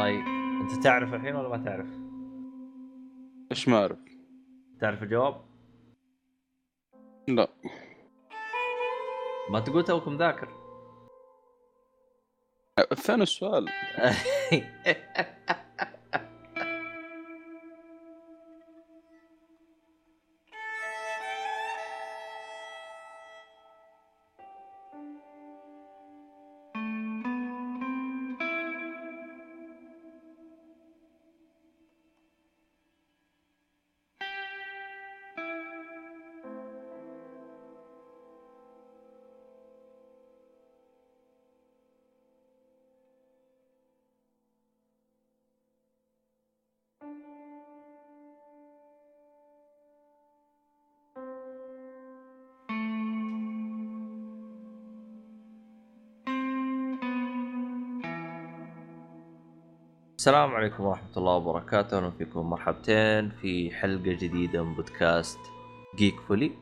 طيب أنت تعرف الحين ولا ما تعرف؟ إيش ما أعرف تعرف الجواب؟ لا ما تقول توكم ذاكر فين السؤال؟ السلام عليكم ورحمة الله وبركاته، أهلا فيكم مرحبتين في حلقة جديدة من بودكاست جيك فولي.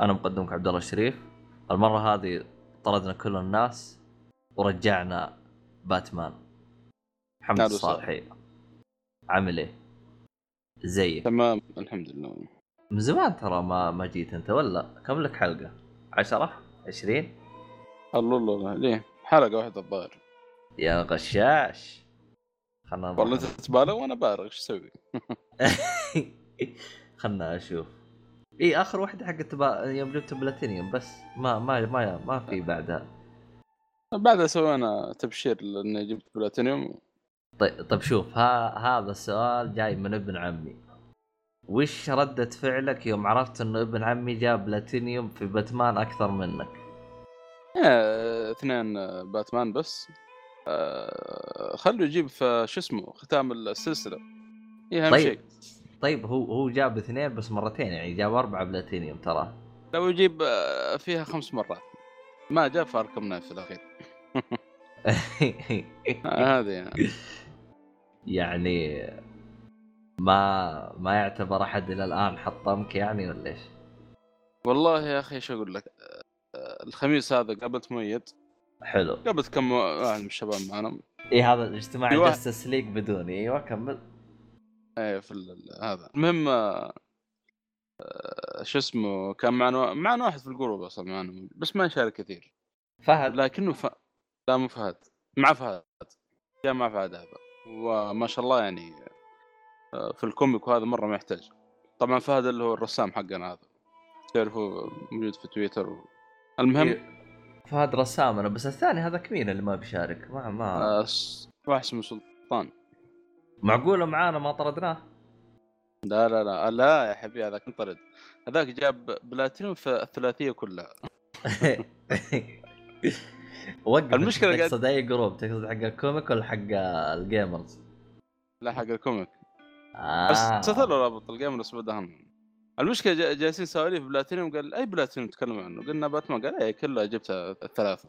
أنا مقدمك عبد الله الشريف. المرة هذه طردنا كل الناس ورجعنا باتمان. وسهلا. الصالحي. عامل إيه؟ زيك. تمام الحمد لله من زمان ترى ما ما جيت أنت ولا كم لك حلقة؟ 10 20 الله الله الله ليه؟ حلقة واحدة الظاهر يا غشاش خلنا. والله انت تبالغ وأنا بالغ إيش أسوي؟ خلنا أشوف إي آخر واحدة حقت با... يوم جبت بلاتينيوم بس ما ما ما ما في بعدها بعدها سوينا تبشير لأني جبت بلاتينيوم طيب طيب شوف ها هذا السؤال جاي من ابن عمي وش ردة فعلك يوم عرفت إنه ابن عمي جاب بلاتينيوم في باتمان أكثر منك؟ آه، اثنين آه، باتمان بس آه، خلوا يجيب في شو اسمه ختام السلسلة. هي اهم طيب. شيء. طيب هو هو جاب اثنين بس مرتين يعني جاب أربعة بلاتينيوم ترى. لو يجيب آه، فيها خمس مرات. ما جاب في اركم نايف في الأخير. آه، هذه يعني. يعني ما ما يعتبر أحد إلى الآن حطمك يعني ولا إيش؟ والله يا أخي إيش أقول لك؟ الخميس هذا قابلت مؤيد حلو. قابلت كم واحد من الشباب معنا. اي هذا الاجتماع واحد- Justice League بدوني إيوه كمل. إيه في ال- هذا. المهم آه، شو اسمه كان معنا معنا واحد في الجروب أصلا معنا بس ما يشارك كثير. فهد. لكنه ف... لا مو فهد. مع فهد. جاء مع فهد هذا وما شاء الله يعني آه، في ال comic وهذا مرة ما يحتاج طبعا فهد اللي هو الرسام حقنا هذا. تعرفه موجود في تويتر. و... المهم إيه، فهد رسام أنا بس الثاني هذاك مين اللي ما بيشارك. ما ما آه، واحد اسمه سلطان. معقولة معانا ما طردناه؟ لا لا لا لا يا حبيبي هذاك انطرد. هذاك جاب بلاتينيوم في الثلاثية كلها. وقف. المشكلة تقصد أي جروب تقصد حق ال comic ولا حق ال gamers؟ لا حق ال comic. آه. ارسلت له رابط ال game بس بدهم. المشكلة جا- جالسين سواليف بلاتينيوم قال أي بلاتينيوم تتكلم عنه؟ قلنا باتمان قال أي كلها جبتها الثلاثه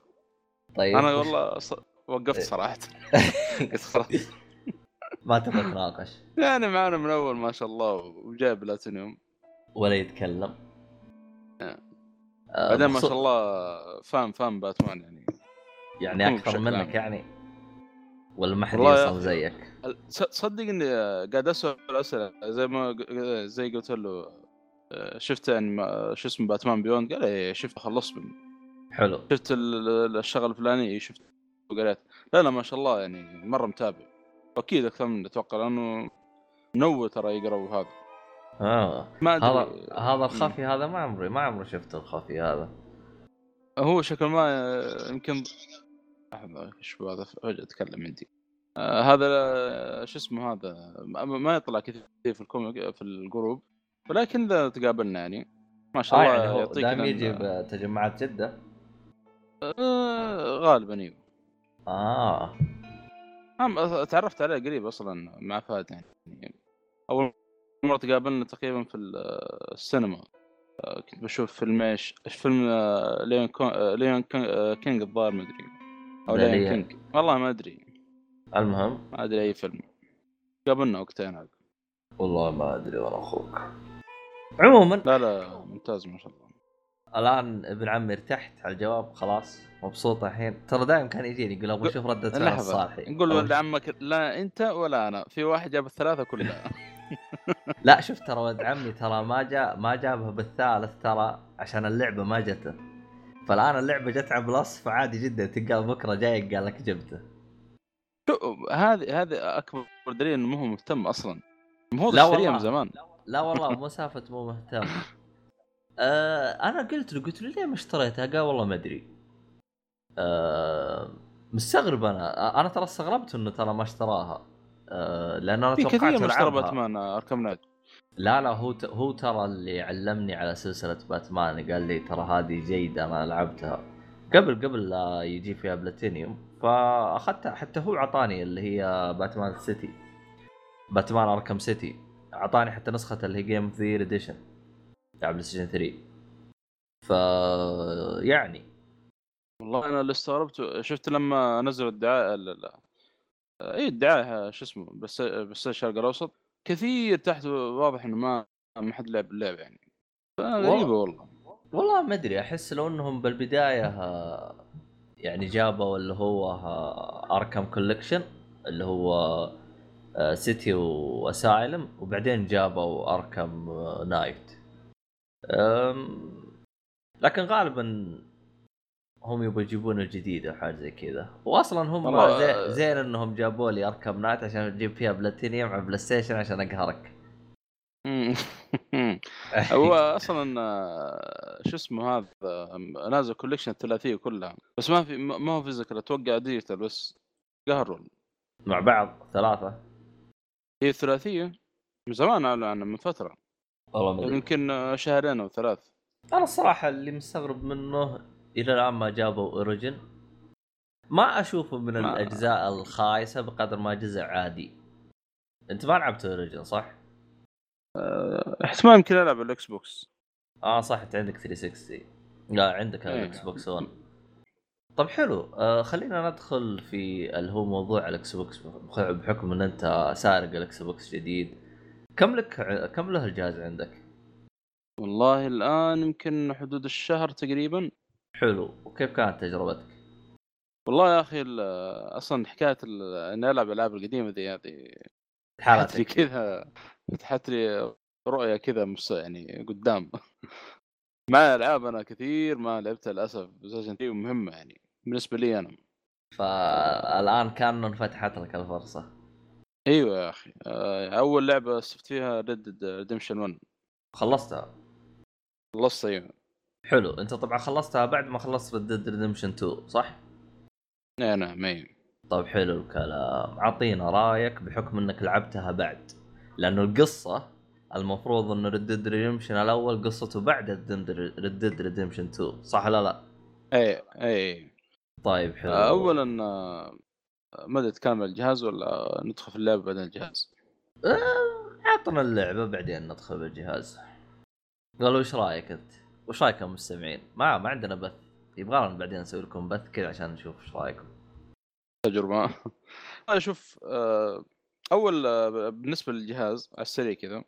طيب. أنا والله ص... وقفت إيه. صراحة. قلت خلاص ما تبغى تناقش. يعني معنا من أول ما شاء الله وجايب بلاتينيوم. ولا يتكلم. آه. آه، بعدين ما شاء الله فاهم فاهم باتمان يعني. يعني أكثر منك عام. يعني؟ ولا ما حد يوصل. زيك؟ تصدق إني قاعد أسأل أسئلة زي ما زي قلت له شفت يعني ما- شو اسمه باتمان بيوند؟ قال إيه شفت خلصت منه. حلو. شفت ال- ال- الشغله الفلانيه شفت وقريت. لا لا ما شاء الله يعني مرة متابع. واكيد أكثر من أتوقع لأنه منو ترى يقرا وهذا آه. ما هذا هذا الخفي هذا ما عمري ما عمري شفت الخفي هذا. هو شكل ما آه، يمكن لحظة إيش هذا؟ فجاه أتكلم عندي. آه هذا آه، شو اسمه هذا؟ ما ما يطلع كثير في ال comic في الجروب. ولكن إذا تقابلنا يعني ما شاء آه الله يعني يعطيك دائما يجي بتجمعات جدة؟ آه غالبا إيوه. آه. تعرفت عليه قريب أصلا مع فهد يعني. أول مرة تقابلنا تقريبا في ال- السينما. آه، كنت بشوف فيلم إيش؟ فيلم آه، Lion كون... آه، Lion آه، King الظاهر ما أدري. أو Lion. King. والله ما أدري. المهم؟ ما أدري أي فيلم. قابلنا هناك والله ما أدري وأنا أخوك. عموما. لا لا ممتاز ما شاء الله. الآن ابن عمي ارتحت على الجواب خلاص مبسوط الحين. ترى دائما كان يجيني يقول أبغى أشوف ردة فعل الصالحي نقول ولد عمك لا أنت ولا أنا. في واحد جاب الثلاثة كلها. لا شوف ترى ولد عمي ترى ما جاء ما جابها بالثالث ترى عشان اللعبة ما جته. فالآن اللعبة جت على بلس فعادي جدا تلقاه بكرة جاي قال لك جبته. شو هذه هذه أكبر دليل إنه ما هو مهتم أصلا. ما هو لا اشتريها والله. من زمان. لا والله مو سالفة مو مهتم. آه أنا قلت له قلت له ليه ما اشتريتها؟ قال والله ما أدري. آه مستغرب أنا. أنا ترى استغربت إنه ترى ما اشتراها. آه لأن أنا توقعت كثير من اشترى. Batman Arkham Knight لا لا هو ت... هو ترى اللي علمني على سلسلة باتمان قال لي ترى هذه جيدة أنا لعبتها. قبل قبل لا يجي فيها بلاتينيوم. فأخذتها حتى هو اعطاني اللي هي Batman City. Batman Arkham City. أعطاني حتى نسخة اللي هي Game of the Year Edition على PlayStation 3 ف يعني. والله أنا اللي استغربت شفت لما نزلوا الدعاية لا لا. اي الدعاية شو اسمه بس بس الشرق الأوسط كثير تحت واضح إنه ما ما حد لعب اللعبه يعني. غريبه والله. والله. ما أدري أحس لو إنهم بالبداية يعني جابوا اللي هو Arkham Collection اللي هو City و Asylum وبعدين جابوا Arkham آه، Knight لكن غالبا هم يبغوا يجيبون الجديد أو حاجة زي كذا. واصلا هم زي آه، زين إنهم جابوا لي Arkham Knight عشان أجيب فيها بلاتينيوم على PlayStation عشان أقهرك. هو أصلا آه، شو اسمه هذا آه، نازل collection الثلاثية كلها. بس ما في ما هو physical أتوقع digital بس قهروا. مع بعض ثلاثة. هي الثلاثية؟ من زمان اعلن عنها من فترة. والله يمكن شهرين أو ثلاث. أنا الصراحه اللي مستغرب منه إلى الآن ما جابوا Origin ما أشوفه من ما- الأجزاء الخايسة بقدر ما جزء عادي. أنت ما لعبت Origin صح؟ احتمال يمكن ألعب ال Xbox. آه صح أنت عندك 360 لا عندك إيه. ال Xbox 1 طب حلو آه خلينا ندخل في اللي هو موضوع ال Xbox بحكم إن أنت سارق ال Xbox جديد. كم لك كم له الجهاز عندك؟ والله الآن يمكن حدود الشهر تقريبا. حلو وكيف كانت تجربتك؟ والله يا أخي أصلا حكاية اني ألعب الالعاب القديمة ذي هذه فتحت لي كذا فتحت لي رؤية كذا يعني قدام. مع ألعاب أنا كثير ما لعبتها للأسف. بلايستيشن 3 مهمة يعني. بالنسبة لي أنا. فالآن كان انفتحت لك الفرصة. أيوه يا أخي. آه، أول لعبة استفدت فيها Red Redemption 1 خلصتها؟ خلصت أيوه. حلو. أنت طبعا خلصتها بعد ما خلصت Red Dead Redemption 2 صح؟ اي نعم اي طيب حلو الكلام. أعطينا رأيك بحكم إنك لعبتها بعد. لأنه القصة المفروض انه Red Dead Redemption الأول قصته بعد Red Dead Redemption 2 صح ولا لا؟ اي اي طيب حلو آه، اولا آه، ما أدري تكمل الجهاز ولا ندخل في اللعبة بعدين الجهاز؟ آه، اعطنا اللعبة بعدين ندخل بالجهاز. قالوا إيش رأيك أنت؟ وش رايكم المستمعين؟ ما ما عندنا بث. يبغى لنا بعدين نسوي لكم بث كذا عشان نشوف إيش رأيكم. تجربة. أنا أشوف أول بالنسبة للجهاز على السريع كذا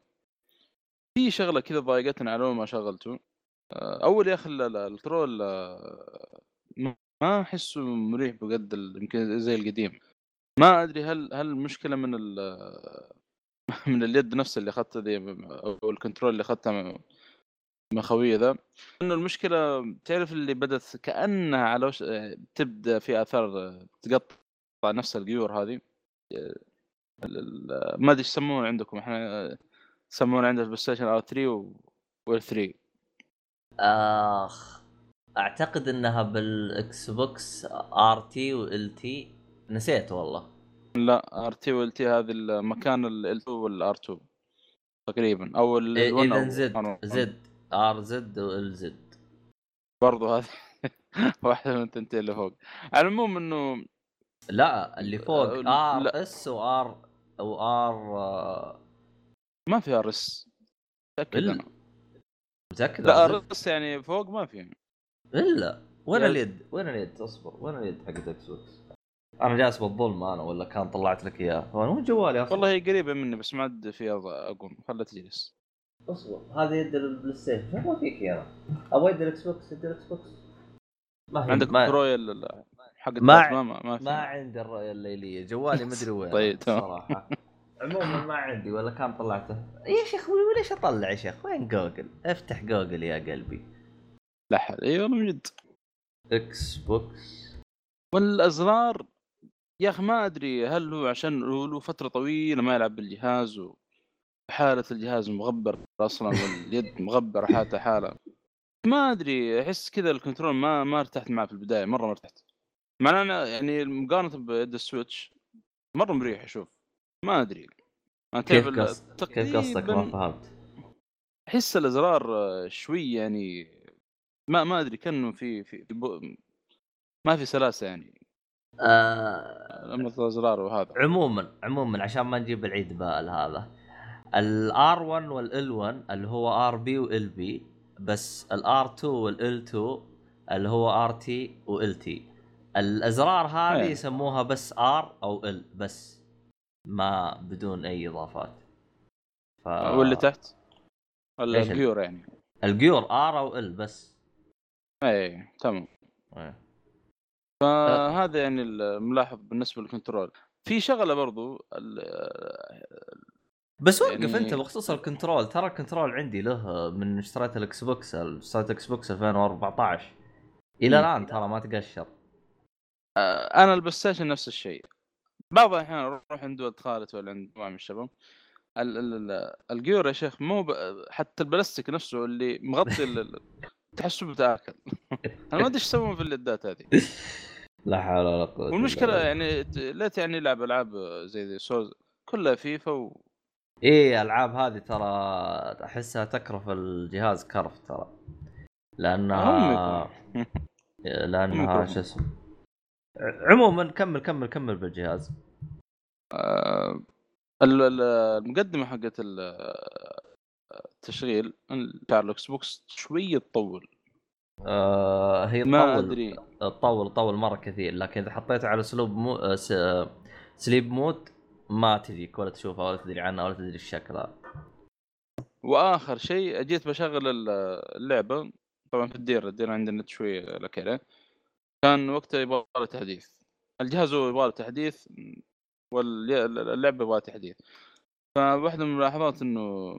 في شغلة كذا ضايقتني على ما شغلته. أول يا أخي ال- ال- ال control ما- ما احسه مريح ال- يمكن زي القديم. ما أدري هل هل المشكلة من ال من اليد نفسها اللي اخذتها ذي أو ال control اللي اخذتها من خويه ذا إنه المشكلة تعرف اللي بدأت كأنها على وش تبدأ في آثار تقطع نفس ال gear هذه. ما أدري إيش يسمونه عندكم. إحنا يسمونه عندنا في البلاي ستيشن آر 3 و 3 آخ. أعتقد إنها بالاكس بوكس آر تي وإل تي. نسيت والله. لا آر تي وإل تي هذه المكان ال 2 والار 2 تقريبا أو ال إيه، 1 اذا أو زد R1. زد آر زد وإل زد. برضو هذه واحدة من التنتين اللي فوق. على العموم إنه لا اللي فوق آه، آر لا. إس وآر وآر ما في آر إس. متأكد لا آر إس يعني فوق ما في. إلا. وين اليد؟ وين اليد؟ اصبر. وين اليد حقت إكس بوكس؟ أنا جالس بالظلم أنا ولا كان طلعت لك إياه؟ هو وين جوالي أصلا؟ والله هي قريبة مني بس ما عاد فيها أقوم. خلها تجلس. اصبر. هذه يد البلاي ستيشن ما فيك يا أنا. أبغى يد الاكس بوكس يد الاكس بوكس ما هي عندك ما, كنترول ال- حق ما- ما ما, ما, في. ما عندي الرؤيه الليليه جوالي ما أدري وين. طيب، تمام. صراحة. عموما ما عندي ولا كان طلعته. يا شيخ وليش أطلع يا شيخ؟ وين جوجل؟ افتح جوجل يا قلبي. لا حل اي والله من جد. Xbox والأزرار يا أخي ما أدري هل هو عشان هو له فترة طويلة ما يلعب بالجهاز وحاله الجهاز مغبر أصلا واليد مغبرة حالته حاله ما أدري أحس كذا ال control ما ما ارتحت معه في البداية مرة ما ارتحت. مع أنا يعني مقارنة بيد ال Switch مرة مريح أشوف. ما أدري. أنا كيف تعرف قص... كيف قصدك؟ ما فهمت. أحس الأزرار شوي يعني ما ما أدري كأنه في في. ما في سلاسة يعني. آه... الأزرار وهذا. عموما عموما عشان ما نجيب العيد بال هذا. ال R 1 وال L 1 اللي هو RB و LB بس ال R 2 وال L 2 اللي هو RT و LT الأزرار هذه إيه. يسموها بس R أو L بس ما بدون أي إضافات. ف... واللي تحت؟ ولا ال gear يعني. ال gear R أو L بس. اي تمام. إيه. فهذا يعني الملاحظ بالنسبة لل control. في شغلة برضو ال- بس وقف يعني- أنت بخصوص ال control. ترى ال control عندي له من اشتريت ال Xbox اشتريت Xbox 2014 إلى. الآن ترى ما تقشر. أنا ال PlayStation نفس الشيء. بعض الأحيان أروح عند ولد خالتي ولا عند مجموعه من الشباب. ال- ال- ال- ال gear يا شيخ مو ب... حتى البلاستيك نفسه اللي مغطي تحسه بتاكل أنا ما أدري إيش يسوون في الليدات هذه لا حول ولا قوة والمشكلة. يعني لا يعني يلعب ألعاب زي The Souls كلها فيفا و... إيه الالعاب هذه ترى أحسها تكرف الجهاز كرف ترى لأنها. لأنها. شو اسمه عموما كمل كمل كمل بالجهاز آه، ال- ال- المقدمة حقت التشغيل الإكس بوكس شوية تطول. آه هي ما تطول أدري. تطول تطول مرة كثير لكن إذا حطيتها على اسلوب مو... آه، س... سليب مود ما تجيك ولا تشوفها ولا تدري عنها ولا تدري شكلها وآخر شيء جيت بشغل ال- اللعبة طبعا في الديره الديره عندنا نت شوية لك عليه كان وقتها يبغى له تحديث. الجهاز هو يبغى له تحديث واللعبه يبغى تحديث. فواحدة من الملاحظات إنه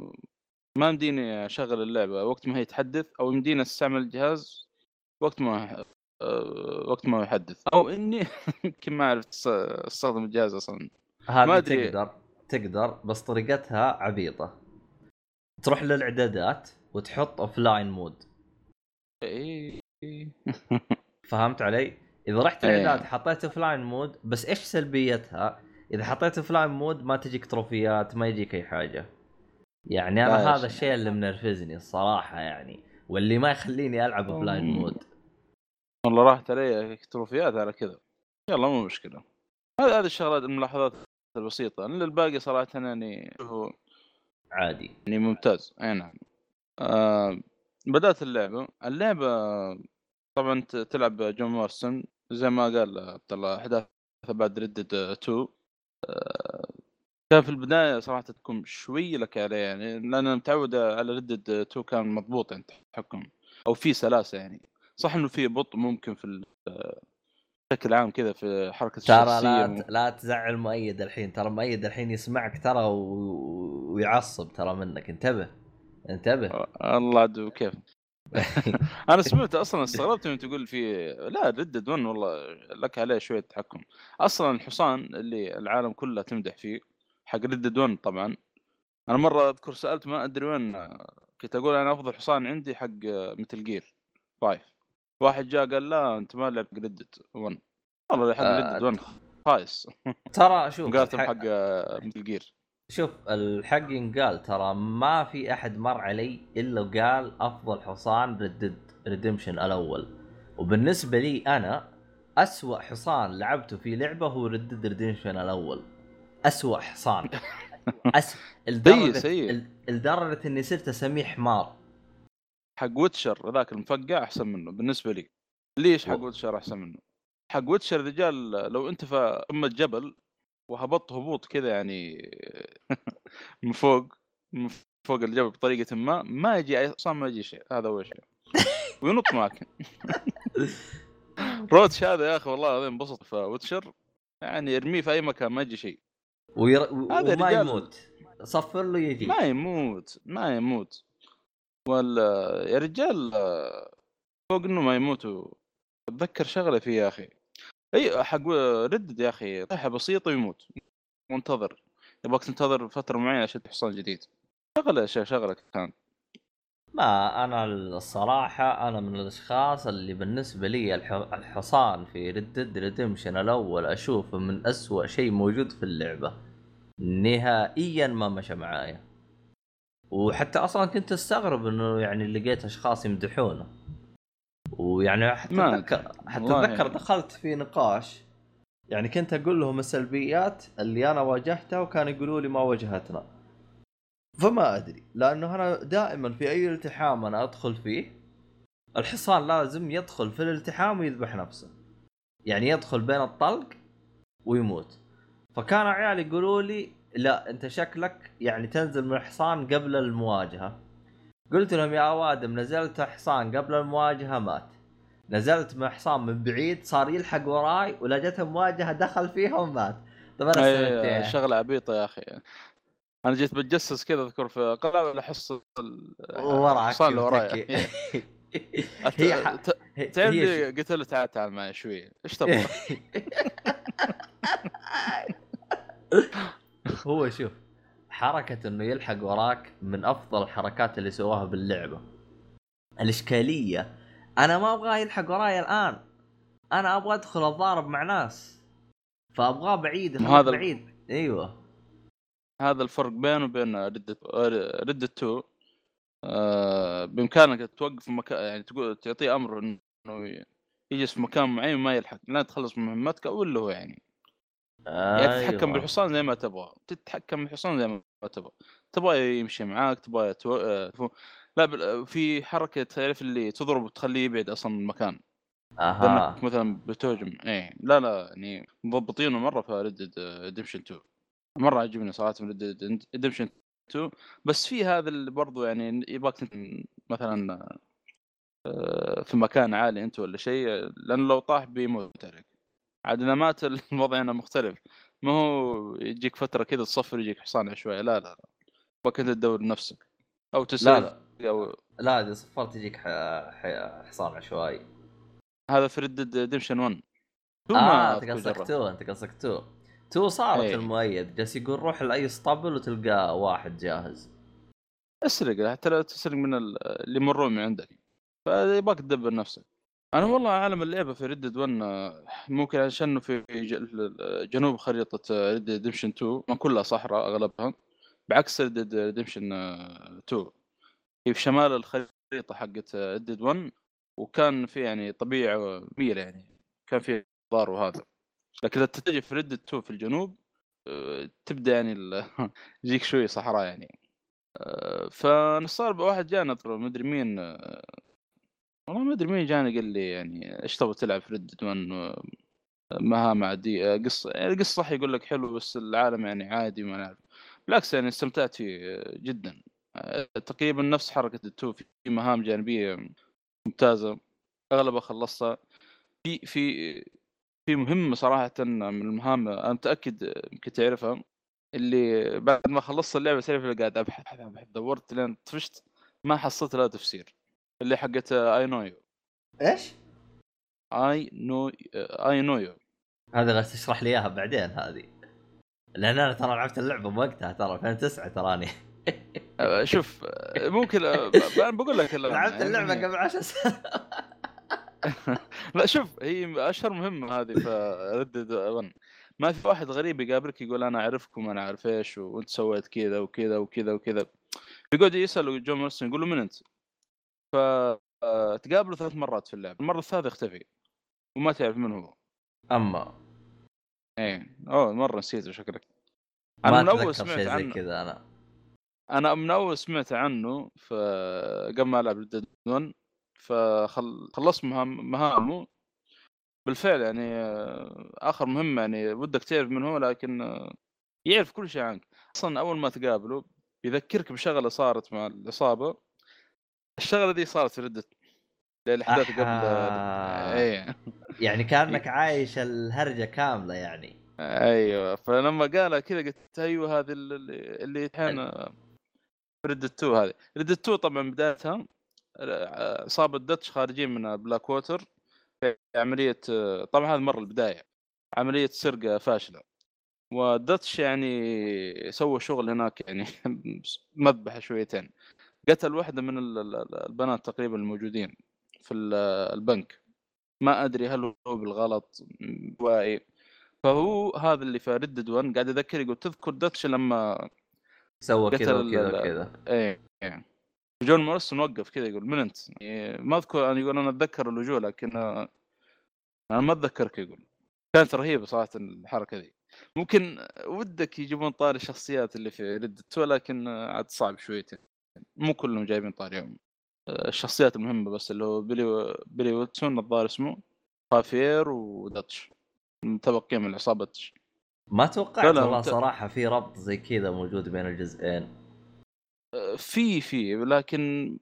ما يمديني أشغل اللعبة وقت ما هي تحدث أو يمديني أستعمل الجهاز وقت ما أه، وقت ما يحدث أو إني يمكن ما عرفت أس- أستخدم الجهاز أصلا هذه. تقدر تقدر بس طريقتها عبيطة تروح للإعدادات وتحط offline mode إيه. فهمت علي؟ إذا رحت إيه. الاعداد حطيت offline mode بس إيش سلبيتها؟ إذا حطيت offline mode ما تجيك تروفيات ما يجيك أي حاجة. يعني أنا هذا. الشيء اللي منرفزني الصراحة يعني واللي ما يخليني ألعب اوف لاين مم. مود. والله راحت علي تروفيات على كذا يلا مو مشكلة هذه هذه الشغلات الملاحظات البسيطة لأن الباقي صراحة يعني هو عادي. يعني ممتاز أي نعم آه بدأت اللعبة اللعبة طبعا تلعب جون مارستون زي ما قال عبد الله احداث بعد ردد 2 آه كان في البداية صراحة تكون شوي لك عليه يعني لأن أنا متعود على ردد 2 كان مضبوط يعني التحكم أو في سلاسة يعني. صح إنه في بطء ممكن في بشكل عام كذا في حركة ترى لا ت- لا تزعل مؤيد الحين ترى مؤيد الحين يسمعك ترى و... ويعصب ترى منك. انتبه انتبه. الله عدو كيف. أنا سمعت أصلا استغربت يوم تقول في لا Red Dead 1 والله لك عليه شوية تحكم. أصلا الحصان اللي العالم كله تمدح فيه حق Red Dead 1 طبعا. أنا مرة أذكر سألت ما أدري وين كنت أقول أنا افضل حصان عندي حق Metal Gear 5 واحد جاء قال لا أنت ما لعبت Red Dead 1 والله حق آه، Red Dead 1 خايس. ترى شوف الحق- حق Metal Gear. شوف الحق ينقال ترى ما في أحد مر علي إلا وقال أفضل حصان Red Dead Redemption الأول. وبالنسبة لي أنا أسوأ حصان لعبته في لعبة هو Red Dead Redemption الأول. أسوأ حصان. أس... لدرجة سيء. لدرجة إني صرت أسميه حمار. حق Witcher ذاك المفقع أحسن منه بالنسبة لي. ليش حق Witcher أحسن منه؟ حق Witcher رجال لو أنت في قمه جبل وهبطت هبوط كذا يعني من فوق من فوق الجبل بطريقة ما ما يجي أصلا ما يجي شيء. هذا أول شيء. وينط معك. روتش هذا يا أخي والله العظيم انبسط. في Witcher يعني ارميه في أي مكان ما يجي شيء. وير... هذا وما رجال- يموت. صفر له يجي. ما يموت ما يموت. ولا يا رجال فوق إنه ما يموت. أتذكر شغلة فيه يا أخي. إي حق Red Dead يا أخي. طيحة بسيطة ويموت. منتظر. يبغاك تنتظر فترة معينة عشان حصان جديد. شغلة شغلة كان ما أنا الصراحة أنا من الأشخاص اللي بالنسبة لي الح... الحصان في ردد ريدمشن الأول أشوفه من أسوأ شيء موجود في اللعبة. نهائيا ما مشى معايا. وحتى أصلا كنت أستغرب إنه يعني لقيت أشخاص يمدحونه. ويعني حتى اتذكر حتى أتذكر يعني. دخلت في نقاش. يعني كنت أقول لهم السلبيات اللي أنا واجهتها وكانوا يقولوا لي ما واجهتنا. فما أدري لأنه أنا دائما في أي التحام أنا أدخل فيه الحصان لازم يدخل في الالتحام ويذبح نفسه. يعني يدخل بين الطلق ويموت. فكان عيالي يقولوا لي لا أنت شكلك يعني تنزل من الحصان قبل المواجهة. قلت لهم يا اوادم نزلت حصان قبل المواجهة مات. نزلت من حصان من بعيد صار يلحق وراي ولا مواجهة دخل فيها ومات. طب أنا استفدت أي إيه؟ شغلة عبيطة يا أخي. أنا جيت بتجسس كذا أذكر في قلعه احس وراك الحصان اللي ورايا. أت- هي تعرف لي قلت له تعال تعال معي شوي. إيش تبغى؟ هو شوف حركة إنه يلحق وراك من أفضل الحركات اللي سواها باللعبة. الإشكالية أنا ما أبغاه يلحق وراي الآن. أنا أبغى أدخل اتضارب مع ناس فأبغاه بعيد ما هذا بعيد. أيوه. هذا الفرق بينه وبين ردة 2 آه، بإمكانك توقف في مكان يعني تقول تعطيه أمر إنه يجلس في مكان معين وما يلحق لا تخلص من مهمتك أو اللي هو يعني. يعني تتحكم أيوة. بالحصان زي ما تبغى تتحكم بالحصان زي ما تبغى. تبغى يمشي معاك تبغى تو... آه، لا في حركة تعرف اللي تضرب وتخليه يبعد أصلا من المكان. أها. مثلا بتهجم إيه لا لا يعني مضبطينه مرة في Red Dead Redemption 2 مرة عجبني صراحة من Red Dead Redemption 2 بس في هذا اللي برضو يعني يبغاك مثلا آه، في مكان عالي أنت ولا شيء لأنه لو طاح بيموت عليك عاد إذا مات الوضع هنا مختلف. ما هو يجيك فترة كذا تصفر يجيك حصان عشوائي لا لا لا. يبغاك انت تدور نفسك. أو لا تسال لا. أو لا إذا صفرت يجيك ح... ح... حصان عشوائي هذا في ردد ديمشن 1 تو آه ما أنت قصدك جربت. تو أنت قصدك تو. تو صارت إيه. المؤيد. جالس يقول روح لأي اسطبل وتلقى واحد جاهز. اسرق حتى لو تسرق من ال- اللي يمرون من عندك. فيبغاك تدبر نفسك. أنا والله عالم اللعبة في ردد 1 آه، ممكن عشان في جنوب خريطة Red Dead Redemption 2 ما كلها صحراء أغلبها. بعكس Red Dead Redemption 2 هي في شمال الخريطة حقت Red 1 وكان في يعني طبيعة جميله يعني. كان في خضار وهذا. لكن إذا تتجه في Red 2 في الجنوب آه، تبدأ يعني يجيك شوي صحراء يعني. آه، فنصار واحد جانا ما أدري مين آه، والله ما أدري مين جاني قال لي يعني إيش تبغى تلعب في Red Dead 1 مهام عادية قصة يعني القصة صح يقول لك حلو بس العالم يعني عادي ما نعرف. بالعكس يعني استمتعت فيه جدا. تقريبا نفس حركة ال two في مهام جانبية ممتازة أغلبها خلصتها. في في في مهمة صراحة من المهام أنا متأكد آه، يمكن تعرفها اللي بعد ما خلصت اللعبة تعرف اللي قاعد أبحث أبحث أبحث دورت لين طفشت ما حصلت لها تفسير اللي حقت I Know You. إيش؟ آي نو آي نو يو. هذا غير تشرح لي إياها بعدين هذه. لأن أنا ترى لعبت اللعبة بوقتها ترى 2009 تراني. آه، شوف آه، ممكن آه، أنا بقول لك لا، لعبت يعني اللعبة هي- قبل 10 سنين لا شوف هي أشهر مهمة هذه في Red Dead 1 ما في واحد غريب يقابلك يقول أنا أعرفكم أنا أعرف إيش وأنت سويت كذا وكذا وكذا وكذا. يقعد يسأل جون مارسون يقول له من أنت؟ ف آه، تقابله ثلاث مرات في اللعبه المرة الثالثة يختفي وما تعرف من هو. أما. إيه. أوه مرة نسيته شكلك. أنا من أول سمعت شيء زي عنه. كذا أنا. أنا من أول سمعت عنه ف قبل ما ألعب ريد 1 فخلصت مهام مهامه. بالفعل يعني آخر مهمة يعني ودك تعرف من هو لكن يعرف كل شيء عنك. أصلا أول ما تقابله يذكرك بشغلة صارت مع العصابه الشغلة دي صارت في Red Dead الاحداث قبل أحا. اي يعني كأنك عايش الهرجة كاملة يعني. أيوه. فلما قالها كذا قلت أيوه هذه اللي, اللي الحين Red 2 هذه. Red 2 طبعا بدايتها آه، عصابه دتش خارجين من بلاك ووتر في عملية طبعا هذا مره البداية عملية سرقة فاشلة. ودتش يعني سوى شغل هناك يعني مذبحة شويتين. قتل واحدة من ال- ال- البنات تقريبا الموجودين في ال- البنك. ما أدري هل هو بالغلط واعي. فهو هذا اللي في ردد 1 قاعد أذكر يقول تذكر دتش لما سوى كذا وكذا وكذا. إيه إيه. جون موريسون وقف كذا يقول من انت؟ يعني ما أذكر أنا يقول أنا أتذكر اللجوء لكن أنا ما أتذكرك يقول. كانت رهيبة صراحة الحركة ذي. ممكن ودك يجيبون طاري الشخصيات اللي في ولكن آه، عاد صعب شويتين مو كلهم جايبين طاريهم. الشخصيات المهمة بس اللي هو بيلي بيلي ويتسون الظاهر اسمه خافير وداتش. متبقيين من عصابه داتش. ما توقعت والله صراحة في ربط زي كذا موجود بين الجزئين. في في لكن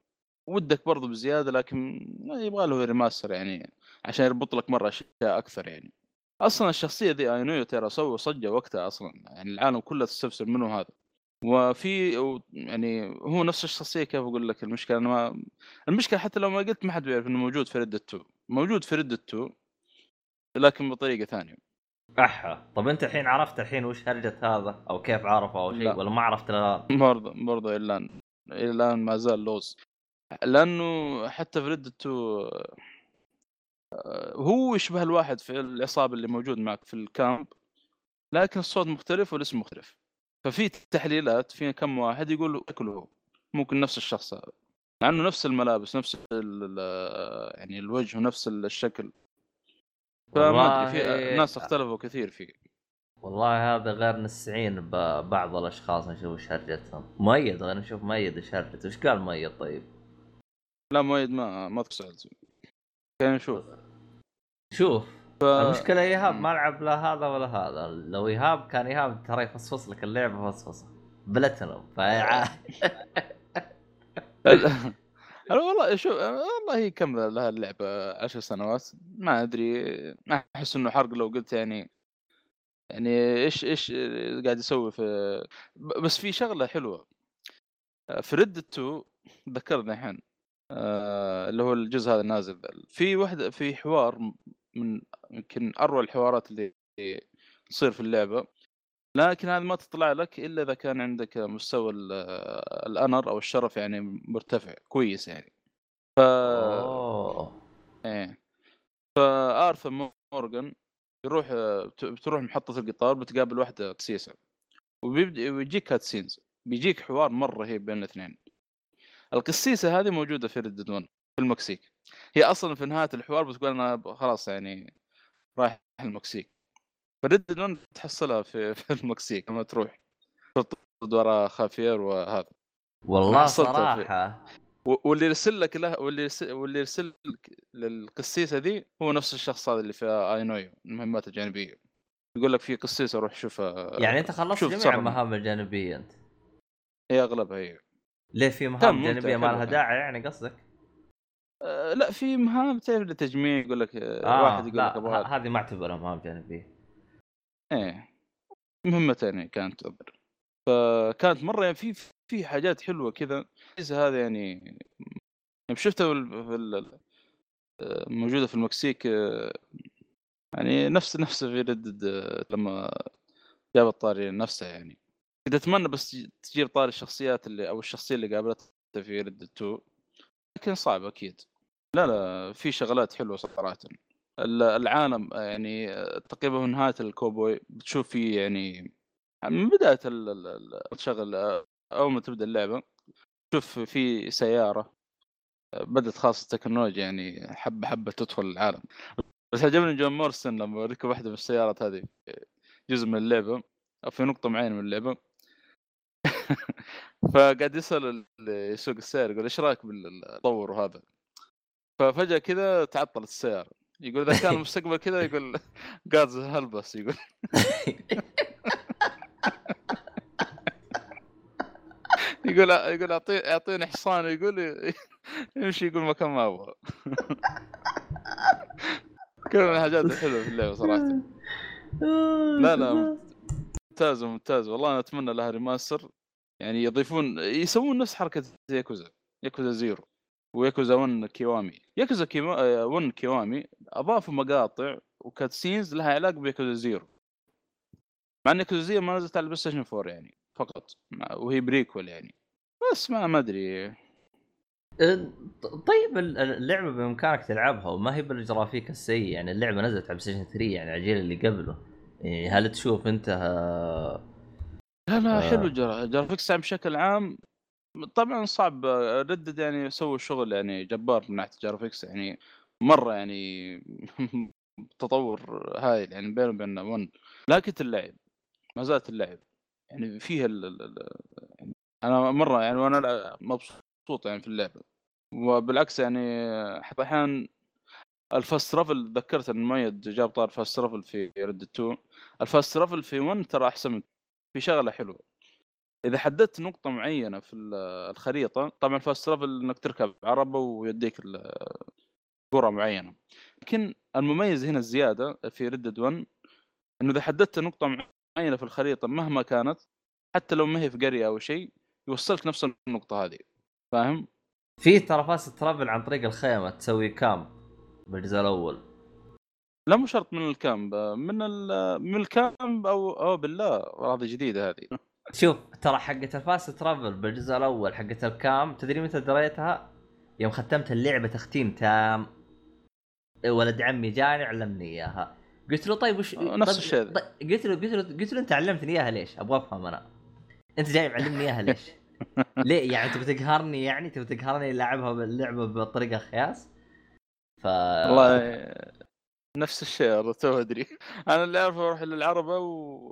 ودك برضو بزيادة لكن يبغى له remaster يعني عشان يربط لك مرة أشياء أكثر يعني. أصلا الشخصية ذي I Know You ترى سووا ضجة وقتها أصلا يعني العالم كله تستفسر منه هذا. وفي يعني هو نفس الشخصية كيف أقول لك المشكلة؟ أنا ما المشكلة حتى لو ما قلت ما حد بيعرف إنه موجود في Red Dead 2 موجود في Red Dead 2 لكن بطريقة ثانية. أحا. طب أنت الحين عرفت الحين وش هرجة هذا؟ أو كيف عرفه أو لا. شيء ولا ما عرفت الان برضه برضه الان الآن ما زال لوز. لأنه حتى في ردة 2 آه، هو يشبه الواحد في العصابة اللي موجود معك في الكامب لكن الصوت مختلف والاسم مختلف. ففي تحليلات في كم واحد يقول شكله هو ممكن نفس الشخص هذا. مع إنه نفس الملابس نفس يعني الوجه ونفس الشكل. فما أدري في والله- ناس اختلفوا كثير فيه. والله هذا غير نستعين ببعض الأشخاص نشوف إيش هرجتهم. مؤيد غير نشوف مؤيد إيش هرجته. إيش قال مؤيد طيب؟ لا مؤيد ما ما سألت كان نشوف. شوف المشكلة إيهاب. ما لعب لا هذا ولا هذا. لو إيهاب كان إيهاب ترى يفصفص لك اللعبة فصفصة. بلاتينوم. فيع... والله شوف والله كم لها اللعبة عشر سنوات ما أدري ما أحس إنه حرق لو قلت يعني يعني إيش إيش قاعد يسوي في بس في شغلة حلوة في ريد 2 ذكرني الحين آه، اللي هو الجزء هذا النازل ذا. في واحدة في حوار من يمكن أروع الحوارات اللي تصير في اللعبة لكن هذا ما تطلع لك إلا إذا كان عندك مستوى ال- الأنر أو الشرف يعني مرتفع كويس يعني. ف اوه إيه. فارثر مورغان يروح بت- بتروح محطة القطار بتقابل واحدة قسيسة وبيبدأ ويجيك cut scenes بيجيك حوار مرة رهيب بين الاثنين. القسيسة هذه موجودة في Red 1 في المكسيك. هي أصلا في نهاية الحوار بتقول أنا خلاص يعني رايح المكسيك. ف Red 1 تحصلها في, في المكسيك لما تروح. تطرد ورا خافير وهذا. والله صراحة. واللي يرسل لك له واللي يرسل واللي يرسل لك للقسيسة ذي هو نفس الشخص هذا اللي في I Know You المهمات الجانبية. يقول لك في قسيسة روح شوفها يعني أنت خلصت شوف جميع المهام الجانبية أنت. هي أغلبها هي ليه في مهام جانبية ما لها. داعي يعني قصدك؟ آه لا في مهام تعرف للتجميع يقول لك آه آه واحد يقول لا لك أبغى هذه ما أعتبرها مهام جانبية. إيه مهمتين يعني كانت تعتبر. فكانت مرة يعني في في حاجات حلوة كذا. هذا يعني يعني شفتها في موجودة في المكسيك يعني نفس نفس في ردد لما جاب الطاري نفسها يعني. كنت أتمنى بس تجي- تجيب طاري الشخصيات اللي أو الشخصية اللي قابلتها في ردد 2 لكن صعب أكيد. لا لا في شغلات حلوة صراحة. العالم يعني تقريبا من نهاية الكوبوي. بتشوف فيه يعني من بداية ال- ال- ال- تشغل أول ما تبدأ اللعبة تشوف في سيارة بدأت خاصة التكنولوجيا يعني حبة حبة تدخل العالم. بس عجبني جون مورسون لما ركب واحدة من السيارات هذه جزء من اللعبة أو في نقطة معينة من اللعبة. فقاعد يسأل يسوق السيارة يقول إيش رأيك بالتطور وهذا ففجأة كذا تعطلت السيارة. يقول إذا كان المستقبل كذا يقول غاز هلبس يقول. يقول يقول اعطيني اعطيني حصان. يقول يمشي يقول مكان ما أبغى. كل من الحاجات الحلوة في اللعبة صراحة. لا لا ممتاز. ممتاز والله أنا أتمنى لها remaster يعني يضيفون يسوون نفس حركة Yakuza Yakuza Zero و Yakuza 1 Kiwami. Yakuza Kiwa... 1 Kiwami أضافوا مقاطع و cutscenes لها علاقة ب Yakuza Zero. مع إن Yakuza Zero ما نزلت على ال PlayStation 4 يعني فقط. وهي prequel يعني. بس ما ما أدري. أه، طيب ال- اللعبة بإمكانك تلعبها وما هي بالجرافيك السيء يعني اللعبة نزلت على PlayStation 3 يعني على الجيل اللي قبله. يعني هل تشوف أنت آه، لا لا آه. حلو ال gra- ال graphics بشكل عام طبعا صعب Red Dead يعني سووا شغل يعني جبار من ناحية ال graphics يعني مرة يعني تطور هايل يعني بينه وبين 1 لكن اللعب ما زالت اللعب يعني فيها ال ال يعني أنا مرة يعني وأنا مبسوط يعني في اللعبه وبالعكس يعني حتى أحيانا ال fast travel ذكرت إن مؤيد جاب طاري fast travel في Red 2 ال fast travel في 1 ترى أحسن من في شغلة حلوة. إذا حددت نقطة معينة في ال- الخريطة طبعا ال fast travel إنك تركب عربة ويديك ال- قرى معينة. لكن المميز هنا الزيادة في Red Dead 1 إنه إذا حددت نقطة معينة في الخريطة مهما كانت حتى لو ما هي في قرية أو شيء يوصلك نفس النقطة هذه. فاهم؟ في ترى fast travel عن طريق الخيمة تسوي camp بالجزء الأول. لا مو شرط من ال camp من ال- من ال camp أو أو بالله هذه جديدة هذه. شوف ترى حقة ال fast travel بالجزء الأول حقة ال camp تدري متى دريتها؟ يوم ختمت اللعبة تختيم تام ولد عمي جاني علمني إياها قلت له طيب وش آه، نفس طيب- الشيء. طيب قلت له قلت له قلت له أنت علمتني إياها ليش؟ أبغى أفهم أنا أنت جاي معلمني إياها ليش؟ ليه يعني تبي تقهرني يعني تبي تقهرني العبها باللعبة بطريقة خياس؟ ف والله نفس الشيء والله تو أدري أنا اللي أعرفه أروح للعربة و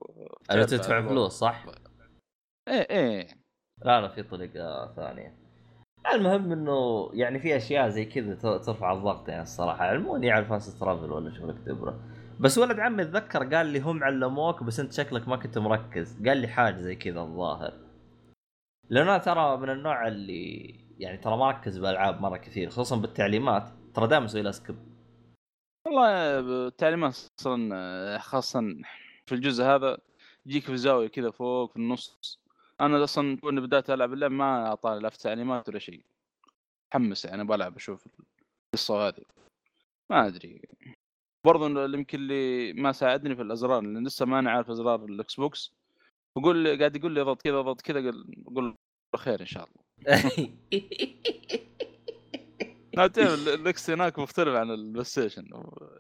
أنا تدفع فلوس صح؟ إيه إيه. لا لا في طريقة ثانية. المهم إنه يعني في أشياء زي كذا ترفع الضغط يعني الصراحة. علموني على fast travel ولا شغلك دبرة بس ولد عمي اتذكر قال لي هم علموك بس أنت شكلك ما كنت مركز. قال لي حاجة زي كذا الظاهر. لأن أنا ترى من النوع اللي يعني ترى ما ركز بالالعاب مرة كثير خصوصا بالتعليمات. ترى دائما أسوي لها skip والله التعليمات أصلا خاصه في الجزء هذا يجيك في زاويه كذا فوق في النص. أنا أصلا كوني بدأت ألعب اللعب ما أعطاني لا في تعليمات ولا شيء. حمس يعني بلعب أشوف القصة هذه. ما أدري. برضو يمكن اللي ما ساعدني في الأزرار لأن لسه ما أنا عارف أزرار ال Xbox. بقول لي قاعد يقول لي اضغط كذا اضغط كذا له خير إن شاء الله. تعرف ال X هناك مختلف عن ال PlayStation.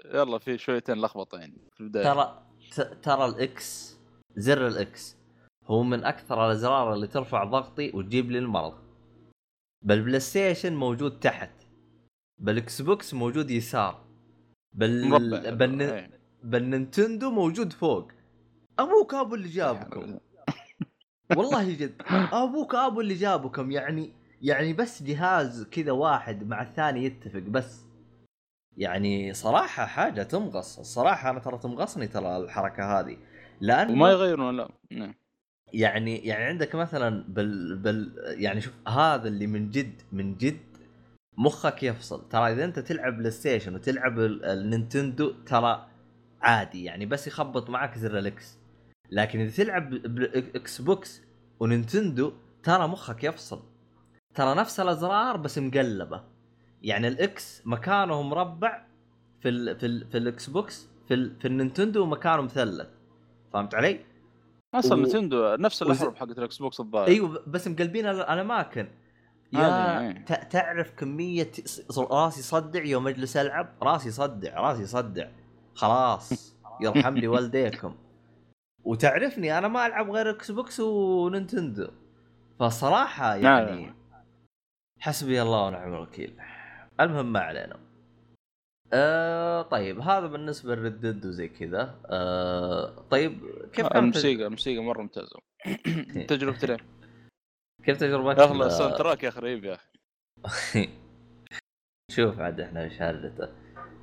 يلا في شويتين لخبطة يعني في البداية. ترى ترى ال X زر ال X. هو من أكثر الأزرار اللي ترفع ضغطي وتجيب لي المرض. بال PlayStation موجود تحت. بال Xbox موجود يسار. بال... مربع بالن... بال Nintendo موجود فوق. أبوك ابو اللي جابكم. والله جد. أبوك ابو اللي جابكم. يعني يعني بس جهاز كذا واحد مع الثاني يتفق بس. يعني صراحة حاجة تمغص. الصراحه أنا ترى تمغصني ترى الحركة هذه. لأن وما يغيرون لا. نعم. يعني يعني عندك مثلا بال بال يعني شوف هذا اللي من جد من جد مخك يفصل. ترى إذا أنت تلعب PlayStation وتلعب ال- Nintendo ترى عادي يعني بس يخبط معك زر ال X لكن إذا تلعب بال Xbox و Nintendo ترى مخك يفصل. ترى نفس الأزرار بس مقلبة. يعني ال X مكانه مربع في ال في ال في ال Xbox في في ال Nintendo مكانه مثلث. فهمت علي؟ أصلا و- Nintendo نفس وز- الاحرف حقت ال Xbox الظاهر. أيوه بس مقلبين ال- الاماكن يا. ت- تعرف كمية راسي صدع يوم اجلس العب راسي صدع راسي صدع خلاص يرحم لي والديكم. وتعرفني أنا ما ألعب غير Xbox و Nintendo فصراحه. يعني حسبي الله ونعم الوكيل. المهم ما علينا. آه طيب هذا بالنسبة لل Red Dead وزي كذا. آه طيب كيف كانت الموسيقى الموسيقى مرة ممتازة. تجربتي؟ كيف تجربتك ل- ال sound track يا أخي رهيب يا أخي. شوف عاد إحنا إيش هرجته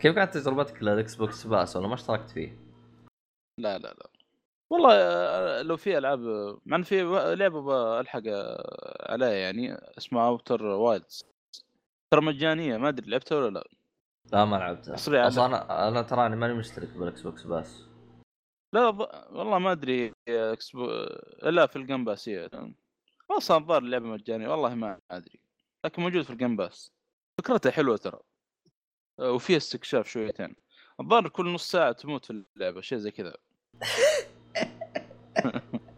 كيف كانت تجربتك لل Xbox Pass ولا ما اشتركت فيه؟ لا لا لا. والله آه، لو في ألعاب مع إن في لعبة بلحق آه، عليه يعني اسمها Outer Wilds ترى مجانية ما أدري لعبتها ولا لا. لا ما لعبتها أصلا أنا أنا تراني ماني مشترك بال Xbox بس. لا ض... والله ما أدري Xbox ولا في ال Game Pass هي أصلا الظاهر اللعبة مجانية. والله ما أدري. لكن موجود في ال Game Pass. فكرتها حلوة ترى. وفيها استكشاف شويتين. الظاهر كل نص ساعة تموت في اللعبة شيء زي كذا.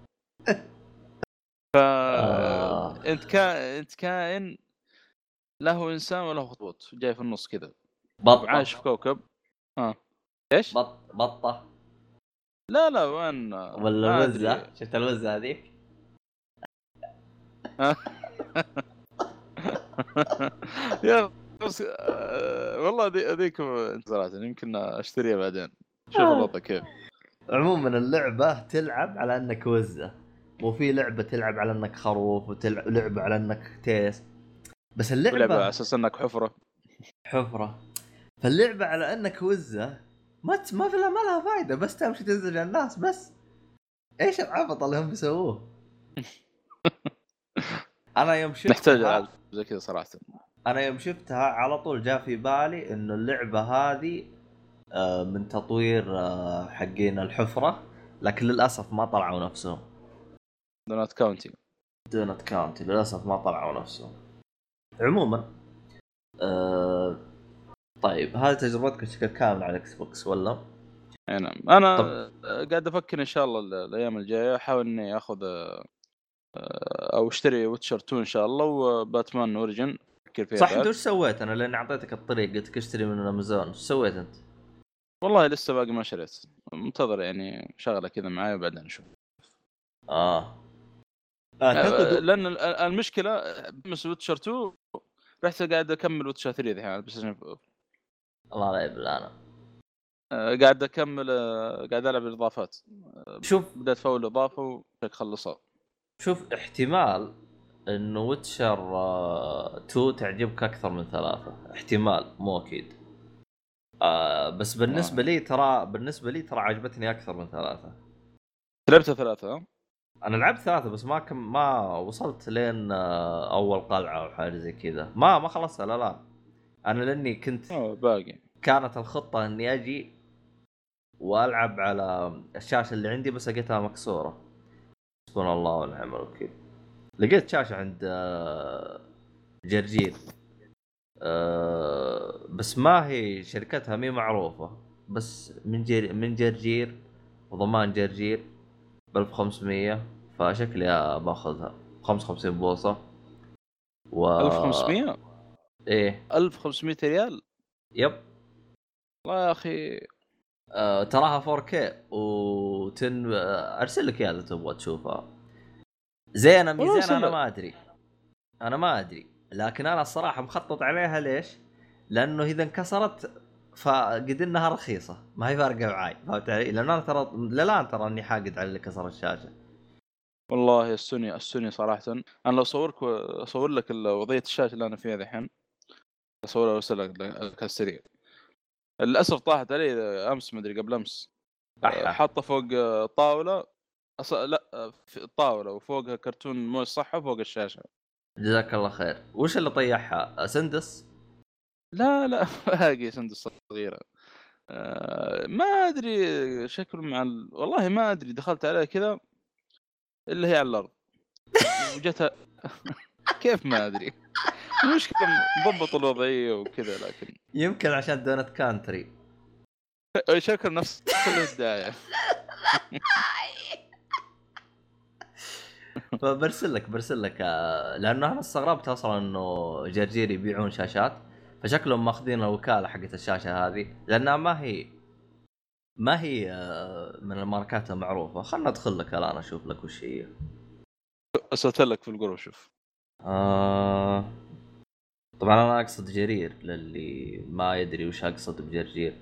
ف آه. انت كا... انت كائن لا هو إنسان ولا هو خطوط جاي في النص كذا. بطه عايش في كوكب. ها إيش؟ بط بطة. لا لا وين؟ ولا. الوزة؟ شفت الوزة هذيك؟ يا بس آه، والله ذي- هذيك صراحة يمكن أشتريها بعدين. شوف آه. الوضع كيف. عموما اللعبة تلعب على إنك وزة وفي لعبة تلعب على إنك خروف ولعبه على إنك تيس. بس اللعبة على أساس إنك حفرة. حفرة. فاللعبة على أنك وزة ما. ما في لها ما لها فايدة بس تمشي تنزل على الناس بس إيش العبط اللي هم بيسووه؟ أنا يوم شفتها نحتاج زي كذا صراحة أنا يوم شفتها على طول جاء في بالي إنه اللعبة هذه آه، من تطوير آه، حقين الحفرة لكن للأسف ما طلعوا نفسهم Donut County Donut County للأسف ما طلعوا نفسهم عموما آه طيب هذه تجربتك بشكل كامل على ال Xbox ولا؟ إي نعم أنا طب. قاعد أفكر إن شاء الله ال- الأيام الجاية أحاول إني آخذ آه، آه، أو أشتري Witcher 2 إن شاء الله و Batman Origins أفكر فيها صح. أنت وش سويت؟ أنا لأني أعطيتك الطريق قلت لك اشتري من امازون، وش سويت أنت؟ والله لسه باقي ما شريت منتظر يعني شغلة كذا معايا وبعدين نشوف آه آه، لأن ال- المشكلة بس Witcher 2 رحت قاعد أكمل Witcher 3 الحين على الله لا يبل أنا آه، قاعد أكمل آه، قاعد ألعب الإضافات. شوف. بديت في أول إضافة وشك خلصها. شوف احتمال انه ويتشر 2 تعجبك أكثر من ثلاثة. احتمال مو أكيد. آه بس بالنسبة آه. لي ترى بالنسبة لي ترى عجبتني أكثر من ثلاثة. لعبتها ثلاثة ها؟ أنا لعبت ثلاثة بس ما كم ما وصلت لين آه أول قلعة أو حاجة زي كذا. ما ما خلصتها لا لا. أنا لأني كنت باقي. كانت الخطة إني أجي وألعب على الشاشة اللي عندي بس لقيتها مكسورة. حسبنا الله ونعم الوكيل. لقيت شاشة عند آه، جرجير. آه، بس ما هي شركتها مي معروفة. بس من جر... من جرجير وضمان جرجير ب 1500 فشكلي باخذها. 55 بوصة. و 1500 إيه. 1500 ريال؟ يب. والله يا أخي. آه، تراها 4K وتن آه، أرسل لك إياها إذا تبغى تشوفها. زينه مي زينه أنا ما أدري. أنا ما أدري. لكن أنا الصراحة مخطط عليها ليش؟ لأنه إذا انكسرت فقد إنها رخيصة. ما هي فارقة معاي فهمت علي؟ لأن أنا ترى للان ترى إني حاقد على اللي كسر الشاشة. والله السوني السوني صراحة. أنا لو اصورك اصور لك وضعية الشاشة اللي أنا فيها الحين أصورها وارسل لك لك على السريع. للأسف طاحت علي أمس مدري قبل أمس أحا. حاطة فوق طاولة أص... لا في طاولة وفوقها كرتون مو صحة فوق الشاشة جزاك الله خير وش اللي طيحها؟ سندس؟ لا لا باقي سندس صغيرة آه، ما أدري شكله مع ال... والله ما أدري دخلت عليها كذا اللي هي على الأرض وجتها كيف ما أدري المشكلة مضبط الوضعية وكذا لكن يمكن عشان دونت كانتري. شكل نفس الداعي. فبرسل لك برسل لك آه، لأنه أنا استغربت أصلا إنه جرجير يبيعون شاشات فشكلهم ماخذين الوكالة حقت الشاشة هذه لأنها ما هي ما هي آه، من الماركات المعروفة. خلنا ندخل لك الآن أشوف لك وش هي. ارسلت لك في ال group شوف. آه... طبعا أنا أقصد جرير للي ما يدري وش أقصد بجرجير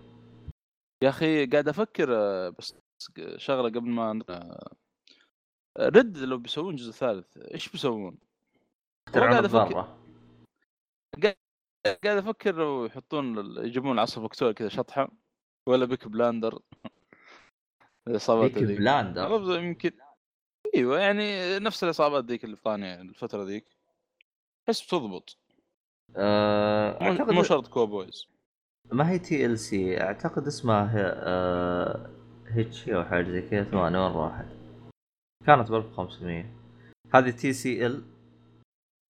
يا أخي قاعد أفكر آه، بس شغلة قبل ما آه، رد لو بيسوون جزء ثالث إيش بيسوون؟ قاعد. الذره قاعد أفكر لو يحطون يجيبون عصا فكتوري كذا شطحة ولا بيك بلاندر. الاصابات بيك بلاندر؟ يمكن إيوه يعني نفس الإصابات ذيك اللي في الفترة ذيك. احس بتضبط آه أعتقد مو شرط كوبويز ما هي تي ال سي أعتقد اسمها آه هيتشي أو حاجة زي كذا ثواني وين راحت؟ كانت ب 1500 هذه تي سي ال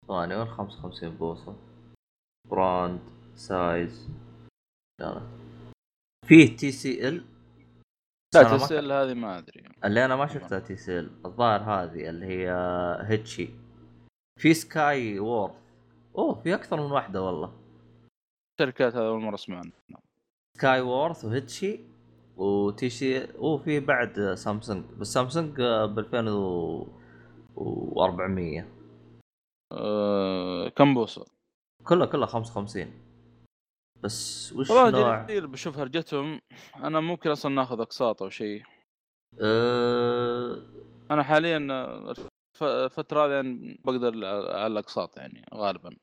ثواني وين 55 بوصه؟ براند سايز. كانت فيه تي سي ال؟ لا تسال هذه ما أدري. اللي أنا ما شفتها تي سي ال الظاهر هذه اللي هي هيتشي في سكاي وورث أوه في أكثر من واحدة والله. الشركات هذا اول مرة اسمع عنها سكاي وورث وهيتشي وتي سي وفي بعد سامسونج بس سامسونج ب 2400 أه كم بوصه؟ كلها كلها 55 بس وش والله نوع؟ جدير بشوف هرجتهم. أنا ممكن أصلا ناخذ أقساط أو شيء. أه... أنا حاليا الفترة هذه يعني بقدر على الاقساط يعني غالبا.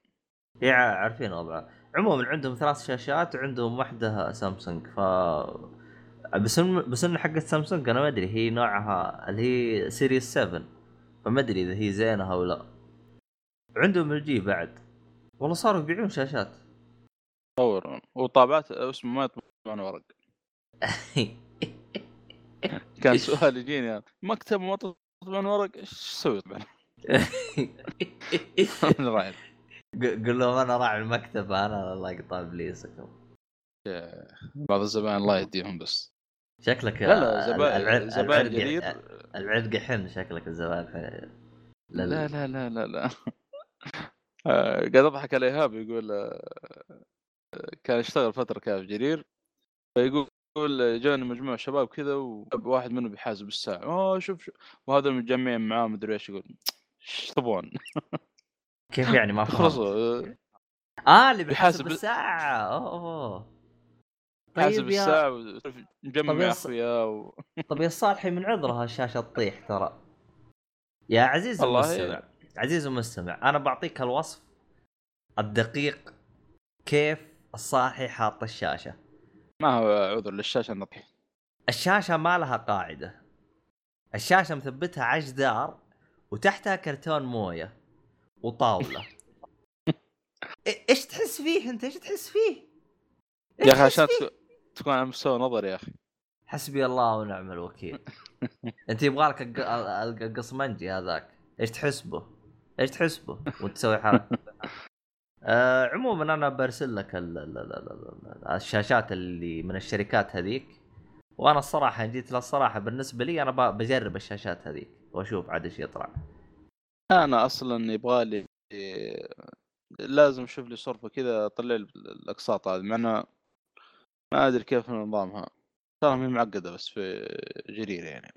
ع- عارفين وضعها عموما عندهم ثلاث شاشات وعندهم واحدة سامسونج ف بس بس ان حقت سامسونج أنا ما أدري هي نوعها اللي هي سيريس 7 فما أدري إذا هي زينة أو لا. عندهم الجي بعد. والله صاروا يبيعون شاشات. طور. وطابعات اسمه ما يطبعون ورق. كان سؤال يجيني. يعني. مكتب ما تطبعون ورق إيش تسوي طبعا؟ أنا راعي. ق- قل لهم أنا راعي المكتب أنا الله يقطع ابليسكم بعض الزبائن الله يهديهم بس. شكلك لا لا زبائن زبائن العرق- العرق حن شكلك الزبائن حن- لا لا لا لا لا. آه، قاعد أضحك على إيهاب يقول آه، آه، كان يشتغل فترة كان في جرير فيقول يقول جاني مجموعة شباب كذا وواحد منهم بيحاسب الساعة. أوه شوف شوف وهذا متجمعين معاه مدري إيش يقول إيش تبغون؟ كيف يعني ما فهمت؟ خلصوا آه، آه اللي بيحاسب الساعة. أوه حاسب طيب يا الساعة وتعرف طب مجمع يا اخوياه و... طب يا صالحي من عذرها الشاشة تطيح ترى؟ يا عزيز المستمع عزيز المستمع أنا بعطيك الوصف الدقيق كيف الصاحي حاط الشاشة. ما هو عذر للشاشة نطيح الشاشة ما لها قاعدة الشاشة مثبتها على جدار وتحتها كرتون موية وطاولة إيه- إيش تحس فيه أنت إيش تحس فيه؟ يا أخي عشان؟ تكون- على مستوى نظر يا أخي حسبي الله ونعم الوكيل أنت يبغى لك ألق- ال- القصمنجي هذاك إيش تحس به؟ إيش تحس به وانت تسوي حركة؟ آه عموما أنا برسل لك ال ال ال ال ال الشاشات اللي من الشركات هذيك. وأنا الصراحة جيت للصراحة بالنسبة لي أنا بجرب الشاشات هذيك وأشوف عاد إيش يطلع. أنا أصلا يبغى لي لازم أشوف لي صرفة كذا أطلع لي الأقساط هذه مع ما أدري كيف نظامها. ترى هي معقدة بس في جرير يعني.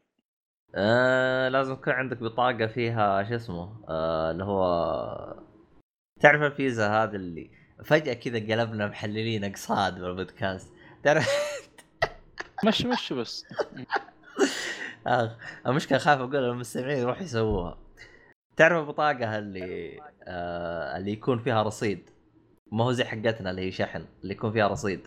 آه لازم يكون عندك بطاقة فيها شو اسمه آه اللي هو تعرف الفيزا هذا اللي فجأة كذا قلبنا محللين أقصاد بالبودكاست. تعرف؟ مشي مشي بس. آه، المشكلة خايف أقول للمستمعين يروحوا يسووها. تعرف البطاقه اللي آه اللي يكون فيها رصيد؟ ما هو زي حقتنا اللي هي شحن اللي يكون فيها رصيد.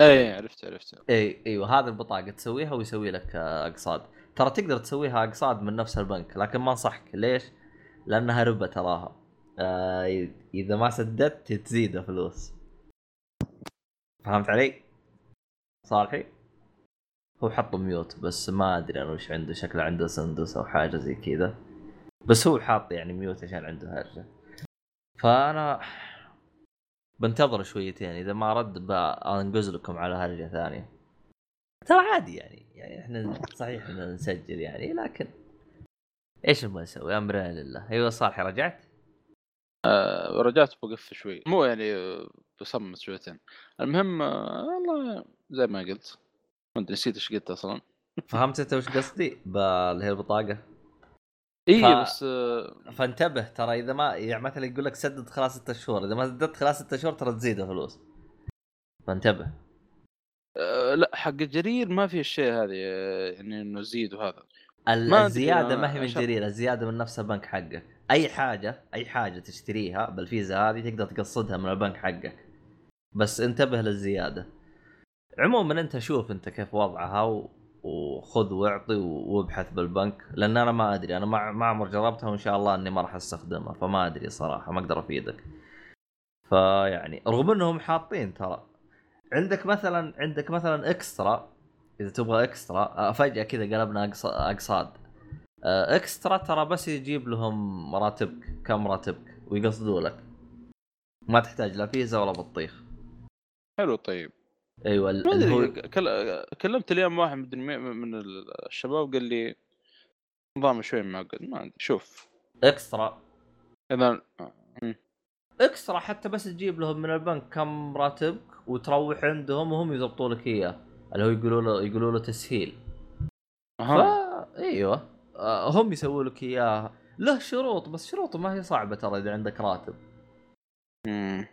اي عرفت عرفت. إي إيوه هذه البطاقه تسويها ويسوي لك آه، اقساط ترى تقدر تسويها اقساط من نفس البنك لكن ما أنصحك. ليش؟ لأنها ربا تراها. آه إذا ما سددت تزيد فلوس فهمت علي؟ صالحي؟ هو حط ميوت بس ما أدري أنا وش عنده شكله عنده سندس أو حاجة زي كذا. بس هو حاط يعني ميوت عشان عنده هرجة. فأنا بنتظر شويتين إذا ما رد بنقز لكم على هرجة ثانية. ترى عادي يعني يعني إحنا صحيح إننا نسجل يعني لكن إيش نبغى نسوي؟ امرنا لله. أيوه صالحي رجعت؟ آه رجعت بقف شوي. مو يعني بصمت شويتين. المهم آه والله زي ما قلت ما أدري نسيت إيش قلت أصلا. فهمت أنت وش قصدي باللي هي البطاقه إي ف- بس فانتبه ترى إذا ما يعني مثلا يقول لك سدد خلال ستة شهور إذا ما سددت خلال ستة شهور ترى تزيد الفلوس. فانتبه. آه، لا حق الجرير ما في الشيء هذه آه، يعني إنه زيد وهذا. الزيادة أنا ما هي من جريره الزيادة من نفس البنك حقك. أي حاجة أي حاجة تشتريها بالفيزا هذه تقدر تقصدها من البنك حقك. بس انتبه للزيادة. عموما أنت شوف أنت كيف وضعها و... وخذ واعطي وابحث بالبنك لأن أنا ما أدري أنا ما ما عمر جربتها وإن شاء الله أني ما راح أستخدمها فما أدري صراحة ما أقدر أفيدك. فيعني رغم إنهم حاطين ترى عندك مثلا عندك مثلا إكسترا إذا تبغى eXtra آه، فجأة كذا قلبنا أقساط. آه، eXtra ترى بس يجيب لهم راتبك كم راتبك؟ ويقسطوا لك. ما تحتاج لا فيزا ولا بطيخ. حلو طيب. أيوه ال- اللي هو كل... كلمت اليوم واحد مين- من الشباب قال لي نظام شوي معقد ما أدري شوف. eXtra إذا eXtra حتى بس تجيب لهم من البنك كم راتبك وتروح عندهم وهم يضبطوا لك إياه. اللي هو يقولوا له يقولوا له تسهيل. أها. إيوه. آه، هم يسووا لك اياه له شروط بس شروطه ما هي صعبة ترى إذا عندك راتب. مم.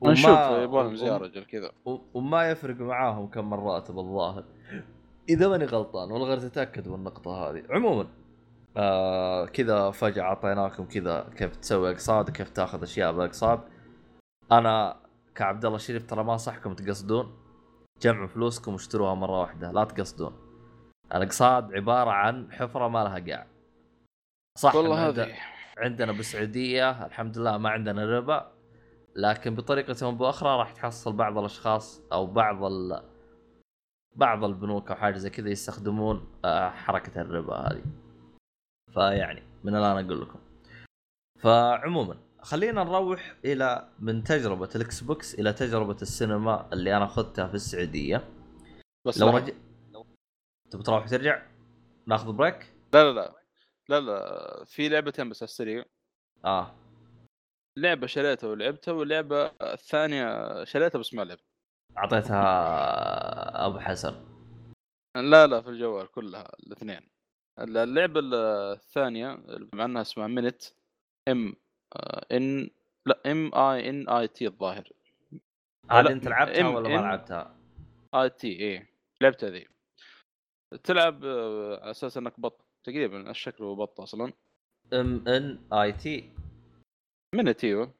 وما- نشوف يبغى لهم و- زياره رجل كذا. و- وما يفرق معاهم كم من راتب الظاهر. إذا ماني غلطان والله غير تتأكد من النقطة هذه. عموما آه كذا فجأة أعطيناكم كذا كيف تسوي أقساط وكيف تأخذ أشياء بأقساط. أنا كعبد الله الشريف ترى ما صحكم تقصدون. جمعوا فلوسكم واشتروها مرة واحدة لا تقصدون. الأقساط عبارة عن حفرة ما لها قاع. صح والله هذه. عندنا بالسعودية الحمد لله ما عندنا ربا لكن بطريقة أو بأخرى راح تحصل بعض الأشخاص أو بعض ال... بعض البنوك أو حاجة زي كذا يستخدمون آه، حركة الربا هذه. فيعني من الآن أقول لكم. فعموما خلينا نروح إلى من تجربة ال Xbox إلى تجربة السينما اللي أنا أخذتها في السعودية. بس لو. رجع تبي تروح وترجع ناخذ break لا لا لا. لا لا. في لعبتين بس على السريع. آه. لعبة شريتها ولعبتها واللعبه الثانية شريتها بس ما لعبت. أعطيتها أبو حسن. لا لا في الجوال كلها الاثنين. اللعبة الثانية مع أنها اسمها Minit MN لا M I N I T الظاهر. هذه أنت لعبتها ولا ما لعبتها؟ I T إيه لعبتها ذي. تلعب آه، على أساس إنك بط تقريبا الشكل هو بط أصلا. M N I T. Minit أيوه.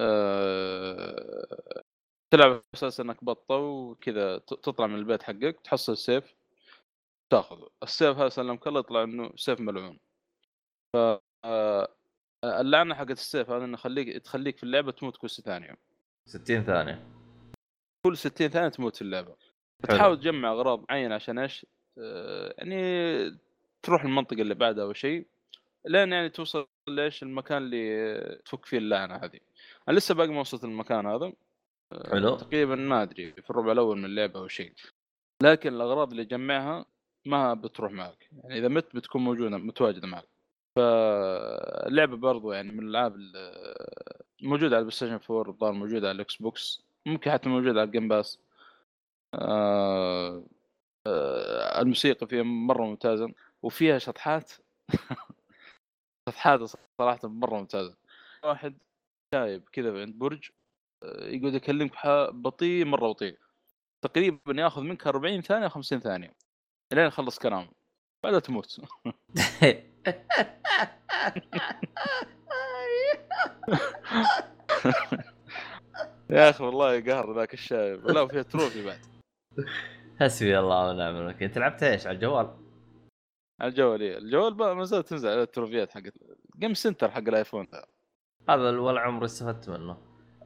أه... تلعب على أساس إنك بطة وكذا تطلع من البيت حقك تحصل سيف تاخذه. السيف هذا سلمك الله يطلع إنه سيف ملعون. ف آه، اللعنة حقت السيف هذا إنه يخليك تخليك في اللعبة تموت كل 60 ثانية. 60 ثانية. كل 60 ثانية تموت في اللعبة. حلو. تحاول تجمع أغراض معينة عشان إيش؟ آه، يعني تروح المنطقة اللي بعدها أو شيء لين يعني توصل ليش المكان اللي تفك فيه اللعنة هذه. أنا لسه باقي ما وصلت المكان هذا. آه، حلو. تقريبا ما أدري في الربع الأول من اللعبة أو شيء. لكن الأغراض اللي تجمعها ما بتروح معك. يعني إذا مت بتكون موجودة متواجدة معك. فاللعبه برضو يعني من الألعاب ال- موجودة على ال PlayStation 4 الظاهر موجودة على ال Xbox ممكن حتى موجودة على ال Game Pass آه آه الموسيقى فيها مرة ممتازة وفيها شطحات. شطحات صراحة مرة ممتازة. واحد شايب كذا عند برج آه، يقعد يكلمك بطيء مرة بطيء. تقريبا ياخذ منك 40 ثانية 50 ثانية لين يخلص كلامه. بعدها تموت. يا أخي والله قهر ذاك الشايب. لا وفيها trophy بعد. حسبي الله ونعم الوكيل. أنت لعبت إيش؟ على الجوال؟ على الجوال إيه. الجوال بقى ما زالت تنزل على التروفيات حقت Game Center حق الآيفون. ذا هذا ولا عمري استفدت منه.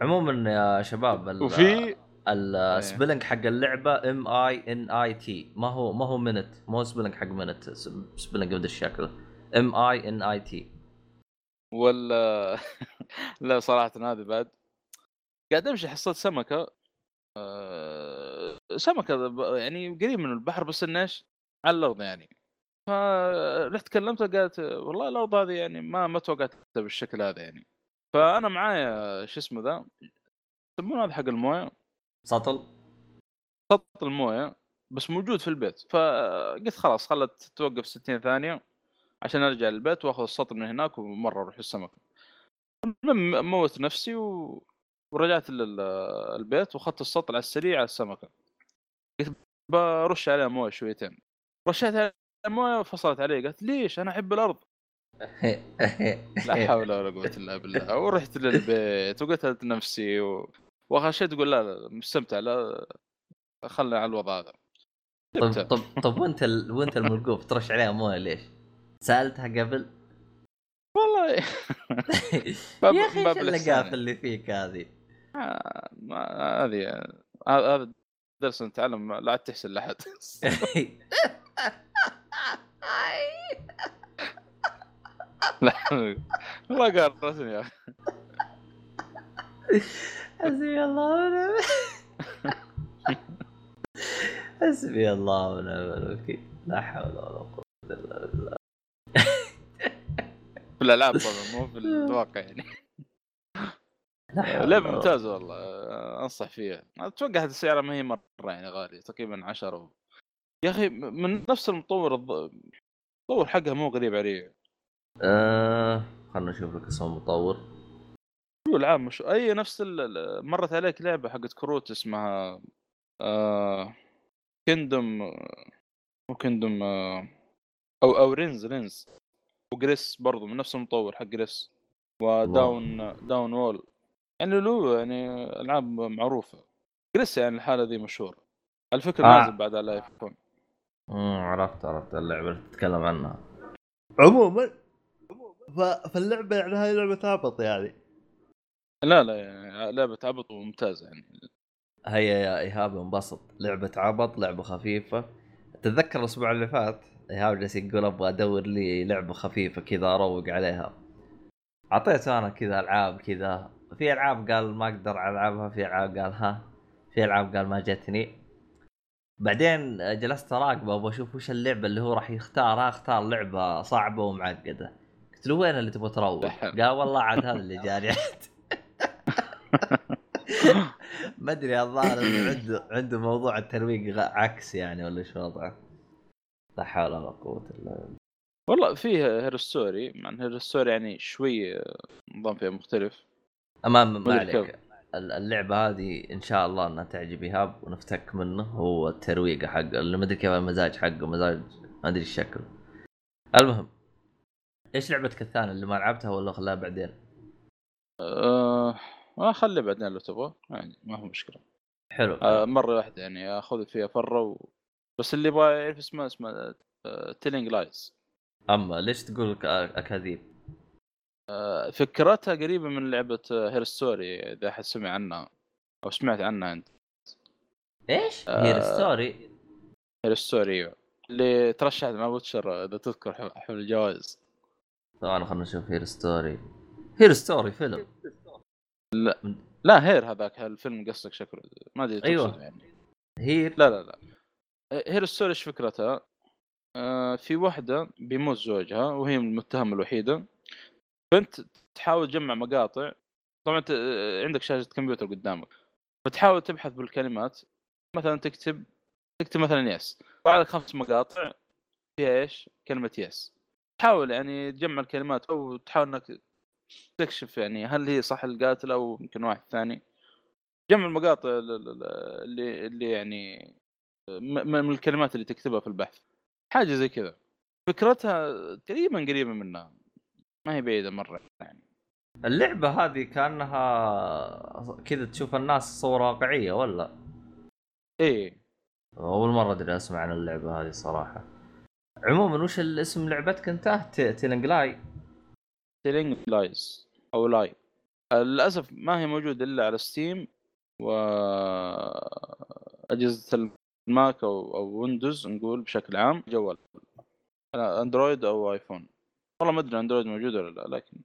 عموما يا شباب وفي ال spelling حق اللعبة M I N I T ما هو ما هو Minit مو spelling حق Minit spelling بهذا الشكل. M I N I T ولا لا صراحة هذه بعد. قاعد أمشي حصلت سمكة. آه، سمكة يعني قريب من البحر بس إنه إيش؟ على الأرض يعني. فرحت كلمتها قالت والله الأرض هذه يعني ما ما توقعتها بالشكل هذا يعني. فأنا معايا شو اسمه ذا؟ يسمونه هذا حق الموية. سطل؟ خط المويه بس موجود في البيت. فقلت خلاص خلت توقف 60 ثانية عشان أرجع للبيت وآخذ السطل من هناك ومرة أروح السمكه المهم موت نفسي و... ورجعت للبيت وأخذت السطل على السريع على السمكة. قلت برش عليها موية شويتين. رشيت عليها موية وفصلت علي. قالت ليش؟ أنا أحب الأرض. لا حول ولا قوة إلا بالله. ورحت للبيت وقتلت نفسي و... وخشيت أقول لا لا مستمتع لا خلنا على الوضع هذا طب. طب طب وانت ال... وانت الملقوف ترش عليها مويه ليش؟ سالتها قبل؟ والله يا أخي إيش اللقافه يعني. اللي فيك هذه؟ آه، هذه هذا هذا درس نتعلم لا عاد تحسن لاحد لا والله قارصني يا أخي حسبي الله ونعم حسبي الله ونعم الوكيل. لا حول ولا قوة إلا بالله. في الألعاب طبعا مو في الواقع يعني. ولا ممتازة والله أنصح فيها. أتوقع هذه السعرة ما هي مرة يعني غالية تقريبا 10 و... يا أخي من نفس المطور المطور حقها مو غريب علي آه خلنا نشوف لك اسم المطور. هو العاب مش أي نفس ال... ال- مرت عليك لعبة حقت كروت اسمها آه... كندوم مو Kingdom آه... أو أو Reigns Reigns و GRIS برضو من نفس المطور حق GRIS وداون داون Well يعني له يعني ألعاب معروفة. GRIS يعني الحالة ذي مشهورة. الفكرة آه. آه. نازل بعد على الايفون امم عرفت عرفت اللعبة اللي تتكلم عنها. عموما ف... فاللعبة يعني هاي لعبة هابط يعني. لا لا يعني لعبة عبط وممتازة يعني. هيا يا إيهاب انبسط. لعبة عبط لعبة خفيفة. تتذكر الأسبوع اللي فات؟ إيهاب جالس يقول أبغى أدور لي لعبة خفيفة كذا أروق عليها. اعطيته أنا كذا ألعاب كذا. في ألعاب قال ما أقدر ألعبها في ألعاب قال ها في ألعاب قال ما جتني. بعدين جلست أراقبه أبغى أشوف وش اللعبة اللي هو راح يختارها. اختار لعبة صعبة ومعقدة. قلت له وين اللي تبغى تروق؟ قال والله عاد هذا اللي جاني. ما أدري الظاهر إنه عنده عنده موضوع الترويق غ- عكس يعني ولا إيش وضعه؟ لا حول ولا قوة إلا والله فيه Her Story مع إن Her Story يعني شوي نظام فيها مختلف. تمام ما عليك. ال- اللعبة هذه إن شاء الله إنها تعجب ايهاب ونفتك منه هو الترويق حقه اللي ما أدري كيف المزاج حقه مزاج ما أدري الشكل. المهم إيش لعبتك الثانية اللي ما لعبتها ولا خلاها بعدين؟ آه ما خلي بعدين لو تبغى يعني ما هو مشكلة حلو آه مرة واحدة يعني اخذ فيها فرة و... بس اللي يبغى يعرف اسمها اسمها Telling Lies أما ليش تقول أكاذيب؟ فكرتها قريبة من لعبة Her Story إذا احد سمع عنها أو سمعت عنها أنت إيش؟ آه. Her Story Her Story أيوة. اللي ترشحت مع بوتشر إذا تذكر ح- حفل الجوائز ثواني خلنا نشوف Her Story Her Story فيلم لا. Her هذاك الفيلم قصدك شكله. ما أدري. تقصد يعني. Her؟ لا لا لا. Her Story إيش فكرتها؟ آه في واحدة بيموت زوجها وهي المتهمة الوحيدة. فانت تحاول تجمع مقاطع. طبعا عندك شاشة كمبيوتر قدامك. فتحاول تبحث بالكلمات. مثلا تكتب تكتب مثلا يس بعد خمس مقاطع فيها إيش؟ كلمة يس تحاول يعني تجمع الكلمات أو تحاول إنك تكشف يعني هل هي صح القاتل أو يمكن واحد ثاني جمع المقاطع ال- ال- ال- اللي اللي يعني من الكلمات اللي تكتبها في البحث حاجة زي كذا فكرتها تقريبا قريبة منها ما هي بعيدة مرة يعني اللعبة هذه كأنها كذا تشوف الناس صورة واقعية ولا؟ إيه أول مرة أدري أسمع عن اللعبة هذه صراحة. عموما وش الاسم لعبتك أنت؟ Telling Lie؟ Telling Lies أو Lie. للأسف ما هي موجودة إلا على Steam و أجهزة ال Mac أو أو Windows نقول بشكل عام جوال. أندرويد أو آيفون. والله ما أدري أندرويد موجود ولا لا لكن.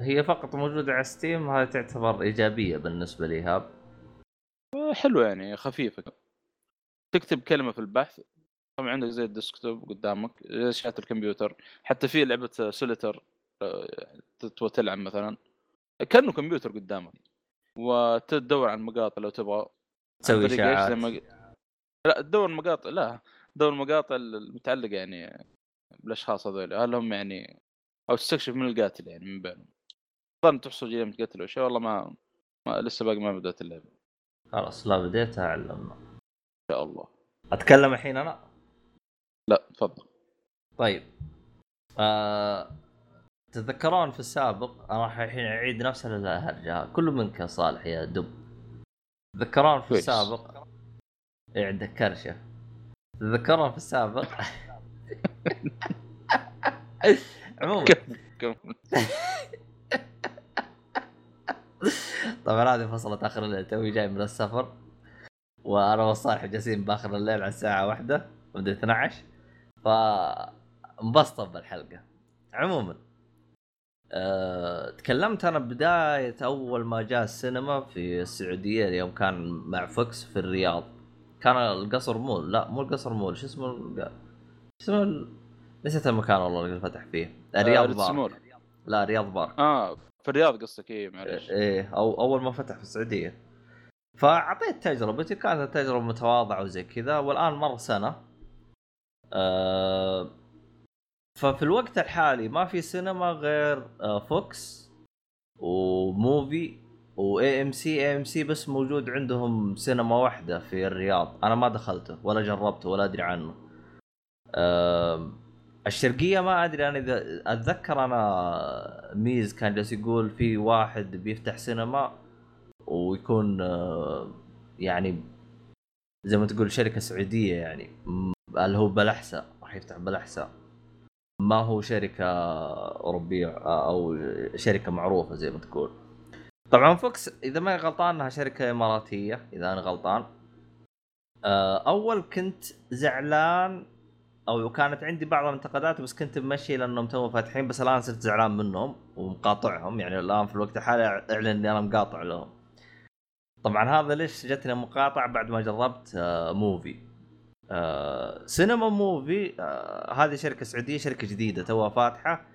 هي فقط موجودة على Steam هذه تعتبر إيجابية بالنسبة لي إيهاب. حلوة يعني خفيفة. تكتب كلمة في البحث. طبعا عندك زي ال desktop قدامك زي شاشة الكمبيوتر حتى في لعبة سوليتر. تبغى تلعب مثلا كأنه كمبيوتر قدامك وتدور على المقاطع لو تبغى تسوي. زي ما... لا تدور مقاطع لا تدور المقاطع المتعلقة يعني بالأشخاص هذول هل هم يعني أو تستكشف من القاتل يعني من بينهم ظن تحصل جريمة قتل أو شيء والله ما... ما لسه باقي ما بدأت اللعبة ان خلاص لا بديتها علمنا. شاء الله أتكلم الحين أنا؟ لا تفضل طيب. آه... تتذكرون في السابق أنا راح الحين أعيد نفس الهرجه كله منك يا صالح يا دب. تتذكرون في. السابق؟ إيه عندك كرشه تذكرها في السابق؟ عموما. طبعا هذه فصلة آخر الليل توي جاي من السفر. وأنا والصالح جالسين بآخر الليل على الساعة واحدة مدري 12 ف انبسطوا بالحلقة. عموما. أه... تكلمت أنا بداية أول ما جاء السينما في السعودية يوم كان مع فوكس في الرياض. كان القصر مول لا مو القصر مول شو اسمه. شو اسمه ال... نسيت المكان والله اللي فتح فيه. الرياض آه، Park. لا رياض Park آه في الرياض قصدك إيه معلش إيه أو أول ما فتح في السعودية. فأعطيت تجربتي كانت التجربه متواضعة وزي كذا والآن مر سنة. آه ففي الوقت الحالي ما في سينما غير VOX و Muvi و AMC AMC بس موجود عندهم سينما واحدة في الرياض. أنا ما دخلته ولا جربته ولا أدري عنه. الشرقية ما أدري أنا إذا أتذكر أنا ميز كان جالس يقول في واحد بيفتح سينما ويكون آه، يعني زي ما تقول شركة سعودية يعني اللي هو بلحسة راح يفتح بلحسة. ما هو شركة أوروبية آه، أو شركة معروفة زي ما تقول. طبعا VOX إذا ما غلطان إنها شركة إماراتية إذا أنا غلطان. آه، أول كنت زعلان أو كانت عندي بعض الانتقادات بس كنت ممشي لأنهم تو فاتحين بس الآن صرت زعلان منهم ومقاطعهم. يعني الآن في الوقت الحالي أعلن إني أنا مقاطع لهم. طبعا هذا ليش جتني مقاطعه بعد ما جربت آه Muvi آه سينما Muvi آه هذه شركة سعودية شركة جديدة توها فاتحة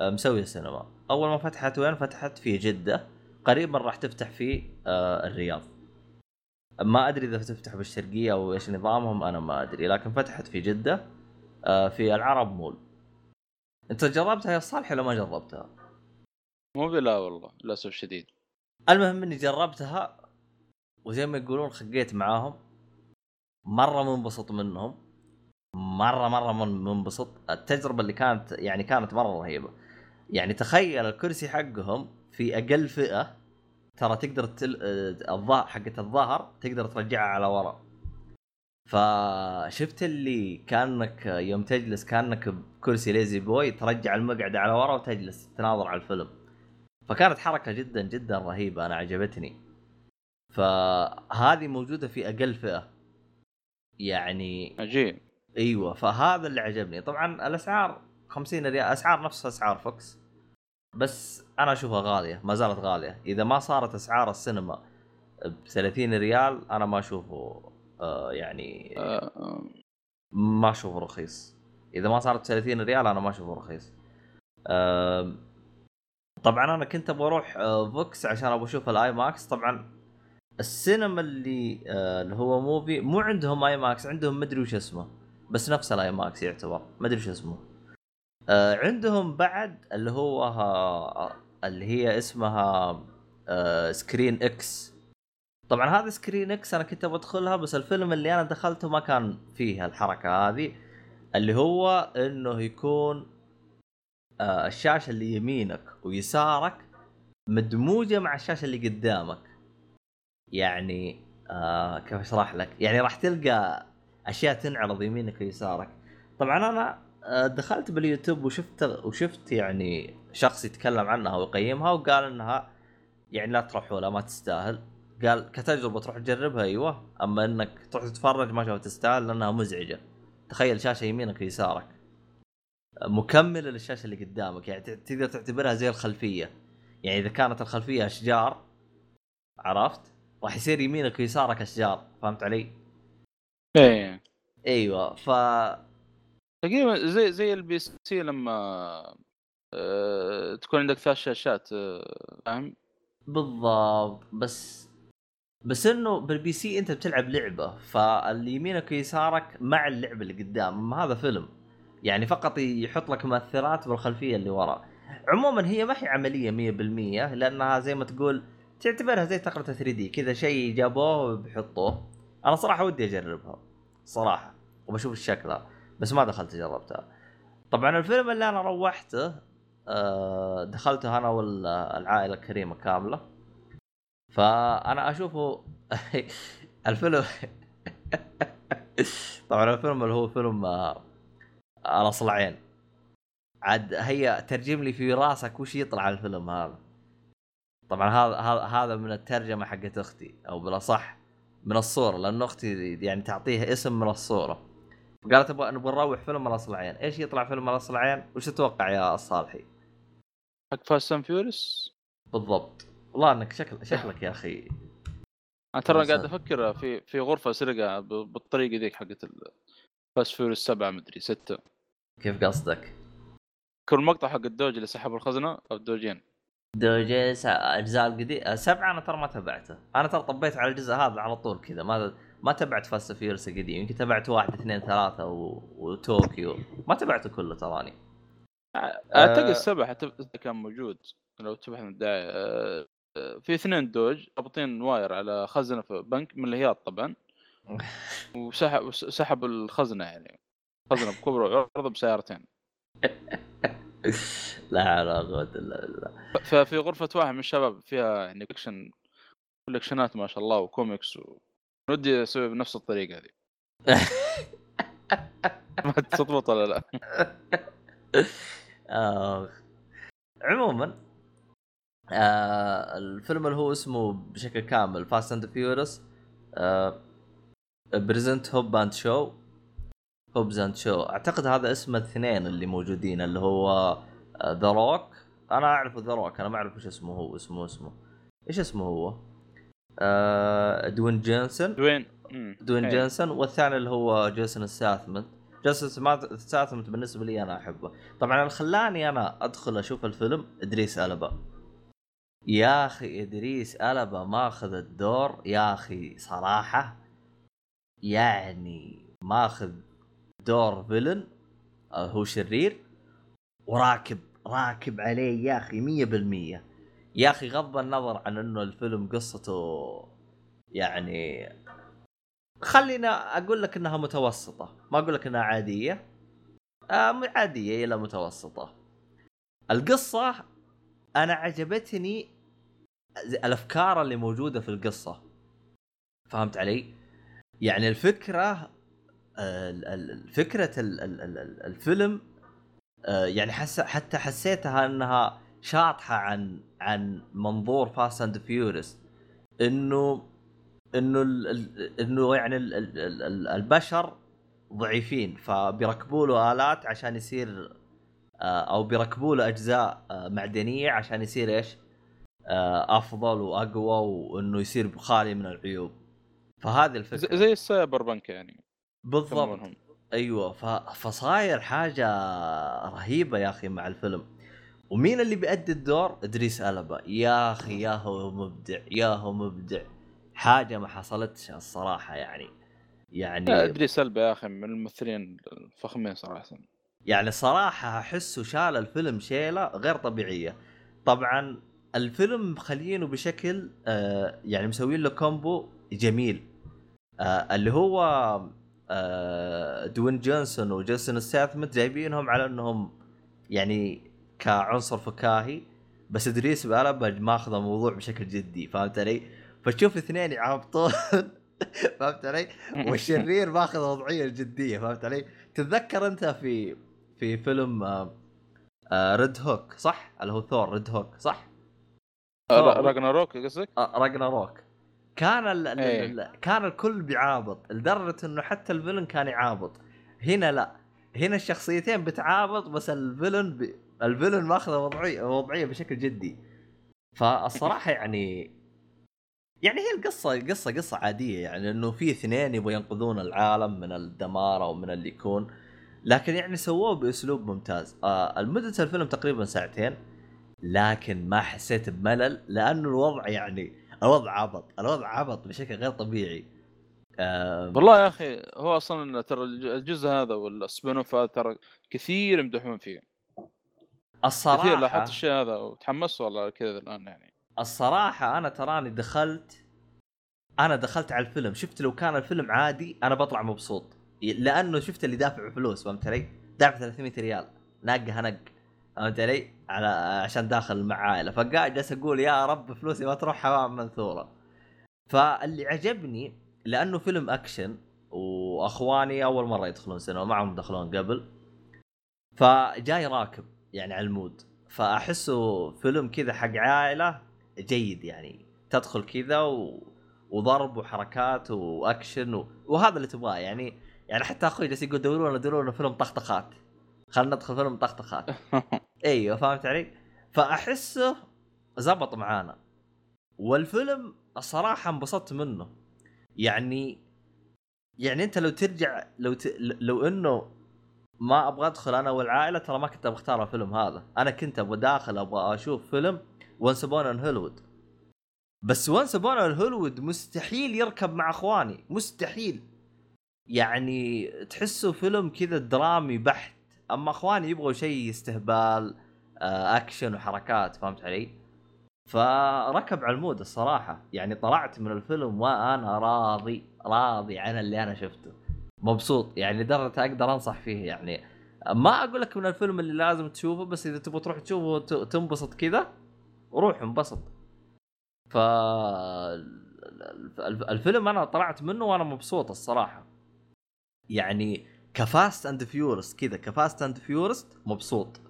آه مسوية سينما. أول ما فتحت وين فتحت؟ في جدة. قريبا راح تفتح في آه الرياض. ما أدري إذا تفتح بالشرقية أو إيش نظامهم أنا ما أدري لكن فتحت في جدة آه، في العرب مول. أنت جربتها يا صالح ولا ما جربتها؟ مو بلا والله للأسف شديد المهم إني جربتها وزي ما يقولون خقيت معاهم. مرة منبسط منهم مرة مرة من- منبسط. التجربة اللي كانت يعني كانت مرة رهيبة. يعني تخيل الكرسي حقهم في أقل فئة ترى تقدر تل... الظهر حقت الظهر تقدر ترجعها على ورا. فشفت اللي كأنك يوم تجلس كأنك بكرسي ليزي بوي ترجع المقعد على ورا وتجلس تناظر على الفيلم. فكانت حركة جدا جدا رهيبة أنا عجبتني. فهذه موجودة في أقل فئة. يعني عجيب. أيوه فهذا اللي عجبني. طبعا الأسعار 50 ريال أسعار نفس أسعار VOX بس أنا أشوفها غالية ما زالت غالية. إذا ما صارت أسعار السينما ب 30 ريال أنا ما أشوفه آه يعني آه، آه، ما أشوفه رخيص. إذا ما صارت 30 ريال أنا ما أشوفه رخيص. آم، طبعا أنا كنت أبغى أروح آه، VOX عشان أبغى أشوف ال IMAX طبعا السينما اللي آه، اللي هو Muvi مو عندهم IMAX عندهم مدري وش اسمه بس نفس ال IMAX يعتبر مدري وش اسمه. آه، عندهم بعد اللي هو ها اللي هي اسمها آه، ScreenX طبعا هذا ScreenX أنا كنت بدخلها بس الفيلم اللي أنا دخلته ما كان فيه الحركة هذه اللي هو إنه يكون آه الشاشة اللي يمينك ويسارك مدموجة مع الشاشة اللي قدامك. يعني آه كيف أشرح لك؟ يعني راح تلقى أشياء تنعرض يمينك ويسارك. طبعا أنا آه، دخلت باليوتيوب وشفت وشفت يعني شخص يتكلم عنها ويقيمها وقال إنها يعني لا تروحوا لها ما تستاهل. قال كتجربة تروح تجربها أيوه. أما إنك تروح تتفرج ما شاء تستاهل لأنها مزعجة. تخيل شاشة يمينك ويسارك. مكملة للشاشة اللي قدامك. يعني تقدر تعتبرها زي الخلفية. يعني إذا كانت الخلفية أشجار عرفت؟ راح يصير يمينك ويسارك أشجار فهمت علي؟ إيه. أيوه ف تقريبا زي زي ال PC لما آه، تكون عندك ثلاث شاشات آه، فاهم؟ بالضبط بس بس إنه بال PC أنت بتلعب لعبة فاللي يمينك ويسارك مع اللعبة اللي قدام هذا فيلم. يعني فقط يحط لك مؤثرات بالخلفية اللي ورا. عموما هي ما هي عملية 100% لأنها زي ما تقول تعتبرها زي تقرة 3 دي كذا شيء جابوه وبيحطوه أنا صراحة ودي أجربها. صراحة. وبشوف شكلها بس ما دخلت جربتها طبعا الفيلم اللي أنا روحته آه، دخلته أنا والعائلة الكريمه كاملة. فأنا أشوفه الفيلم طبعا الفيلم اللي هو فيلم آه، الأصلعين. عاد هي ترجم لي في راسك وش يطلع الفيلم هذا. طبعا هذا هذا هذا من الترجمة حقت أختي أو بالأصح من الصورة لأن أختي يعني تعطيها اسم من الصورة. قالت أبغى نبغى نروح فيلم الاصلعين إيش يطلع فيلم الاصلعين وش تتوقع يا الصالحي حق Fast and Furious بالضبط. والله إنك شكل شكلك يا أخي. أنا ترى قاعد. أفكر في في غرفة سرقة بالطريقة ذيك حقت Fast Furious سبعة مدري ستة. كيف قصدك؟ كل مقطع حق ال Dodge اللي سحب الخزنة أو الدوجين. دوجي س- أجزاء القديمه سبعة أنا ترى ما تابعته أنا ترى طبيت على الجزء هذا على طول كذا. ما ما تبعت Fast Furious القديم يمكن تبعت واحد اثنين ثلاثة و... وطوكيو ما تبعته كله تراني أعتقد آه. السبع حتى كان موجود. لو تبحث عن الداعي آه، آه، في اثنين Dodge رابطين wire على خزنة في بنك من الهياط طبعا. وسحب وسحبوا الخزنة يعني. خزنة بكبر وعرض بسيارتين. لا حول ولا قوه الا بالله ففي غرفة واحد من الشباب فيها يعني collection collection ات ما شاء الله وكوميكس و... ودي أسوي بنفس الطريقة هذه ما تضبط ولا لا. آخ. عموما آه الفيلم اللي هو اسمه بشكل كامل Fast and Furious present Hobb and Shaw Hobbs and Shaw أعتقد هذا اسم الاثنين اللي موجودين اللي هو The Rock أنا أعرف The Rock أنا ما أعرف إيش اسمه هو اسمه اسمه. إيش اسمه هو؟ آه دوين جونسون. دوين. دوين إيه. جونسون والثاني اللي هو جيسون ستاثام. جيسون ستاثام بالنسبة لي أنا أحبه. طبعا اللي خلاني أنا أدخل أشوف الفيلم إدريس ألبا. يا أخي إدريس ألبا ماخذ الدور يا أخي صراحة يعني ماخذ دور villain آه، هو شرير وراكب راكب عليه يا أخي مية بالمية. يا أخي غض النظر عن إنه الفيلم قصته يعني خلينا أقول لك إنها متوسطة ما أقول لك إنها عادية. آه عادية إلى متوسطة. القصة أنا عجبتني الأفكار اللي موجودة في القصة. فهمت علي؟ يعني الفكرة ال- ال- فكرة ال- ال- ال- ال- الفيلم آه، يعني حس حتى حسيتها إنها شاطحة عن عن منظور Fast and Furious إنه إنه إنه يعني ال- ال- ال- ال- البشر ضعيفين فبيركبوا له آلات عشان يصير آه، أو بيركبوا له أجزاء آه، معدنية عشان يصير إيش؟ أفضل وأقوى وإنه يصير خالي من العيوب. فهذه الفكرة. زي السايبر بنك يعني. بالضبط. أيوه ف... فصاير حاجة رهيبة يا أخي مع الفيلم. ومين اللي بيأدي الدور؟ إدريس ألبا. يا أخي يا هو مبدع يا هو مبدع. حاجة ما حصلتش الصراحة يعني. يعني إدريس ألبا يا أخي من الممثلين الفخمين صراحة. يعني صراحة أحسه شال الفيلم شيلة غير طبيعية. طبعا الفيلم مخلينه بشكل آه يعني مسوين له combo جميل. آه اللي هو دوين جونسون وجيسون ستاثام جايبينهم على إنهم يعني كعنصر فكاهي بس إدريس ألبا ماخذ الموضوع بشكل جدي فهمت علي؟ فتشوف اثنين يعابطون فهمت علي؟ والشرير ماخذ وضعيه الجدية فهمت علي؟ تتذكر أنت في في فيلم آه آه ريد هوك صح؟ اللي هو ثور ريد هوك صح؟ Ragnarok قصدك؟ آه Ragnarok كان ال ال. ال كان الكل بيعابط لدرجة إنه حتى ال villain كان يعابط. هنا لا. هنا الشخصيتين بتعابط بس الفيلن ب... الفيلن ماخذ وضعيه وضعية بشكل جدي. فالصراحة يعني يعني هي القصة قصة قصة عادية يعني إنه في اثنين يبغوا ينقذون العالم من الدمار أو من اللي يكون. لكن يعني سووه بأسلوب ممتاز. آه المدة الفيلم تقريبا ساعتين لكن ما حسيت بملل لأنه الوضع يعني الوضع عبط الوضع عبط بشكل غير طبيعي. آه والله يا أخي هو أصلا ترى الج- الجزء هذا وال spin off هذا ترى كثير يمدحون فيه. كثير الصراحة لاحظت الشيء هذا وتحمست والله كذا الآن يعني. الصراحة أنا تراني دخلت أنا دخلت على الفيلم. شفت لو كان الفيلم عادي أنا بطلع مبسوط. لأنه شفت اللي دافع فلوس فهمت علي؟ دافع 300 ريال. ناقها نق. فهمت علي؟ على عشان داخل مع عائله فقاعد جالس أقول يا رب فلوسي ما تروح هواء منثورة. فاللي عجبني لأنه فيلم أكشن وأخواني أول مرة يدخلون سينما ما عمرهم دخلون قبل. فجاي راكب يعني على ال mood. فأحسه فيلم كذا حق عائلة جيد يعني. تدخل كذا و... وضرب وحركات وأكشن و... وهذا اللي تبغاه يعني. يعني حتى أخوي جالس يقول دوروا لنا فيلم طخطخات خلينا ندخل فيلم طخطخات أيوه فهمت علي؟ فأحسه زبط معانا. والفيلم الصراحه انبسطت منه. يعني يعني أنت لو ترجع لو ت... لو إنه ما أبغى أدخل أنا والعائلة ترى ما كنت بختار الفيلم هذا. أنا كنت أبغى داخل أبغى أشوف فيلم Once in Hollywood بس Once in Hollywood مستحيل يركب مع أخواني. مستحيل. يعني تحسه فيلم كذا درامي بحت. أما أخواني يبغوا شيء استهبال آه، أكشن وحركات فهمت علي؟ فركب على المود الصراحة. يعني طلعت من الفيلم وأنا راضي راضي عن اللي أنا شفته. مبسوط يعني لدرجة أقدر أنصح فيه يعني. ما أقول لك من الفيلم اللي لازم تشوفه بس إذا تبغى تروح تشوفه تنبسط كذا روح انبسط. ف الف- الفيلم أنا طلعت منه وأنا مبسوط الصراحة. يعني ك Fast and Furious كذا ك Fast and Furious مبسوط.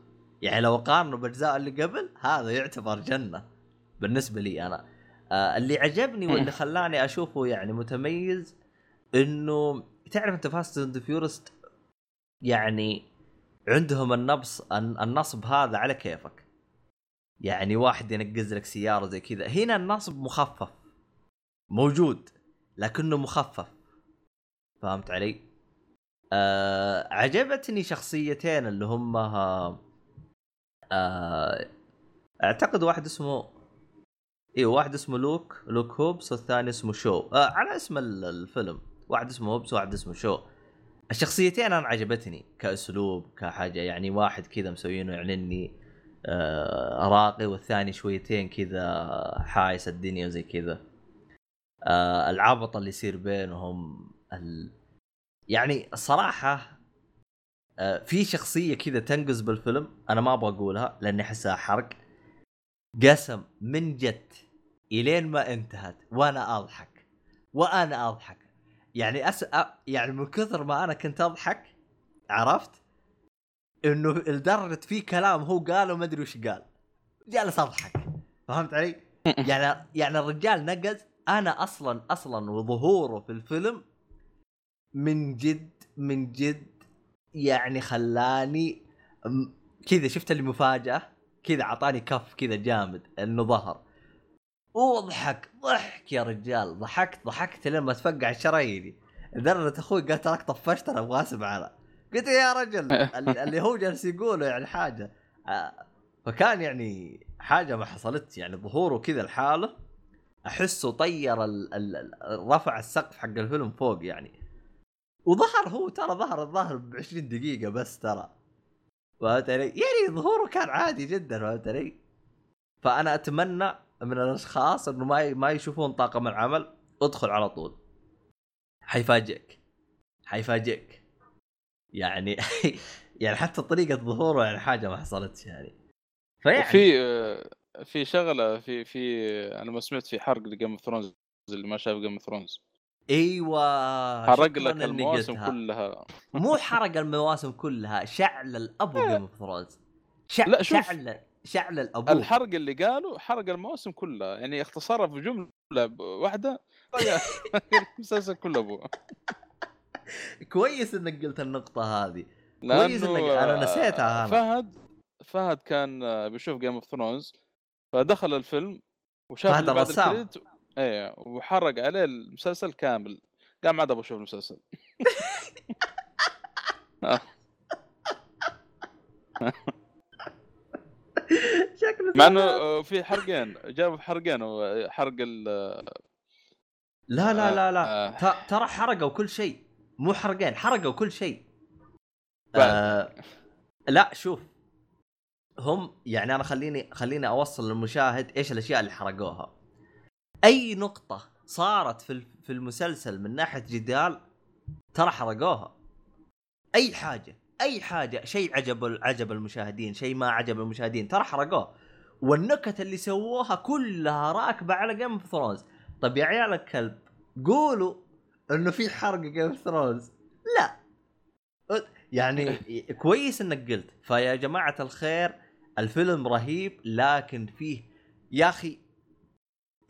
يعني لو اقارنه بالاجزاء اللي قبل هذا يعتبر جنة بالنسبة لي أنا. آه اللي عجبني واللي خلاني أشوفه يعني متميز إنه تعرف أنت Fast and Furious يعني عندهم النبص الن- النصب هذا على كيفك. يعني واحد ينقز لك سيارة زي كذا. هنا النصب مخفف موجود لكنه مخفف. فهمت علي؟ آه عجبتني شخصيتين اللي هم آه أعتقد واحد اسمه أيوه واحد اسمه لوك لوك هوبس والثاني اسمه شو. آه على اسم ال- الفيلم. واحد اسمه هوبس وواحد اسمه شو. الشخصيتين أنا عجبتني كأسلوب كحاجة يعني واحد كذا مسوينه يعني إني آه راقي والثاني شويتين كذا حايس الدنيا زي كذا. آه العبط اللي يصير بينهم. يعني الصراحه آه في شخصية كذا تنقز بالفيلم أنا ما أبغى أقولها لأني أحسها حرق. قسم من جد إلين ما انتهت وأنا أضحك وأنا أضحك. يعني أس... يعني من كثر ما أنا كنت أضحك عرفت؟ إنه لدرجه في كلام هو قاله ما أدري وش قال. جالس أضحك فهمت علي؟ يعني يعني الرجال نقز أنا أصلا أصلا وظهوره في الفيلم من جد من جد يعني خلاني كذا شفت اللي مفاجاه كذا أعطاني كف كذا جامد إنه ظهر. واضحك ضحك يا رجال ضحكت ضحكت لين ما تفقع شراييني لدرجه أخوي قال تراك طفشت أنا أبغى أسمع أنا. قلت يا رجل ال- اللي هو جالس يقوله يعني حاجة. آه، فكان يعني حاجة ما حصلت يعني ظهوره كذا لحاله. أحسه طير ال ال- رفع السقف حق الفيلم فوق يعني. وظهر هو ترى ظهر الظاهر ب 20 دقيقة بس ترى. فهمت علي؟ يعني ظهوره كان عادي جدا فهمت علي؟ فأنا أتمنى من الأشخاص إنه ما ما يشوفون طاقم العمل ادخل على طول. حيفاجئك. حيفاجئك. يعني يعني حتى طريقة ظهوره يعني حاجة ما حصلتش يعني. فيعني آه، في شغلة في في أنا ما سمعت في حرق ل Game of Thrones اللي ما شاف Game of Thrones إيوه حرق لك المواسم. كلها مو حرق المواسم كلها شعل الأبو Game of Thrones شع... لا، شوف. شعل شعل الأبو الحرق اللي قالوا حرق المواسم كلها يعني اختصرها في جملة واحدة المسلسل كله ابوه كويس إنك قلت النقطة هذه كويس إنك- أنا نسيتها أنا. فهد فهد كان بيشوف Game of Thrones فدخل الفيلم وشاف فهد بعد الرسام. إيه وحرق عليه المسلسل كامل. قال ما عاد أبغى أشوف المسلسل. شكله مع إنه في حرقين جابوا حرقين هو حرق ال لا لا لا لا. آه. ت- ترى حرقوا كل شيء. مو حرقين حرقوا كل شيء. آه لا شوف. هم يعني أنا خليني خليني أوصل للمشاهد إيش الأشياء اللي حرقوها. أي نقطة صارت في في المسلسل من ناحية جدال ترى حرقوها. أي حاجة أي حاجة شيء عجب عجب المشاهدين شيء ما عجب المشاهدين ترى حرقوه والنكت اللي سووها كلها راكبة على Game of Thrones طب يا عيال الكلب قولوا إنه في حرق Game of Thrones لا. يعني كويس إنك قلت. فيا جماعة الخير الفيلم رهيب لكن فيه يا أخي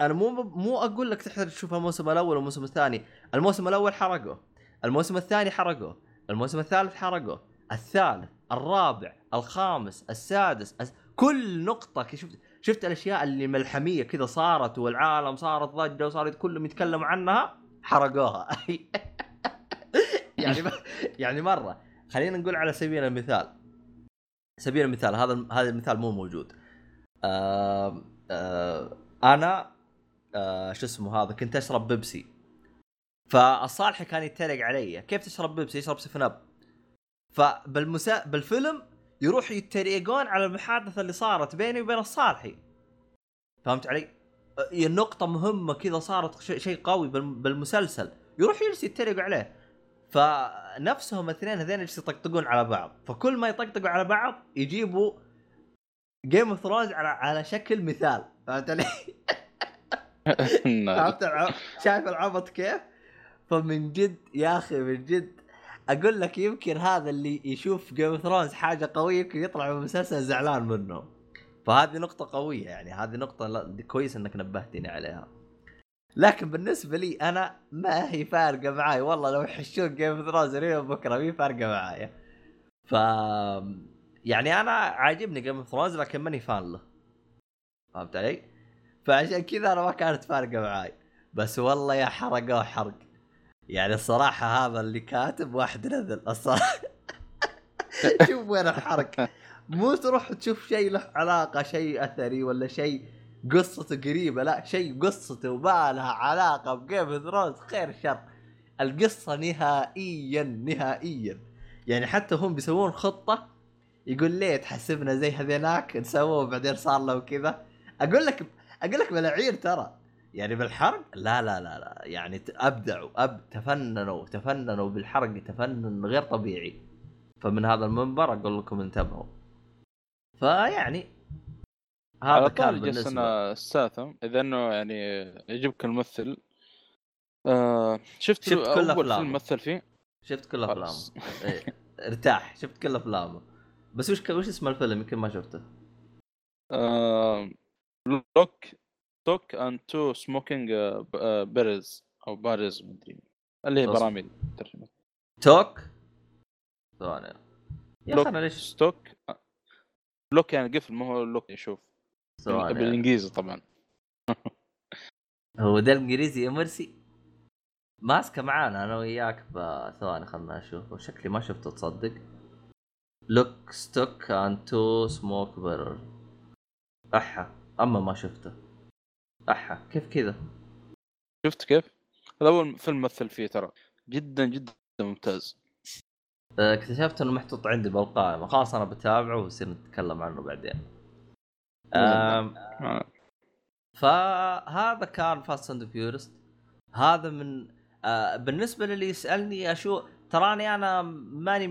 أنا مو مو أقول لك تحتاج تشوف الموسم الأول والموسم الثاني. الموسم الأول حرقه. الموسم الثاني حرقه. الموسم الثالث حرقه. الثالث الرابع الخامس السادس الس... كل نقطة شفت شفت الأشياء اللي ملحمية كذا صارت والعالم صارت ضجة وصارت كلهم يتكلموا عنها حرقوها. يعني يعني مرة. خلينا نقول على سبيل المثال. سبيل المثال هذا هذا المثال مو موجود. آه آه أنا آه شو اسمه هذا كنت أشرب بيبسي. فالصالحي كان يتريق علي كيف تشرب بيبسي؟ يشرب Seven Up. فبالمسا... بالفيلم يروح يتريقون على المحادثة اللي صارت بيني وبين الصالحي. فهمت علي؟ النقطة مهمة كذا صارت شيء قوي بالمسلسل. يروح يجلس يتريق عليه. فنفسهم الاثنين هذين يجلسوا يطقطقون على بعض. فكل ما يطقطقوا على بعض يجيبوا Game of Thrones على على شكل مثال. فهمت علي؟ نعم. شايف العبط كيف؟ فمن جد يا أخي من جد أقول لك يمكن هذا اللي يشوف Game Thrones حاجة قوية يمكن يطلع من المسلسل زعلان منه فهذه نقطة قوية يعني هذه نقطة كويس إنك نبهتني عليها لكن بالنسبة لي أنا ما هي فارقة معاي والله لو يحشون Game Thrones اليوم بكرة ما هي فارقة معايا ف يعني أنا عاجبني Game Thrones لكن ماني fan له فهمت علي؟ فعشان كذا أنا ما كانت فارقة معاي. بس والله يا حرقوه حرق. يعني الصراحة هذا اللي كاتب واحد نذل الصراحة. شوف وين الحرق. مو تروح تشوف شيء له علاقة شيء أثري ولا شيء قصته قريبة لا شيء قصته ما لها علاقة ب Game of Thrones خير شر. القصة نهائيا نهائيا. يعني حتى هم بيسوون خطة يقول ليه تحسبنا زي هذيناك نسووه بعدين صار له كذا. أقول لك أقول لك بلعير ترى. يعني بالحرق؟ لا لا لا لا. يعني أبدعوا أب تفننوا تفننوا بالحرق تفنن غير طبيعي. فمن هذا المنبر أقول لكم انتبهوا. فيعني هذا كان بالنسبة. الساثم إذا إنه يعني يعجبك الممثل. آه شفت, شفت كل أول فيلم مثل فيه؟ شفت كل أفلامه. إيه. ارتاح. شفت كل أفلامه. بس وش وش اسم الفيلم؟ يمكن ما شفته. آه... Lock Stock and Two Smoking Bears أو Bars مدري اللي هي براميل ترجمة. Stock ثواني يا أخي ليش Lock يعني قفل ما هو look يشوف. ثواني بالإنجليزي طبعا. هو ده الإنجليزي يا مرسي؟ ماسكة معانا أنا وياك ثواني خلنا أشوف. شكلي ما شفته تصدق. Lock Stock and Two Smoke Barrel أحا. أما ما شفته. أحا كيف كذا؟ شفت كيف؟ هذا أول فيلم مثل فيه ترى. جدا جدا ممتاز. آه، اكتشفت إنه محطوط عندي بالقائمة. خلاص أنا بتابعه ونصير نتكلم عنه بعدين. آم آه. فهذا كان Fast and Furious هذا من آه بالنسبة للي يسألني أشو تراني أنا ماني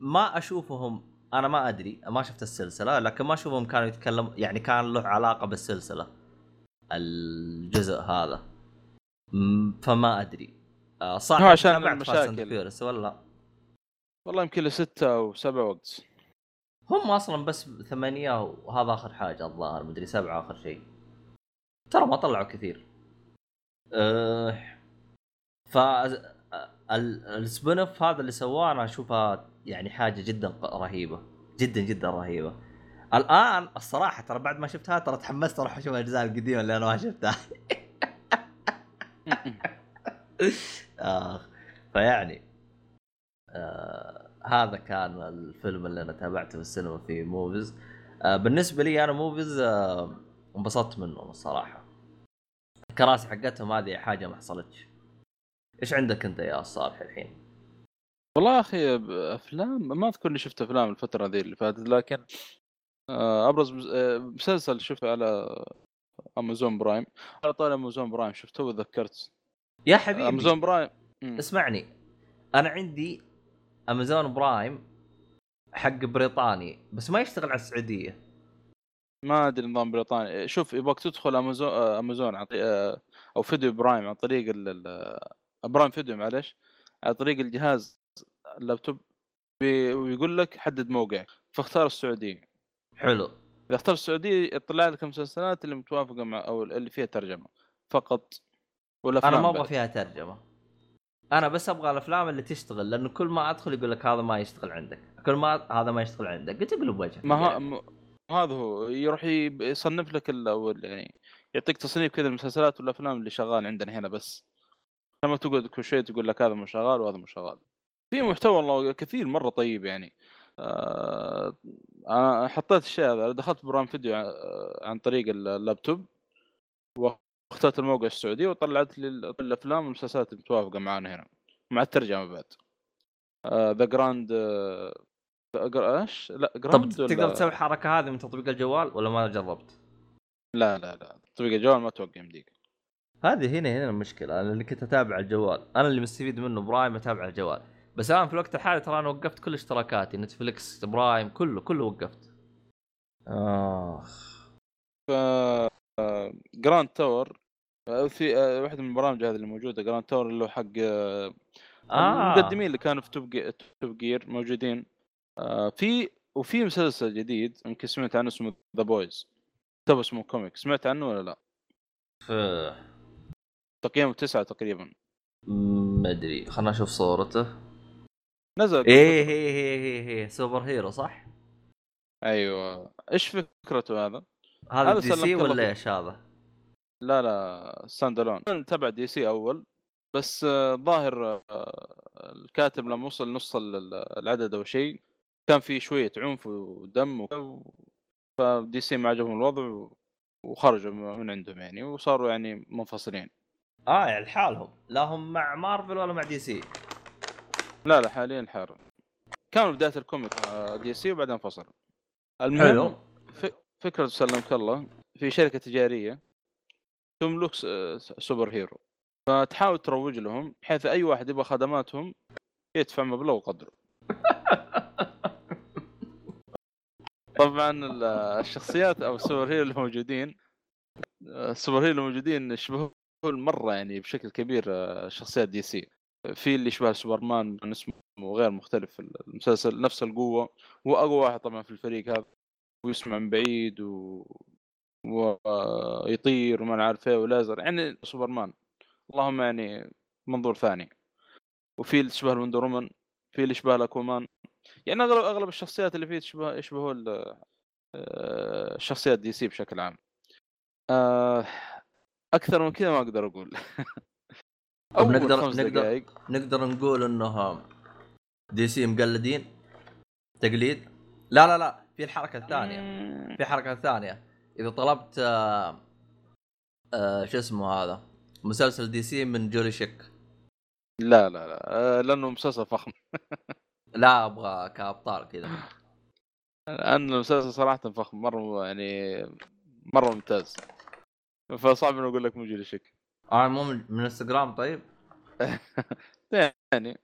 ما أشوفهم أنا ما أدري ما شفت السلسلة لكن ما أشوفهم كانوا يتكلموا يعني كان له علاقة بالسلسلة الجزء هذا. فما أدري. آه، صح عشان المشاكل. ولا؟ والله يمكن له ستة أو سبعة وقت. هم أصلا بس ثمانية وهذا آخر حاجة الظاهر مدري سبعة آخر شيء. ترى ما طلعوا كثير. أه ف ال spin-off هذا اللي سواه أنا اشوفها يعني حاجة جدا رهيبة. جدا جدا رهيبة. الآن الصراحة ترى بعد ما شفتها ترى تحمست أروح أشوف الاجزاء القديمة اللي أنا ما شفتها. آه فيعني آه هذا كان الفيلم اللي أنا تابعته في السينما في موفيز. آه بالنسبة لي أنا موفيز آه انبسطت منهم الصراحة. الكراسي حقتهم هذه حاجة ما حصلتش. إيش عندك أنت يا صالح الحين؟ والله أخي أفلام ما أذكر إني شفت أفلام الفترة ذي اللي فاتت لكن آه، أبرز آه، مسلسل شفته على Amazon Prime على طول Amazon Prime شفته وذكرت يا حبيبي. Amazon Prime اسمعني. أنا عندي Amazon Prime حق بريطاني بس ما يشتغل على السعودية. ما أدري نظام بريطاني. شوف يبغاك تدخل Amazon Amazon عن أو Video Prime عن طريق Prime Video معلش على طريق الجهاز اللابتوب بي- ويقول لك حدد موقعك فاختار السعودية. حلو. إذا اخترت السعودية يطلع لك المسلسلات اللي متوافقة مع أو اللي فيها ترجمة فقط. ولا أنا ما أبغى فيها ترجمة. أنا بس أبغى الأفلام اللي تشتغل لأنه كل ما أدخل يقول لك هذا ما يشتغل عندك. كل ما هذا ما يشتغل عندك. قلت اقلب وجهك ما ها م- هذا هو. يروح يصنف لك ال- أو ال- يعني يعطيك تصنيف كذا المسلسلات والأفلام اللي شغال عندنا هنا بس. لما تقعد كل شوي تقول لك هذا مو شغال وهذا مو شغال. في محتوى والله كثير مرة طيب يعني آه أنا حطيت الشيء هذا دخلت Prime Video ع- عن طريق اللابتوب واخترت الموقع السعودي وطلعت لي ال- الأفلام والمسلسلات المتوافقة معانا هنا مع الترجمة بعد The Grand إيش؟ لا طب Grand تقدر تسوي الحركة هذه من تطبيق الجوال ولا ما جربت؟ لا لا لا تطبيق الجوال ما أتوقع يمديك هذه هنا هنا المشكلة أنا اللي كنت أتابع الجوال أنا اللي مستفيد منه Prime أتابع الجوال بس الآن في الوقت الحالي ترى أنا وقفت كل اشتراكاتي Netflix Prime كله كله وقفت آخ ف Grand Tour في آه، واحدة من البرامج هذه اللي موجودة جراند تاور اللي هو حق آه، آه. المقدمين اللي كانوا في Top. Top Gear موجودين آه، في وفي مسلسل جديد يمكن سمعت عنه اسمه The Boys تو اسمه comic سمعت عنه ولا لا؟ ف... تقييمه تسعة تقريبا ما أدري خلنا نشوف صورته نزل إيه هي هي هي هي superhero صح؟ أيوه إيش فكرته هذا؟ هذا DC ولا. إيش هذا؟ لا لا standalone تبع DC أول بس آه، ظاهر آه، الكاتب لما وصل نص ال- ال- العدد أو شيء كان في شوية عنف ودم و... ف DC ما عجبهم الوضع وخرجوا من عندهم يعني وصاروا يعني منفصلين آه يعني لحالهم لا هم مع مارفل ولا مع DC لا لا حاليا حار كانوا بداية ال comic آه، DC وبعدين انفصلوا المهم حلو. ف- فكرة سلمك الله في شركة تجارية تملك س- superhero. فتحاول تروج لهم بحيث أي واحد يبغى خدماتهم يدفع مبلغ وقدره. طبعا ال- الشخصيات أو ال superhero الموجودين ال superhero الموجودين يشبهون مرة يعني بشكل كبير آه، شخصيات DC. في اللي يشبه سوبرمان اسمه غير مختلف المسلسل نفس القوة. هو أقوى واحد طبعا في الفريق هذا ويسمع من بعيد و... ويطير وما عارف إيه ولازر. يعني سوبرمان اللهم يعني منظور ثاني. وفي اللي تشبه ال Wonder Woman في اللي يشبه ال Aquaman يعني أغلب أغلب الشخصيات اللي فيه تشبه يشبهوا ال- آه، الشخصيات DC بشكل عام. آه، أكثر من كذا ما أقدر أقول. أول نقدر- نقدر- نقدر نقول إنه DC مقلدين؟ تقليد؟ لا لا لا في الحركه الثانية في حركة ثانية. إذا طلبت آه آه شو اسمه هذا؟ مسلسل دي سي من جولي شيك. لا لا لا آه، لأنه مسلسل فخم. لا أبغى كأبطال كذا. لأن المسلسل صراحة فخم مرة يعني مرة ممتاز. فصعب إنه أقول لك مو جيلي شك أنا مو من من انستغرام طيب؟ يعني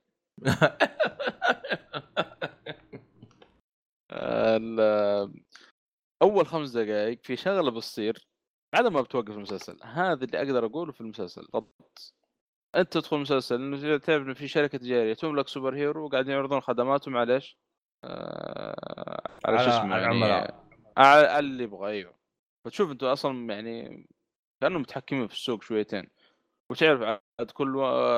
أول خمس دقائق في شغلة بتصير بعد ما بتوقف المسلسل. هذا اللي أقدر أقوله في المسلسل بالضبط. أنت تدخل مسلسل إنه تعرف إنه في شركة تجارية تملك superhero وقاعدين يعرضون خدماتهم على إيش؟ آه على شو اسمه على يعني العملاء. على اللي يبغى أيوه. فتشوف أنتم أصلا يعني كانوا متحكمين في السوق شويتين. وتعرف عاد كل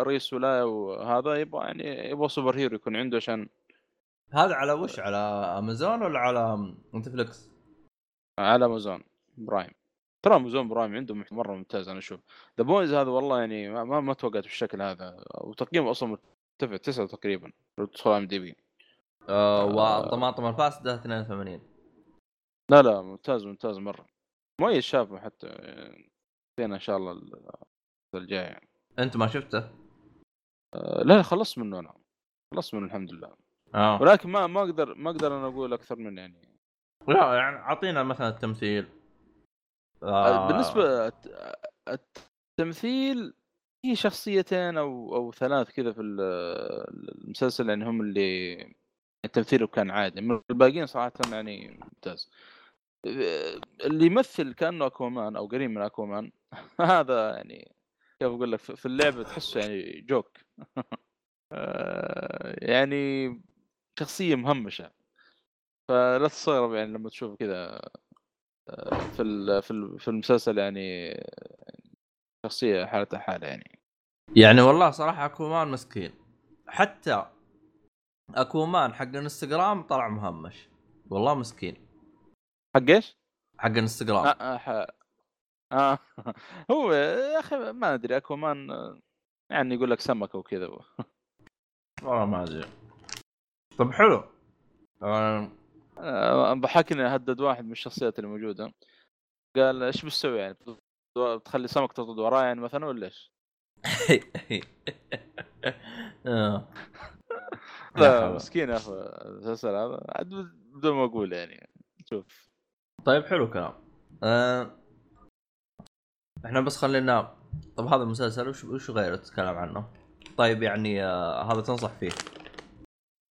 رئيس ولايه وهذا يبغى يعني يبغى superhero يكون عنده عشان هذا على وش؟ على امازون ولا على Netflix على Amazon Prime. ترى Amazon Prime عندهم مرة ممتاز أنا أشوف. The Boys هذا والله يعني ما ما, توقعت بالشكل هذا. وتقييمه أصلا مرتفع تسعة تقريبا لو تدخل IMDb. آه والطماطم الفاسده 82 لا لا ممتاز ممتاز مرة. مميز شافه حتى فينا إن شاء الله ال- الجاي يعني. أنت ما شفته؟ آه، لا خلصت منه أنا. خلصت منه الحمد لله. آه. ولكن ما ما أقدر ما أقدر أنا أقول أكثر من يعني. لا يعني أعطينا مثلا التمثيل. آه. بالنسبة الت- التمثيل هي شخصيتين أو أو ثلاث كذا في ال- المسلسل يعني هم اللي التمثيل كان عادي. من الباقيين صراحة يعني ممتاز. اللي يمثل كأنه أكوامان أو قريب من أكوامان. هذا يعني كيف أقول لك في اللعبه تحسه يعني جوك آه، يعني شخصية مهمشة. فلا تستغرب يعني لما تشوف كذا آه، في ال- في ال- في المسلسل يعني شخصية حالتها حالة يعني. يعني والله صراحة أكومان مسكين. حتى أكومان حق الانستغرام طلع مهمش. والله مسكين. حق إيش؟ حق الانستغرام. آه, آه. هو يا أخي ما أدري أكوامان آه، يعني يقول لك سمكة وكذا والله ما أدري. طب حلو. آه، آه، ضحكني هدد واحد من الشخصيات اللي موجوده قال إيش بتسوي يعني؟ بتخلي سمك تطرد وراي يعني مثلا ولا إيش؟ آه. لا حول. مسكين يا أخي المسلسل هذا عاد بدون ما أقول يعني شوف. طيب حلو كلام. آه. إحنا بس خلينا طب هذا المسلسل وش وش غيره تتكلم عنه؟ طيب يعني آه هذا تنصح فيه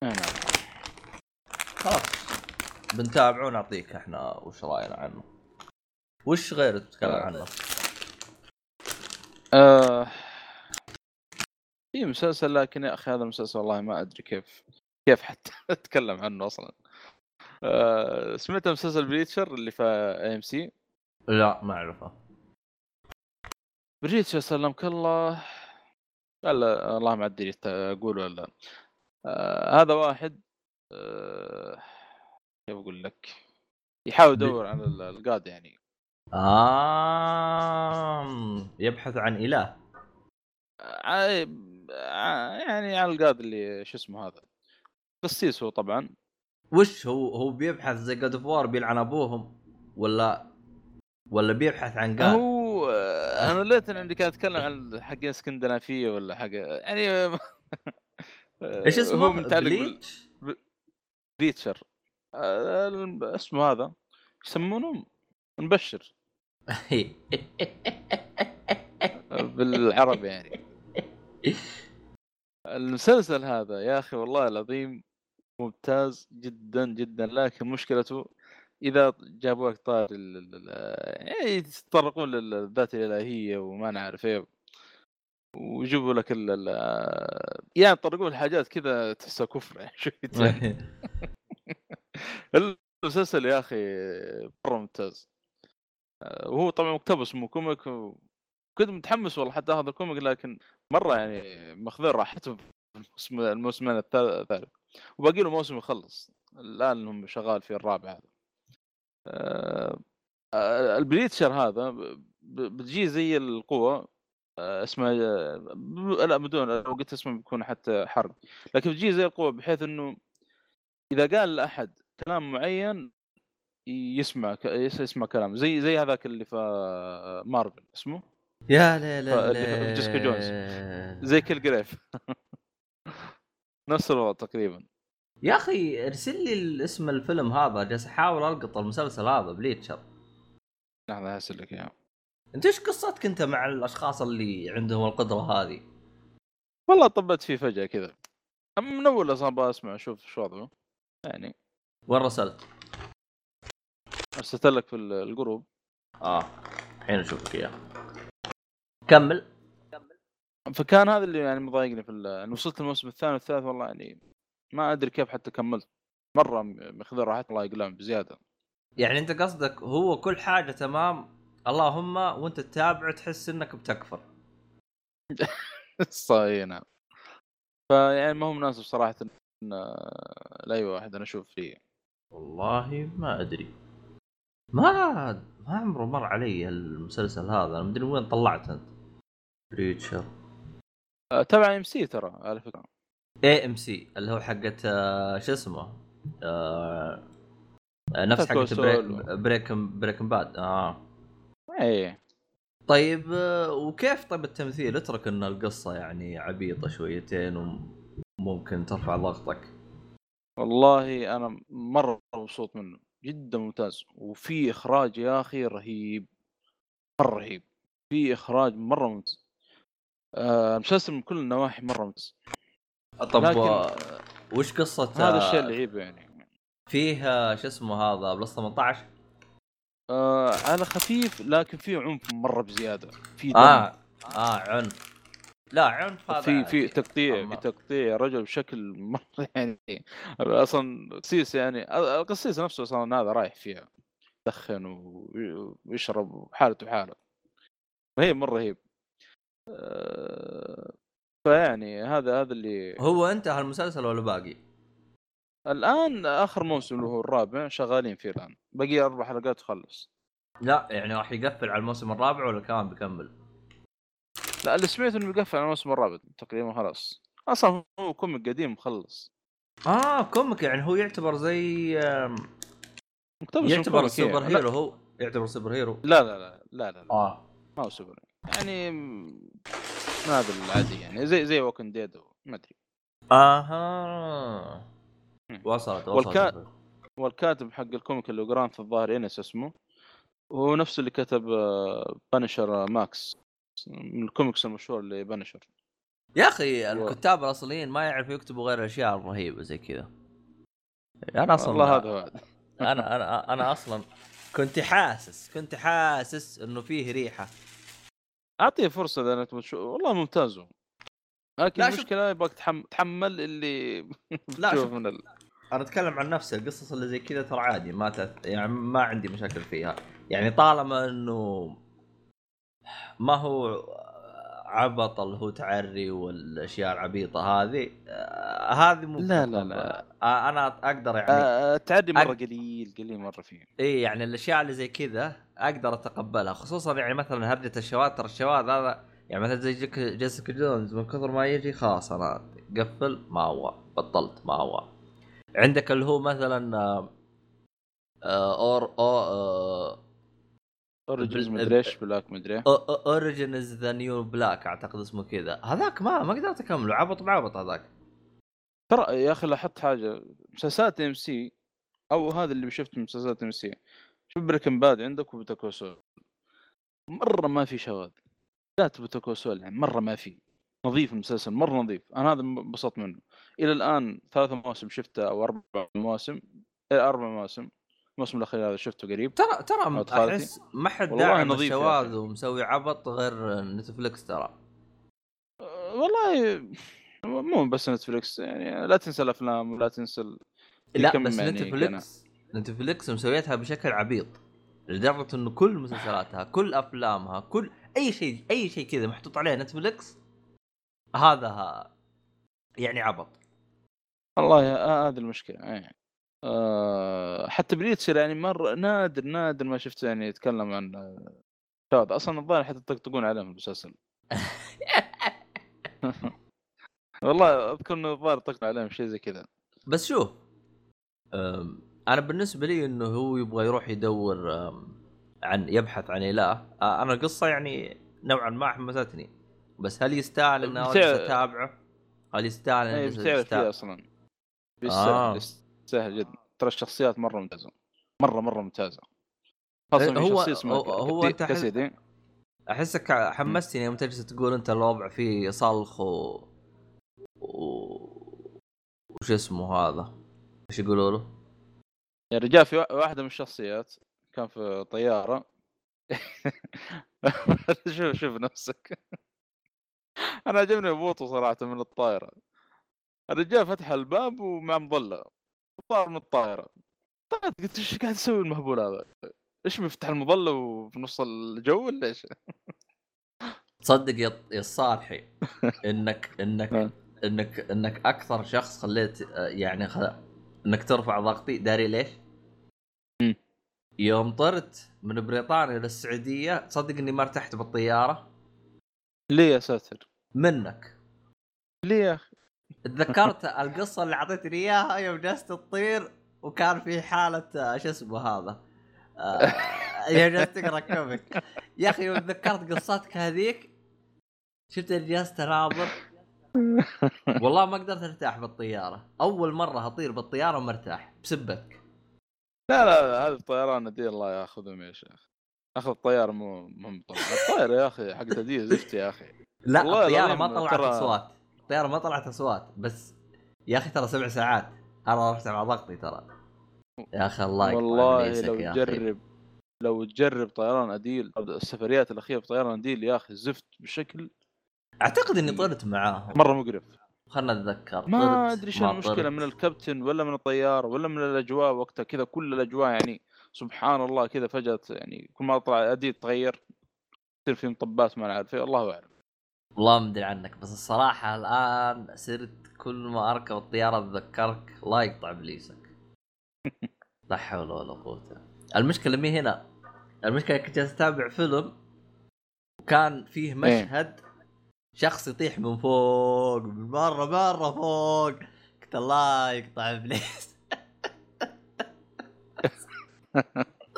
نعم. خلاص بنتابعه ونعطيك إحنا وش رأينا عنه وش غيره تتكلم. عنه؟ آه في مسلسل لكن يا أخي هذا المسلسل والله ما أدري كيف كيف حتى أتكلم عنه أصلا آه سمعت مسلسل Preacher اللي في AMC لا ما أعرفه Preacher سلمك الله. لا الله ما ادري أقول ولا. آه هذا واحد آه كيف أقول لك؟ يحاول يدور على ال- ال God يعني. آه يبحث عن إله. ع- ع- يعني على ال God اللي شو اسمه هذا؟ قسيس هو طبعا. وش هو هو بيبحث زي God of War بيلعن أبوهم ولا ولا بيبحث عن قال هو آه، أنا ليت إني كان أتكلم عن حقين اسكندنافيه ولا حاجة يعني إيش اسمه؟ هو متعلق Bleach؟ Preacher. آه، اسمه هذا يسمونه؟ مبشر. بالعربي يعني. المسلسل هذا يا أخي والله العظيم ممتاز جدا جدا لكن مشكلته إذا جابوا لك طار ال- ال- ال- يعني يتطرقون للذات الإلهية وما نعرف إيه. ويجيبوا لك ال ال- يعني يتطرقون لحاجات كذا تحسها كفر يعني شويتين المسلسل يا أخي مرة ممتاز. وهو طبعا مقتبس من comic كنت متحمس والله حتى أخذ ال comic لكن مرة يعني ماخذين راحتهم الموسم الموسمين الثال- الثالث وباقي له موسم يخلص. الآن هم شغال في الرابع هذا. ال Preacher هذا ب- ب- بتجي زي القوة آه، اسمها ب- لا بدون لو قلت اسمه بيكون حتى حرق لكن بتجي زي القوة بحيث إنه إذا قال لأحد كلام معين يسمع يسمع كلام زي زي هذاك اللي في مارفل اسمه؟ يا لا لا Jessica Jones. زي Kilgrave. نفس الوضع تقريبا. يا أخي ارسل لي اسم الفيلم هذا جالس أحاول ألقط المسلسل هذا Preacher. لحظة ارسل لك إياه. أنت إيش قصتك أنت مع الأشخاص اللي عندهم القدرة هذه؟ والله طبت فيه فجأة كذا. من أول أصلا أبغى أسمع أشوف شو وضعه. يعني. وين رسلت؟ أرسلت لك في ال- الجروب. آه الحين أشوفك إياه. كمل. فكان هذا اللي يعني مضايقني في ال- انه وصلت الموسم الثاني والثالث والله يعني ما أدري كيف حتى كملت. مرة م- ماخذ راحت الله يقلام بزيادة. يعني أنت قصدك هو كل حاجة تمام اللهم وأنت تتابع تحس إنك بتكفر. صحيح نعم. فيعني ما هو مناسب صراحة إن لأي واحد أنا أشوف فيه. والله ما أدري. ما ما عمره مر علي المسلسل هذا أنا مدري وين طلعت أنت. Preacher آه، تبع AMC ترى على فكرة. AMC اللي هو حقت آه، شو اسمه؟ آه نفس Better Call حقت Break. Break Breaking Bad آه. إيه. طيب آه، وكيف طيب التمثيل؟ اترك إن القصة يعني عبيطة شويتين وممكن ترفع ضغطك. والله أنا مرة مبسوط منه. جدا ممتاز. وفي إخراج يا أخي رهيب. مرة رهيب. في إخراج مرة ممتاز. آه مسلسل من كل النواحي مرة ممتاز. طب لكن وش قصة هذا الشيء اللي يعيبه يعني. فيه شو اسمه هذا بلس 18 آه على خفيف لكن فيه عنف مرة بزيادة. في دم. آه آه عنف. لا عنف هذا في في عادي. تقطيع في تقطيع رجل بشكل مرة يعني أصلا قسيس يعني القسيس نفسه أصلا هذا رايح فيها. يدخن ويشرب حالته حاله رهيب مرة رهيب آه، فيعني هذا هذا اللي هو انتهى المسلسل ولا باقي؟ الآن آخر موسم اللي هو الرابع شغالين فيه الآن باقي أربع حلقات وخلص لا يعني راح يقفل على الموسم الرابع ولا كمان بيكمل؟ لا اللي سمعت إنه بيقفل على الموسم الرابع تقريبا خلاص أصلا هو comic قديم مخلص آه comic يعني هو يعتبر زي يعتبر comic، super إيه. hero هو يعتبر super hero لا لا لا لا لا, لا. آه ما هو سوبر يعني م- من هذا العادي يعني زي زي Walking Dead ما أدري. آها. وصلت وصلت. والكا- والكاتب حق ال comic اللي Garth الظاهر Ennis اسمه. وهو نفسه اللي كتب Punisher Max من الكوميكس المشهور ل Punisher يا أخي الكتاب الأصليين ما يعرفوا يكتبوا غير الاشياء الرهيبه زي كذا. أنا أصلا والله هذا هو. أنا أنا أنا أصلا كنت حاسس كنت حاسس إنه فيه ريحة. أعطيه فرصة لأن تبغى تشوف والله ممتاز هو لكن لا، شوف- المشكلة يبغاك تحم... تحمل اللي لا، شوف. من ال... أنا أتكلم عن نفسي القصص اللي زي كذا ترى عادي ما تأث... يعني ما عندي مشاكل فيها يعني طالما إنه ما هو عبط اللي هو تعري والأشياء العبيطة هذه آه، هذه مو لا، لا، لا. آه، أنا أقدر يعني آه التعدي مرة أك- قليل قليل مرة فيه. إي يعني الأشياء اللي زي كذا أقدر أتقبلها خصوصا يعني مثلا هرجة الشواذ ترى الشواذ هذا يعني مثلا زي Jessica Jones من كثر ما يجي خلاص أنا قفل ما هو بطلت ما هو عندك اللي هو مثلا آه، آه، Or أو آه، Oranges مدري إيش Black مدري. Orange Is the New Black أعتقد اسمه كذا. هذاك ما ما قدرت أكمله. عبط بعبط هذاك. ترى يا أخي لاحظت حاجة. مسلسلات AMC أو هذا اللي شفت من مسلسلات AMC شوف Breaking Bad عندك و Better Call Saul مرة ما في شواذ ذات Better Call Saul يعني مرة ما في. نظيف المسلسل مرة نظيف. أنا هذا انبسطت منه. إلى الآن ثلاثة مواسم شفته أو أربع مواسم. إيه أربع مواسم. الموسم الأخير هذا شفته قريب. ترى ترى. أحس ما حد داعم الشواذ. ومسوي عبط غير Netflix ترى. أه، والله مو بس Netflix يعني لا تنسى الأفلام ولا تنسى ال... لا بس يعني Netflix Netflix مسويتها بشكل عبيط لدرجة إنه كل مسلسلاتها كل أفلامها كل أي شيء أي شيء كذا محطوط عليه Netflix هذا يعني عبط. والله آه هذه المشكلة يعني. آه حتى Preacher يعني مره نادر نادر ما شفته يعني يتكلم عن آه، شواذ أصلا الظاهر حتى يطقطقون عليه في المسلسل والله أذكر إنه الظاهر طقطق عليهم شيء زي كذا بس شوف أنا بالنسبة لي إنه هو يبغى يروح يدور عن يبحث عن إله أه، أنا القصة يعني نوعا ما حمستني بس هل يستاهل ان أنا بتع- أجلس أتابعه؟ هل يستاهل اي ان بتعرف فيه يستاهل؟ أصلا بيستاهل آه. يستاهل جدا. ترى الشخصيات مرة ممتازة. مرة مرة ممتازة. خاصة هو- شخصية اسمها هو- أنت حس- أحسك حمستني يوم تجلس تقول أنت الوضع فيه صلخ و... و... وش اسمه هذا؟ إيش يقولوا له؟ يا رجال في وا- واحدة من الشخصيات كان في طيارة. شوف شوف نفسك. أنا عجبني بوطو صراحة من الطائرة. الرجال فتح الباب ومع مظلة. طار من الطائرة طلعت قلت إيش قاعد يسوي المهبول هذا؟ إيش بيفتح المظلة وفي نص الجو ولا إيش؟ تصدق يا يا الصالحي انك انك آه. انك إنك أكثر شخص خليت آه، يعني خ... إنك ترفع ضغطي داري ليش؟ يوم طرت من بريطانيا للسعودية تصدق إني ما ارتحت بالطيارة ليه يا ساتر؟ منك ليه يا أخي؟ تذكرت القصة اللي اعطيتني إياها يوم جلست تطير وكان في حالة آه، شو اسمه هذا؟ آه، يوم جلست تقرأ comic. يا أخي يوم تذكرت قصتك هذيك شفت اللي جلست أناظر. والله ما قدرت أرتاح بالطيارة. أول مرة أطير بالطيارة مرتاح بسبتك لا لا لا هذا الطيران دي الله ياخذهم يا شيخ. أخذ الطيارة مو مو الطائره يا أخي حق دي زفت يا أخي. لا الطيارة ما طلعت أصوات. الطياره ما طلعت أصوات بس يا أخي ترى سبع ساعات. أنا رحت مع ضغطي ترى. يا أخي الله والله لو. تجرب لو تجرب طيران أديل السفريات الأخيرة في طيران أديل يا أخي زفت بشكل أعتقد إني طرت معاهم. مرة مقرف خلنا اتذكر ما أدري ما المشكلة. من الكابتن ولا من الطيار ولا من الأجواء وقتها كذا كل الأجواء يعني سبحان الله كذا فجأة يعني كل ما اطلع أديل تغير يصير في مطبات ما نعرف الله أعلم. والله ما أدري عنك بس الصراحة الآن صرت كل ما أركب الطيارة أتذكرك الله يقطع ابليسك لا حول ولا قوة. المشكلة مي هنا المشكلة كنت أتابع فيلم وكان فيه مشهد شخص يطيح من فوق من مرة مرة فوق. قلت الله يقطع ابليس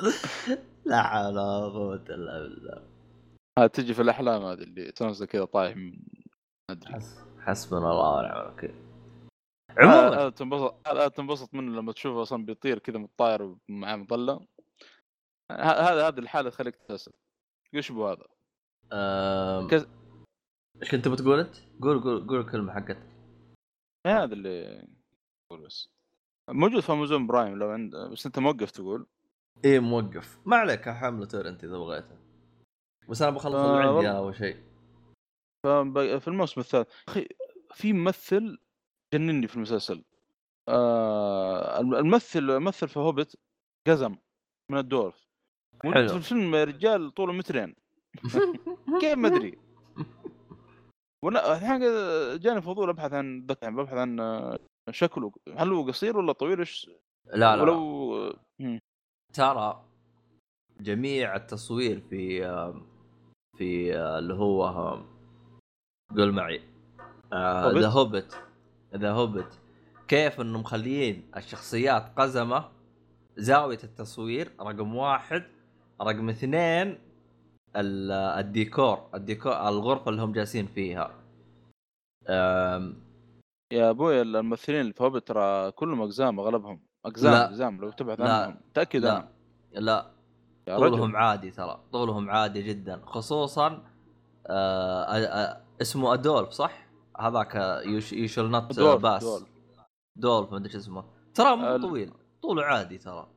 لا حول ولا قوة إلا بالله. تجي في الأحلام هذه اللي تنزل كذا طايح من أدري. حس- حسبنا الله ونعم الوكيل هذا عموما. هذا تنبسط هذا تنبسط منه لما تشوفه أصلا بيطير كذا متطاير ومعاه مظلة. هذا هذه الحالة تخليك تسال إيش بو هذا؟ أم... كز- إيش كنت بتقول أنت؟ قول قول قول الكلمة حقتك. هذا اللي أقول بس. موجود في أمازون برايم لو عند بس أنت موقف تقول. إيه موقف. ما عليك احمله تورنت إذا بغيته بس أنا بخلص اللي آه، عندي أول شيء. في الموسم الثالث. أخي في ممثل جنني في المسلسل. آه الم- الممثل مثل في هوبت قزم من موجود حلو. في الفيلم رجال طوله مترين. كيف ما أدري. وأنا الحين جاني فضول أبحث عن ذكر ببحث عن آه، شكله. هل هو قصير ولا طويل؟ إيش؟ لا لا, ولو. مم. ترى جميع التصوير في في اللي هو قول معي؟ ذا هوبت ذا هوبت كيف إنه مخليين الشخصيات قزمة؟ زاوية التصوير رقم واحد. رقم اثنين ال- الديكور. الديكور الغرفة اللي هم جالسين فيها. أم، يا أبوي الممثلين اللي في هوبت ترى كلهم أقزام أغلبهم. أقزام. أقزام لو تبحث. عنهم. تأكد لا. أنا. لا. طولهم رجل. عادي ترى طولهم عادي جدا. خصوصا آه آه آه اسمه أدولف صح؟ هذاك you shall not pass. دولف. دولف ما أدري اسمه. ترى مو طويل طوله عادي ترى.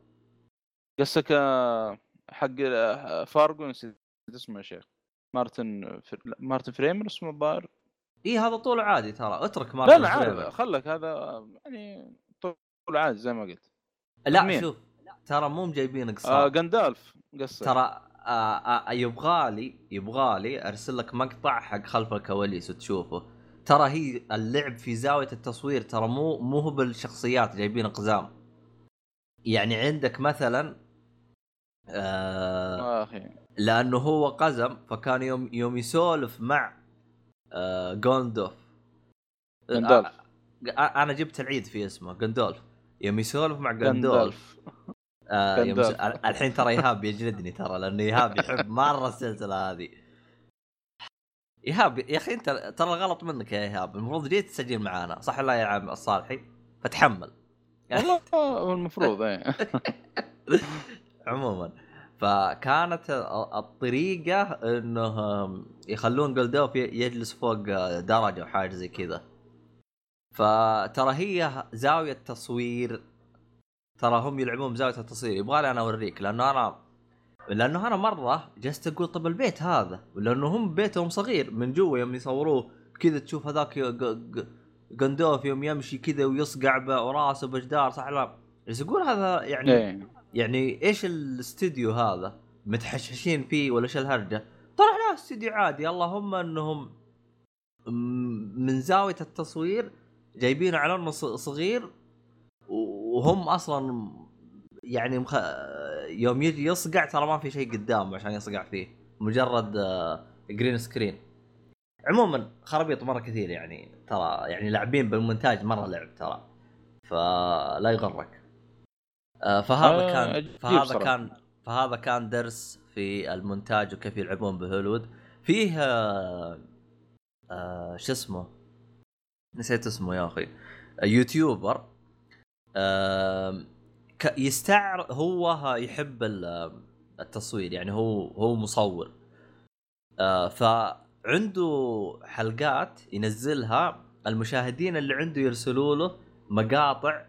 قصك آه، حق آه، فارجو نسيت اسمه يا شيخ. مارتن فر... لا، مارتن فريمر اسمه الظاهر اي هذا طوله عادي ترى. اترك لا مارتن لا عارف فريمر. خلك هذا يعني طول عادي زي ما قلت. لا مين؟ شوف ترى مو مجايبين آه قصار جندالف قصه ترى آه آه يبغالي يبغالي أرسل لك مقطع حق خلف الكواليس وتشوفه. ترى هي اللعب في زاوية التصوير ترى مو مو هو بالشخصيات جايبين اقزام يعني عندك مثلا آه آه أخي. لأنه هو قزم فكان يوم يوم يسولف مع آه جوندوف جندالف آه آه أنا جبت العيد في اسمه جندولف يوم يسولف مع جندولف آه يوم جندالف. س... الحين ترى إيهاب يجلدني ترى لأنه إيهاب يحب مرة السلسلة هذه. إيهاب يا أخي أنت ترى غلط منك يا إيهاب. المفروض جيت تسجل معانا صح ولا يا عم الصالحي؟ فتحمل. والله آه، المفروض إيه. عموما. فكانت ال- الطريقة انه يخلون جولدوف يجلس فوق درجة أو حاجة زي كذا. فترى هي زاوية تصوير ترى هم يلعبون بزاوية التصوير. يبغالي أنا أوريك لأنه أنا لأنه أنا مرة جلست أقول طب البيت هذا لأنه هم بيتهم صغير من جوا يوم يصوروه كذا تشوف هذاك جندوف يوم يمشي كذا ويصقع ب- وراسه بجدار صح لا؟ بس يقول هذا يعني إيه. يعني إيش الاستديو هذا؟ متحششين فيه ولا إيش الهرجة؟ طلع لا استديو عادي. اللهم إنهم من زاوية التصوير جايبينه على أنه صغير وهم أصلا يعني مخ... يوم يجي يصقع ترى ما في شيء قدامه عشان يصقع فيه مجرد green screen عموما خرابيط مرة كثير يعني ترى يعني لاعبين بالمونتاج مرة لعب ترى فلا يغرك. آه، فهذا آه، كان فهذا صراحة. كان فهذا كان درس في المونتاج وكيف يلعبون بهوليوود. فيه آه، آه، شو اسمه؟ نسيت اسمه يا أخي. يوتيوبر يستعر هو يحب ال- التصوير يعني هو هو مصور. آه، فعنده حلقات ينزلها المشاهدين اللي عنده يرسلوا له مقاطع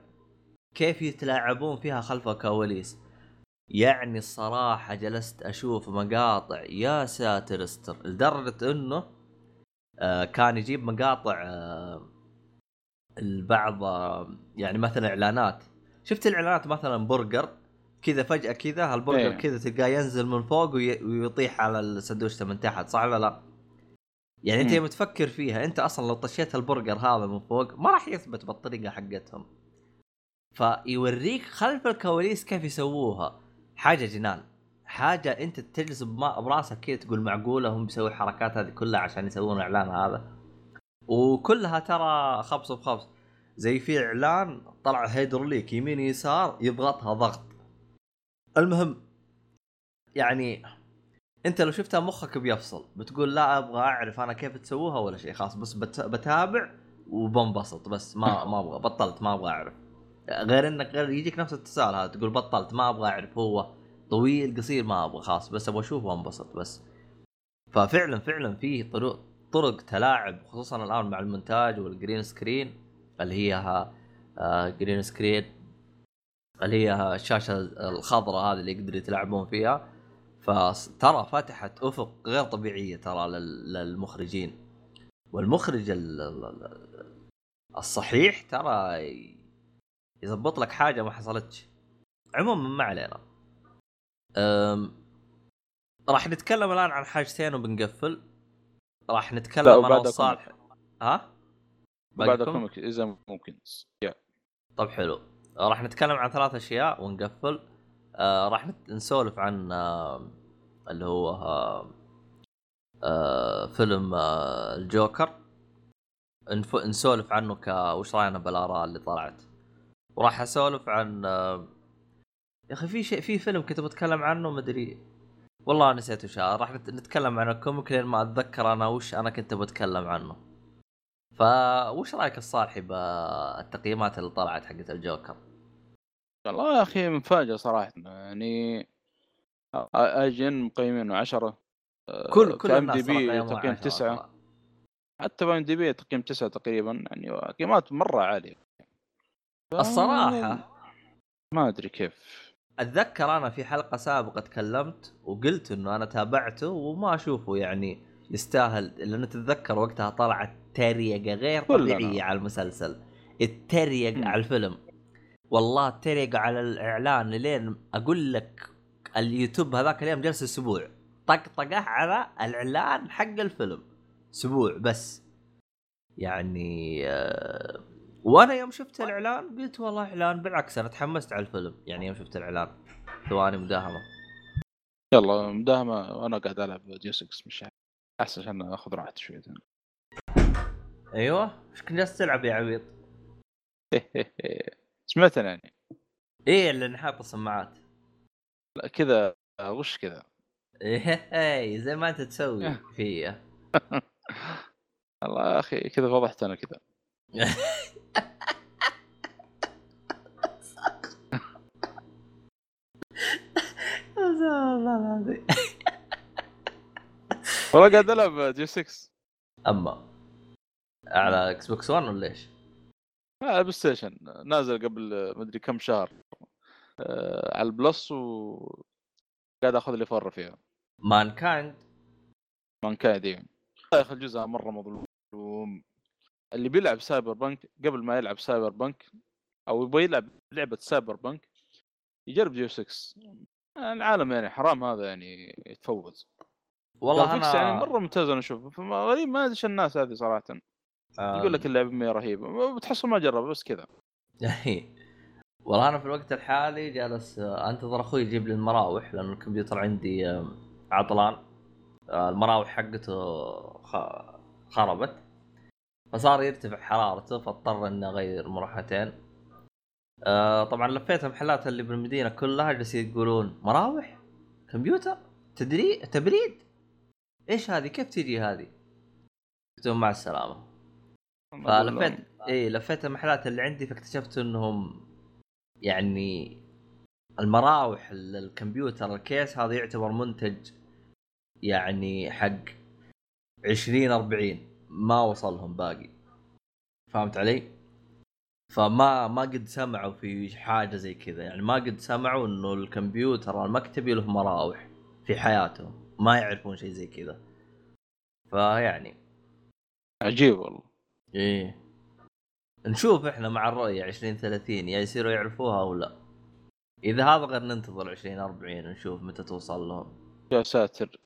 كيف يتلاعبون فيها خلف الكواليس. يعني الصراحة جلست أشوف مقاطع يا ساتر استر لدرجة إنه آه كان يجيب مقاطع آه البعض يعني مثلا إعلانات شفت الإعلانات مثلا برجر كذا فجأة كذا هالبرجر إيه. كذا تلقاه ينزل من فوق وي- ويطيح على السندويشة من تحت صح ولا لا؟ يعني أنت. يوم تفكر فيها أنت أصلا لو طشيت البرجر هذا من فوق ما راح يثبت بالطريقة حقتهم فيوريك خلف الكواليس كيف يسووها حاجة جنان حاجة أنت تجلس براسك كذا تقول معقولة هم بيسووا الحركات هذه كلها عشان يسوون الاعلان هذا وكلها ترى خبص بخبص. زي في إعلان طلع هيدروليك يمين يسار يضغطها ضغط. المهم يعني أنت لو شفتها مخك بيفصل بتقول لا أبغى أعرف أنا كيف تسووها ولا شيء خلاص بس بت... بتابع وبنبسط بس ما ما أبغى بطلت ما أبغى أعرف. غير إنك غير يجيك نفس التساؤل هذا تقول بطلت ما أبغى أعرف هو. طويل قصير ما أبغى خلاص بس أبغى اشوفه وأنبسط بس. ففعلا فعلا فيه طرق طرق تلاعب خصوصا الآن مع المونتاج وال green screen اللي هي ها آه green screen اللي هي الشاشة الخضراء هذه اللي يقدروا يتلاعبون فيها. فترى فتحت أفق غير طبيعية ترى لل- للمخرجين. والمخرج ال- ال- ال- الصحيح ترى يضبط لك حاجة ما حصلتش. عموما ما علينا. راح نتكلم الآن عن حاجتين وبنقفل. راح نتكلم أنا وصالح ها؟ بعد باقيكم؟ كوميك إذا ممكن. يا. طب حلو. راح نتكلم عن ثلاث أشياء ونقفل. آه راح نسولف عن آه اللي هو آه آه فيلم آه الجوكر. نف... نسولف عنه ك وش رأينا بالآراء اللي طلعت. وراح أسولف عن آه يا أخي في شيء في فيلم كنت بتكلم عنه مدري والله نسيت وش راح نت- نتكلم عن ال comic لين ما أتذكر أنا وش أنا كنت بتكلم عنه. فوش رأيك الصالحي بالتقييمات اللي طلعت حقت الجوكر؟ والله يا أخي مفاجأة صراحة. يعني ان مقيمينه 10 كل كل في الناس ترى قيموه تقييم عشرة تسعة. ترى. حتى في IMDb تقييم 9 تقريبا. يعني قيمات مرة عالية. ف- الصراحة؟ ما أدري كيف. أتذكر أنا في حلقة سابقة تكلمت وقلت إنه أنا تابعته وما أشوفه يعني يستاهل لأن تتذكر وقتها طلعت تريقة غير. طبيعية على المسلسل. التريق. على الفيلم. والله التريق على الإعلان لين أقول لك اليوتيوب هذاك اليوم جلس أسبوع. طقطقه على الإعلان حق الفيلم. أسبوع بس. يعني آه، وأنا يوم شفت الإعلان قلت والله إعلان بالعكس أنا تحمست على الفيلم يعني يوم شفت الإعلان. ثواني مداهمة. يلا مداهمة وأنا قاعد ألعب ديو 6 مش عارف. احسن عشان آخذ راحتي شويتين أيوه. إيش كنت جالس تلعب يا عبيط؟ سمعتني يعني. إيه اللي حاط السماعات. لا كذا وش كذا؟ إيه زي ما أنت تسوي. فيا. والله يا أخي كذا فضحت أنا كذا. والله العظيم. والله قاعد ألعب Deus Ex أما على Xbox One ولا إيش؟ على ال PlayStation نازل قبل مدري كم شهر. آه، على ال Plus و قاعد آخذ اللي فره فيها. مان كايند مان كايد يا أخي الجزء مرة مظلوم. اللي بيلعب سايبر بنك قبل ما يلعب سايبر بنك أو يبغى يلعب لعبة سايبر بنك يجرب ديو 6 العالم يعني حرام هذا يعني يتفوز. والله أنا يعني مرة ممتاز أنا أشوفه غريب ما أدري الناس هذه صراحة. آه، يقول لك اللعبه مية رهيبه بتحصل ما جرب بس كذا. والله أنا في الوقت الحالي جالس أنتظر أخوي يجيب لي المراوح لأن الكمبيوتر عندي عطلان. آه، المراوح حقته خربت. فصار يرتفع حرارته فاضطر إني أغير مروحتين آه، طبعا لفيت المحلات اللي بالمدينة كلها جالسين يقولون مراوح؟ كمبيوتر؟ تدري؟ تبريد؟ إيش هذه؟ كيف تجي هذه؟ قلت مع السلامة. فلفيت إي لفيت المحلات اللي عندي فاكتشفت إنهم يعني المراوح ال- الكمبيوتر ال case هذا يعتبر منتج يعني حق 20 40 ما وصلهم باقي. فهمت علي؟ فما ما قد سمعوا في حاجة زي كذا. يعني ما قد سمعوا إنه الكمبيوتر المكتبي له مراوح في حياتهم. ما يعرفون شيء زي كذا. فيعني. عجيب والله. إيه. نشوف إحنا مع الرؤية 2030 يا يصيروا يعرفوها أو لا. إذا هذا غير ننتظر 2040 نشوف متى توصل لهم. يا ساتر.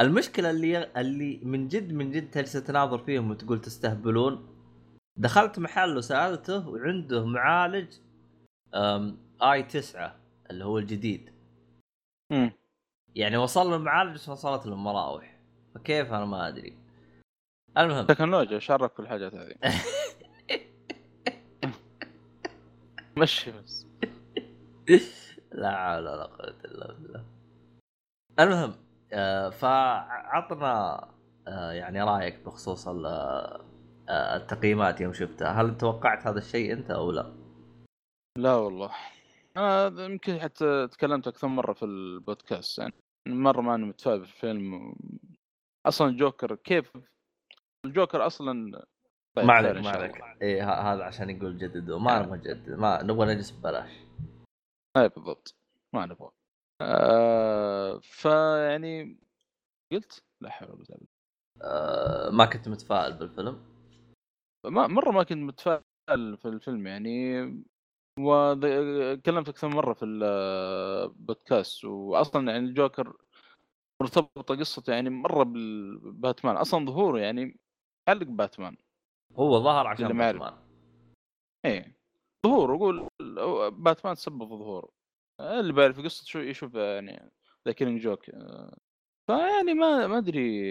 المشكلة اللي اللي من جد من جد تجلس تناظر فيهم وتقول تستهبلون. دخلت محل وسألته وعنده معالج آي 9 اللي هو الجديد. مم. يعني وصل له المعالج بس وصلت له المراوح. فكيف أنا ما أدري. المهم. تكنولوجيا شارك في الحاجات هذه. مشي بس. لا حول ولا قوة إلا بالله. المهم آه فعطنا آه يعني رأيك بخصوص ال- التقييمات يوم شفتها. هل توقعت هذا الشيء أنت أو لا؟ لا والله. أنا يمكن حتى تكلمت أكثر مرة في البودكاست يعني مرة ما أنا متفائل بالفيلم. أصلا جوكر كيف؟ الجوكر أصلا طيب ما عليك ما عليك. ه- هذا عشان يقول جددوا ما نبغى نجدد ما نبغى نجلس ببلاش. أي بالضبط. ما نبغى. آه فيعني قلت لا حول ولا قوة آه ما كنت متفائل بالفيلم. ما مرة ما كنت متفائل في الفيلم يعني وكلمت أكثر مرة في البودكاست واصلا يعني الجوكر مرتبطه قصته يعني مرة بالباتمان أصلا ظهوره يعني يعلق باتمان. هو ظهر عشان. باتمان. إيه ظهور يقول باتمان سبب ظهوره اللي بيعرف قصة شو يشوف يعني The Killing Joke. فيعني ما ما أدري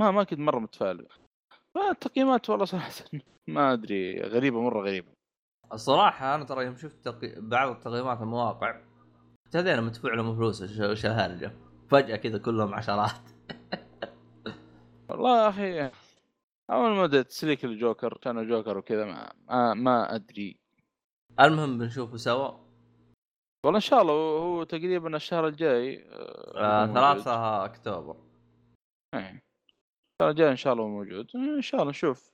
ما ما كنت مرة متفائل. فالتقييمات والله صراحة. ما أدري غريبة مرة غريبة. الصراحة أنا ترى يوم شفت تقي... بعض التقييمات المواقع ابتدينا مدفوع لهم فلوس وش الهرجة فجأة كذا كلهم عشرات. والله يا أخي أول ما بدأت تسليك الجوكر كان جوكر وكذا ما ما, ما أدري. المهم بنشوفه سوا. والله إن شاء الله هو تقريبا الشهر الجاي آه هو موجود. ثلاثة أكتوبر. إيه. الشهر الجاي إن شاء الله موجود. إن شاء الله نشوف.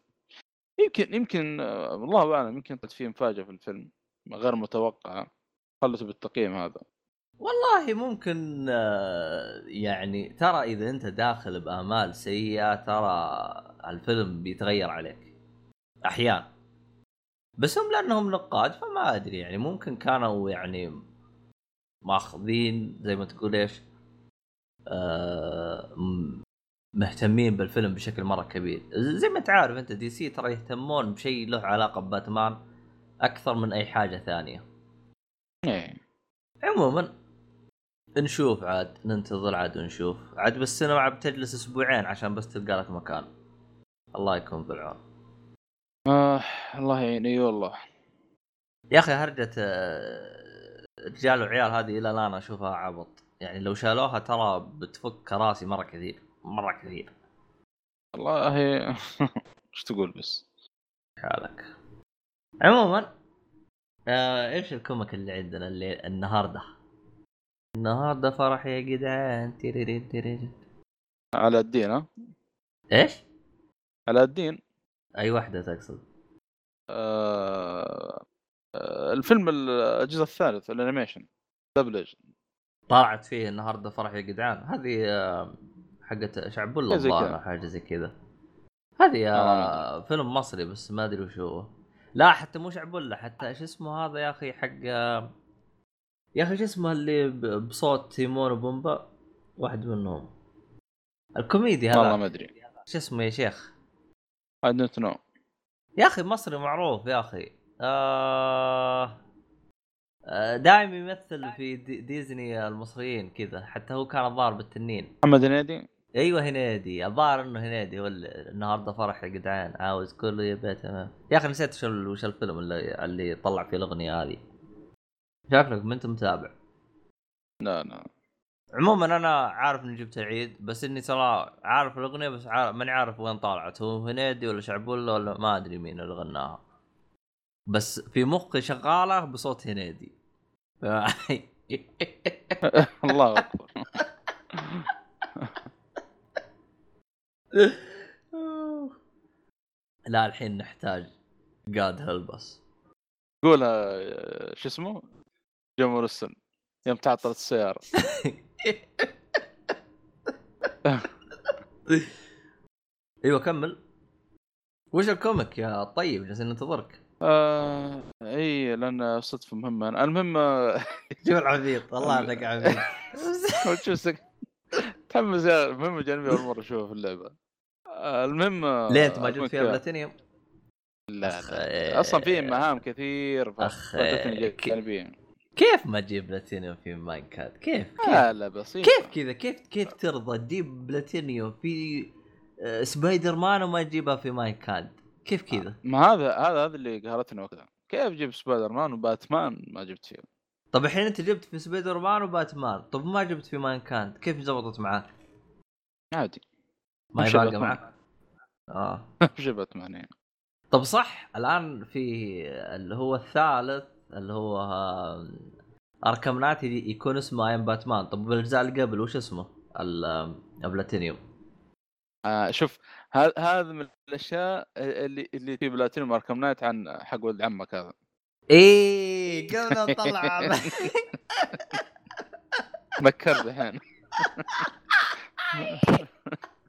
يمكن يمكن آه، الله أعلم يمكن كانت في مفاجأة في الفيلم غير متوقعة. خلته بالتقييم هذا. والله ممكن آه، يعني ترى إذا أنت داخل بآمال سيئة ترى الفيلم بيتغير عليك. أحيانا. بس هم لأنهم نقاد فما أدري يعني ممكن كانوا يعني ماخذين زي ما تقول إيش آه مهتمين بالفيلم بشكل مرة كبير. زي ما انت عارف انت دي سي ترى يهتمون بشيء له علاقة بباتمان أكثر من أي حاجة ثانية. إيه. عموما نشوف عاد ننتظر عاد ونشوف. عاد بالسينما عاد بتجلس أسبوعين عشان بس تلقى لك مكان. الله يكون بالعون. آه الله يعين إي والله. يا أخي هرجة آه، رجال وعيال هذه إلى الآن أشوفها عبط. يعني لو شالوها ترى بتفك راسي مرة كثير. مرة كثير. والله إيش تقول بس؟ حالك عموما آه إيش الكوميك اللي عندنا اللي النهارده؟ النهارده فرح يا جدعان. تيريرين تيريرين. على الدين ها؟ إيش؟ على الدين. أي واحدة تقصد؟ آه آه الفيلم الجزء الثالث ال animation. دبلج طلعت فيه النهارده فرح يا جدعان. هذه آه، حقت شعبولة زي الظاهر. حاجة زي كذا. هذه آه، فيلم مصري بس ما أدري وش هو. لا حتى مو شعبولة حتى إيش اسمه هذا يا أخي حق يا أخي إيش اسمه اللي بصوت تيمون وبومبا؟ واحد منهم. الكوميدي والله هذا ما أدري. إيش اسمه يا شيخ؟ I don't know. يا أخي مصري معروف يا أخي. آه آه دائما يمثل في دي ديزني المصريين كذا حتى هو كان الظاهر بالتنين. محمد هنيدي؟ أيوه هنيدي. الظاهر إنه هنيدي هو النهارده فرح يا جدعان. عاوز كله يبقى تمام. يا أخي نسيت وش ال- وش الفيلم اللي اللي طلع فيه الأغنية هذه. شكلك ما أنت متابع. لا لا. عموما أنا عارف إني جبت العيد بس إني ترى عارف الأغنية بس عارف ماني عارف وين طلعت هو هنيدي ولا شعبولة ولا ما أدري مين اللي غناها. بس في مخي شغالة بصوت هنيدي. ف- الله أكبر. لا الحين نحتاج جاد هلبس قولها آه، شو اسمه؟ جمهور السن. يوم تعطلت السيارة. أيوه كمل. وش الكوميك يا طيب؟ جالسين ننتظرك. آه إي لأن صدفة مهمة. أنا- المهم آه، شوف العبيط. والله انك عبيط تحمس يا المهم جانبي أول مرة أشوفه في اللعبة. آه، المهم آه، ليه أنت ما جبت فيها بلاتينيوم؟ لا لا أصلا في. مهام كثير. جانبيه كيف ما تجيب بلاتينيوم في ماينكات؟ كيف؟ كيف؟ لا لا بسيط كيف كذا؟ كيف كيف ترضى تجيب بلاتينيوم في آه، سبايدر مان وما تجيبها في Mankind؟ كيف كذا؟ ما هذا هذا هذا اللي قهرتني وقتها كيف جبت سبايدر مان وباتمان ما جبت فيه طب الحين أنت جبت في سبايدر مان وباتمان، طب ما جبت في Mankind، كيف زبطت معاك؟ عادي ما باتمان؟ معك؟ آه. وش باتمان يعني طب صح الآن في اللي هو الثالث اللي هو آه، Arkham Knight يكون اسمه I am Batman طب بالأجزاء اللي قبل وش اسمه؟ ال- آه، البلاتينيوم آه شوف هذا هذا من الأشياء اللي اللي في platinum Arkham Knight عن حق ولد عمك هذا. إيه قبل نطلع ذكرت الحين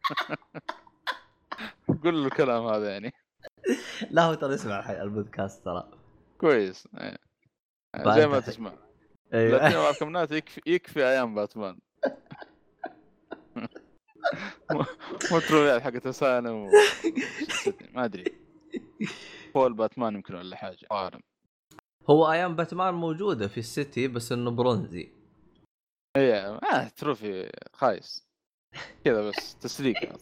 قول له الكلام هذا يعني. لا هو ترى يسمع البودكاست ترى. كويس. إيه. زي ما. تسمع. أيوه. اركم نايت يكفي يكفي أيام باتمان. مو- حقت اسانا و... ما أدري. فول باتمان يمكن ولا حاجة أعلم. هو I am Batman موجودة في ال City بس إنه برونزي. اي آه trophy خايس. كذا بس تسليك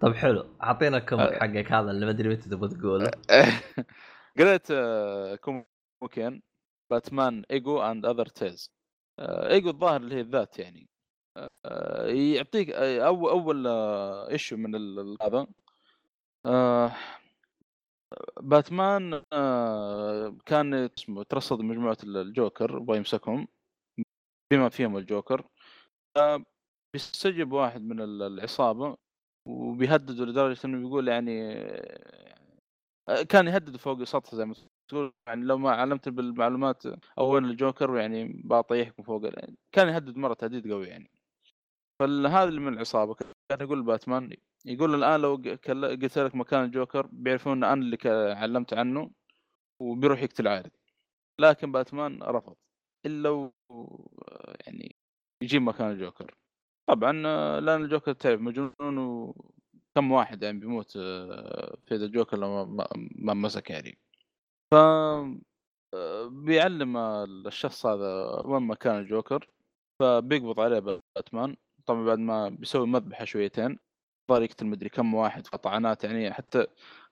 طب حلو. أعطينا ال comic آه. حقك هذا اللي ما أدري متى تبغى تقوله. قريت آه، كوميكين باتمان Ego and Other Tails Ego الظاهر اللي هي الذات يعني. آه، يعطيك أول اول issue من هذا. باتمان كان اسمه ترصد مجموعة الجوكر يبغى يمسكهم بما فيهم الجوكر. بيستجب واحد من ال- العصابة وبيهددوا لدرجة إنه بيقول يعني آه، كان يهدد فوق السطح زي ما تقول. يعني لو ما علمت بالمعلومات أو وين الجوكر يعني بطيحكم فوق كان يهدد مرة تهديد قوي يعني. فهذا اللي من العصابة. كان يقول باتمان يقول الآن لو قلت لك مكان الجوكر بيعرفون إن أنا اللي علمت عنه وبيروح يقتل عارض لكن باتمان رفض. إلا لو يعني يجيب مكان الجوكر. طبعا آه، لأن الجوكر تعرف مجنون وكم واحد يعني بيموت آه، في ذا الجوكر لو ما- مسك يعني. ف آه، بيعلم الشخص هذا وين مكان الجوكر فبيقبض عليه باتمان. طبعا بعد ما بيسوي مذبحة شويتين ظهر يقتل مدري كم واحد طعنات يعني حتى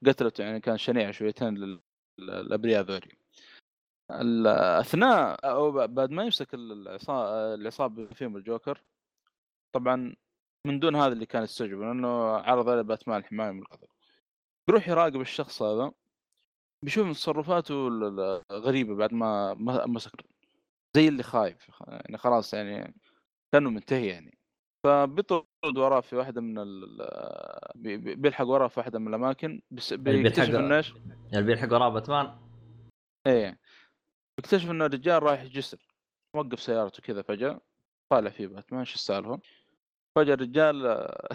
قتلته يعني كان شنيع شويتين لل- للأبرياء ذولي. أثناء أو بعد ما يمسك العصابة فيهم الجوكر طبعا من دون هذا اللي كان يستوجب لأنه عرض عليه باتمان الحماية من القتل. بيروح يراقب الشخص هذا بيشوف تصرفاته غريبة بعد ما مسك زي اللي خايف يعني خلاص يعني كأنه منتهي يعني. فبيطرد وراه في واحدة من ال بي- بي- بيلحق وراه في واحدة من الأماكن بس بيكتشف إنه إيش؟ اللي بيلحق وراه باتمان؟ إيه. بيكتشف انه الرجال رايح جسر وقف سيارته كذا فجأة طالع فيه باتمان إيش السالفة؟ فجأة الرجال آه،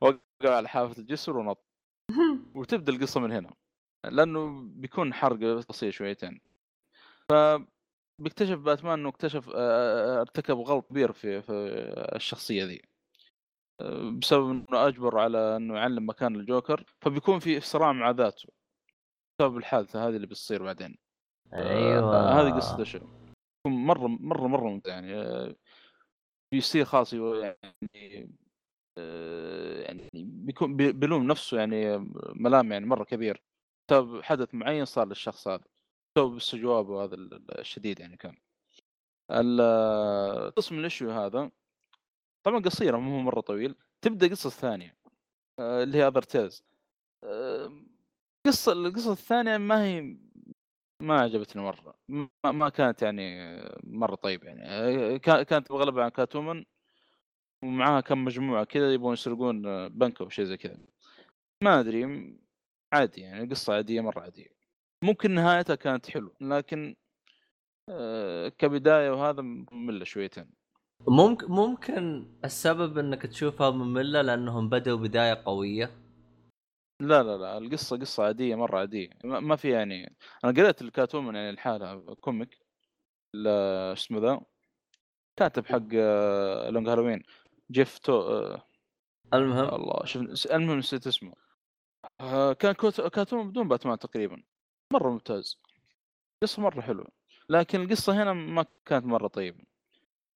وقع على حافة الجسر ونط. وتبدأ القصة من هنا لأنه بيكون حرق قصير شويتين. ف بيكتشف باتمان إنه اكتشف آه، ارتكب غلط كبير في في الشخصية ذي. آه، بسبب إنه أجبر على إنه يعلم مكان الجوكر فبيكون في صراع مع ذاته. بسبب الحادثة هذه اللي بتصير بعدين. أيوه. آه، هذه قصة الشو يكون مرة مرة مرة ممتع يعني آه، بيصير خاص يو- يعني آه، يعني بيكون بي- بيلوم نفسه يعني ملام يعني مرة كبير. بسبب حدث معين صار للشخص هذا؟ بسبب استجوابه هذا ال- الشديد يعني كان. قسم ال issue هذا طبعا قصيره مو مرة طويل. تبدأ قصة ثانية آه، اللي هي Other Tails قصة القصة الثانية ما هي ما عجبتني مرة. ما, ما كانت يعني مرة طيب يعني. آه، كا- كانت بغلبها عن كاتومن ومعاها كم مجموعة كذا يبغون يسرقون آه، بنك أو شيء زي كذا. ما أدري عادي يعني قصة عادية مرة عادية. ممكن نهايتها كانت حلوة لكن آه، كبداية وهذا مملة شويتين. ممكن ممكن السبب إنك تشوفها مملة لأنهم بدأوا بداية قوية. لا لا لا القصة قصة عادية مرة عادية. ما في يعني أنا قريت ال Catwoman يعني لحاله comic شو اسمه ذا؟ كاتب حق Long Halloween جيف تو المهم؟ الله شوف المهم نسيت اسمه. آه، كان Catwoman بدون باتمان تقريبا. مرة ممتاز. قصة مرة حلوة. لكن القصة هنا ما كانت مرة طيبة.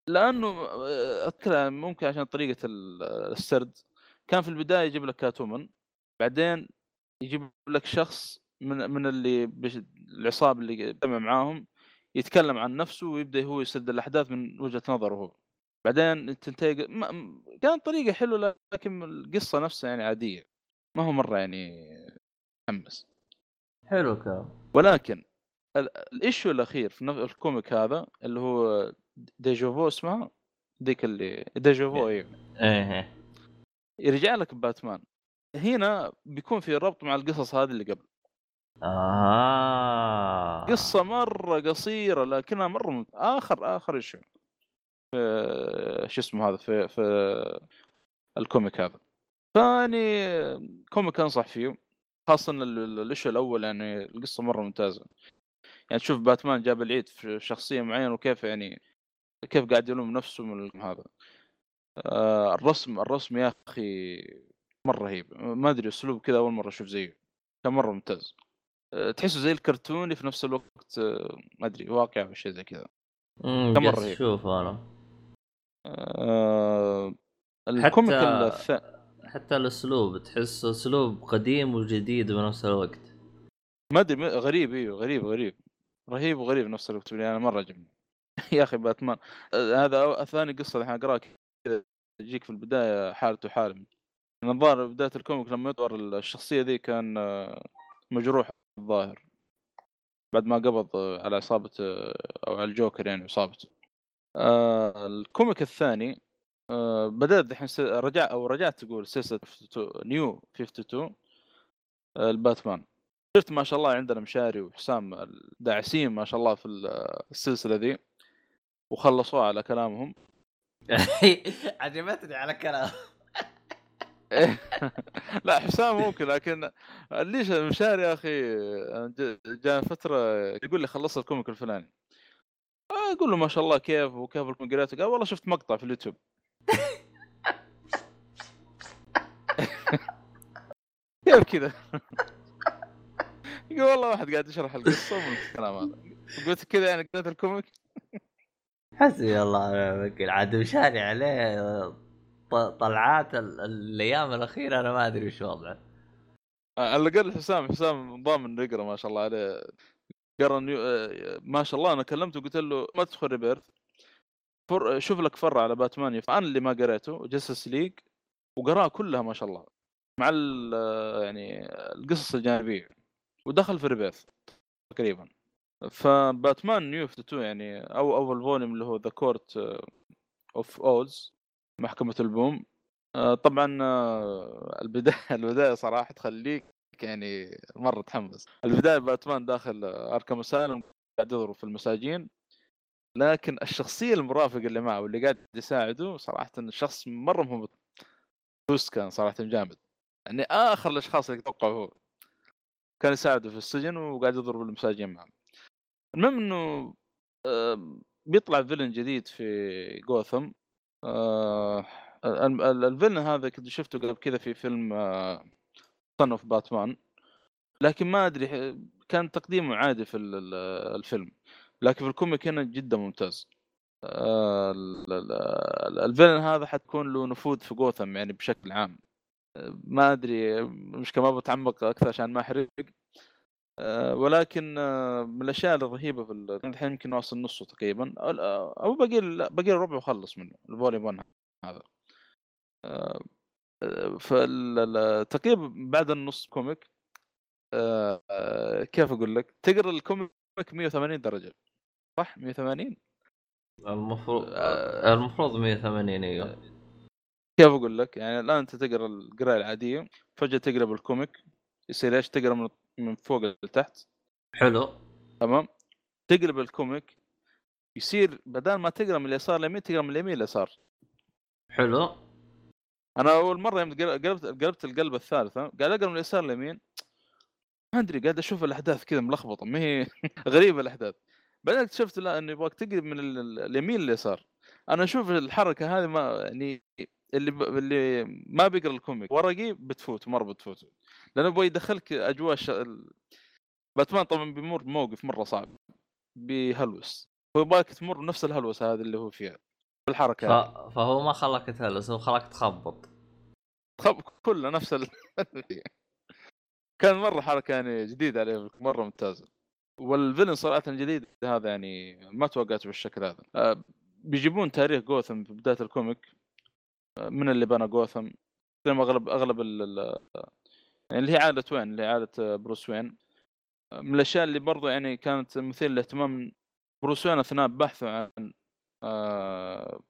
لأنه آه، اذكر ممكن عشان طريقة ال- السرد. كان في البداية يجيب لك Catwoman. بعدين يجيب لك شخص من من اللي بش- العصابة اللي يجتمع معاهم يتكلم عن نفسه ويبدأ هو يسرد الأحداث من وجهة نظره هو. بعدين تنتهي ما- كانت طريقة حلوة لكن القصة نفسها يعني عادية. ما هو مرة يعني محمس حلو كلام ولكن ال- ال issue الأخير في ال comic هذا اللي هو Deja Vu اسمها؟ ذيك اللي Deja Vu أيوه إيه. يرجع لك باتمان. هنا بيكون في ربط مع القصص هذه اللي قبل. آه. قصة مرة قصيرة لكنها مرة ممت... آخر آخر issue في شو اسمه هذا في في ال comic هذا. يعني comic أنصح فيه خاصة ال- ال- ال issue الأول يعني القصة مرة ممتازة. يعني تشوف باتمان جاب العيد في شخصية معينة وكيف يعني كيف قاعد يلوم نفسه من هذا. آه الرسم الرسم يا أخي مرة رهيب. ما أدري اسلوب كذا أول مرة أشوف زيه. كان مرة ممتاز. آه، تحسه زي الكرتوني في نفس الوقت آه، ما أدري واقع أو شيء زي كذا. كان جالس رهيب. أشوف أنا آه، الكوميك الث... حتى الأسلوب تحس أسلوب قديم وجديد بنفس الوقت. ما أدري غريب إيوه غريب غريب. رهيب وغريب نفس الوقت يعني أنا مرة عجبني. يا أخي باتمان. آه، هذا ثاني قصة الحين أقراها كذا تجيك في البداية حالته حالة. الظاهر بداية ال comic لما يظهر الشخصية ذي كان آه، مجروح الظاهر. بعد ما قبض آه، على عصابه آه، أو على الجوكر يعني عصابته ال comic الثاني بدأت الحين رجع أو رجعت تقول سلسلة 52 New 52 آه، الباتمان. شفت ما شاء الله عندنا مشاري وحسام داعسين ما شاء الله في ال- السلسلة ذي وخلصوها على كلامهم. عجبتني على كلام لا حسام ممكن لكن ليش مشاري يا أخي جاء فترة يقول لي خلصت ال comic الفلاني. أقول له ما شاء الله كيف وكيف ال comic قريته قال والله شفت مقطع في اليوتيوب. كيف كذا؟ يقول والله واحد قاعد يشرح القصة ومن الكلام هذا. قلت كذا يعني قريت ال comic؟ حسبي الله ونعم الوكيل عاد مشاري عليه. طلعات ال- الأيام الأخيرة أنا ما أدري وش وضعه على الأقل حسام حسام ضامن يقرأ ما شاء الله عليه قرأ. آه، ما شاء الله أنا كلمته وقلت له ما تدخل Rebirth فر... شوف لك فرع على باتمان. أنا اللي ما قريته Justice League وقراها كلها ما شاء الله مع ال... آه، يعني القصص الجانبية ودخل في Rebirth تقريبا فباتمان New 52 يعني أو أول volume اللي هو ذا Court of Owls محكمة البوم. آه، طبعا آه، البداية البداية صراحة تخليك يعني مرة تحمس. البداية باتمان داخل Arkham Asylum قاعد يضرب في المساجين لكن الشخصية المرافق اللي معه واللي قاعد يساعده صراحة الشخص مرة مهمط twist كان صراحة جامد. يعني آخر الأشخاص اللي تتوقع هو كان يساعده في السجن وقاعد يضرب المساجين معه. المهم إنه آه، بيطلع villain جديد في جوثم آه، ال- ال- ال villain هذا كنت شفته قبل كذا في فيلم Son of Batman لكن ما أدري كان تقديمه عادي في ال- ال- الفيلم. لكن في ال comic هنا جدا ممتاز. آه، ال- ال- ال- ال villain هذا حتكون له نفوذ في جوثم يعني بشكل عام. آه، ما أدري مش كمان بتعمق أكثر عشان ما أحرق. آه، ولكن آه، من الأشياء الرهيبة في ال- الحين يمكن واصل نصه تقريبا. أو أو باقي باقي له ربع وخلص منه ال volume 1 هذا. آه، آه، فال تقريبا بعد النص comic آه، آه، كيف أقول لك؟ تقرأ ال comic 180 درجة صح؟ 180 المفروض آه. المفروض 180 أيوه. كيف أقول لك؟ يعني الآن أنت تقرأ القراءة العادية فجأة تقرأ بال comic يصير إيش؟ تقرأ من من فوق لتحت. حلو. تمام. تقلب ال comic. يصير بدل ما تقرا من اليسار لليمين تقرا من اليمين لليسار. حلو. أنا أول مرة يوم قل- قلبت قلبت القلبه الثالثه قاعد اقرا من اليسار لليمين. ما أدري قاعد أشوف الأحداث كذا ملخبطة. ما هي غريبة الأحداث. بعدين اكتشفت لا انه يبغاك تقلب من ال- ال- اليمين لليسار. أنا أشوف الحركة هذه ما يعني اللي ب... اللي ما بيقرأ الكوميك. ورقي بتفوت مرة بتفوت. لأنه يبغى يدخلك أجواء ش... باتمان طبعا بيمر بموقف مرة صعب بيهلوس ويبغاك تمر بنفس الهلوسة هذه اللي هو فيها بالحركة ف... فهو ما خلاك تهلس هو خلاك تخبط. خب كله نفس ال... كان مرة حركة يعني جديدة عليه مرة ممتازة. وال villain صراحة الجديد هذا يعني ما توقعته بالشكل هذا. آه، بيجيبون تاريخ جوثم في بداية ال comic آه، من اللي بنى جوثم؟ زي ما اغلب أغلب اللي هي عائلة وين؟ اللي عائلة آه، بروس وين؟ من الأشياء اللي برضو يعني كانت مثير للاهتمام. بروس وين أثناء بحثه عن آه،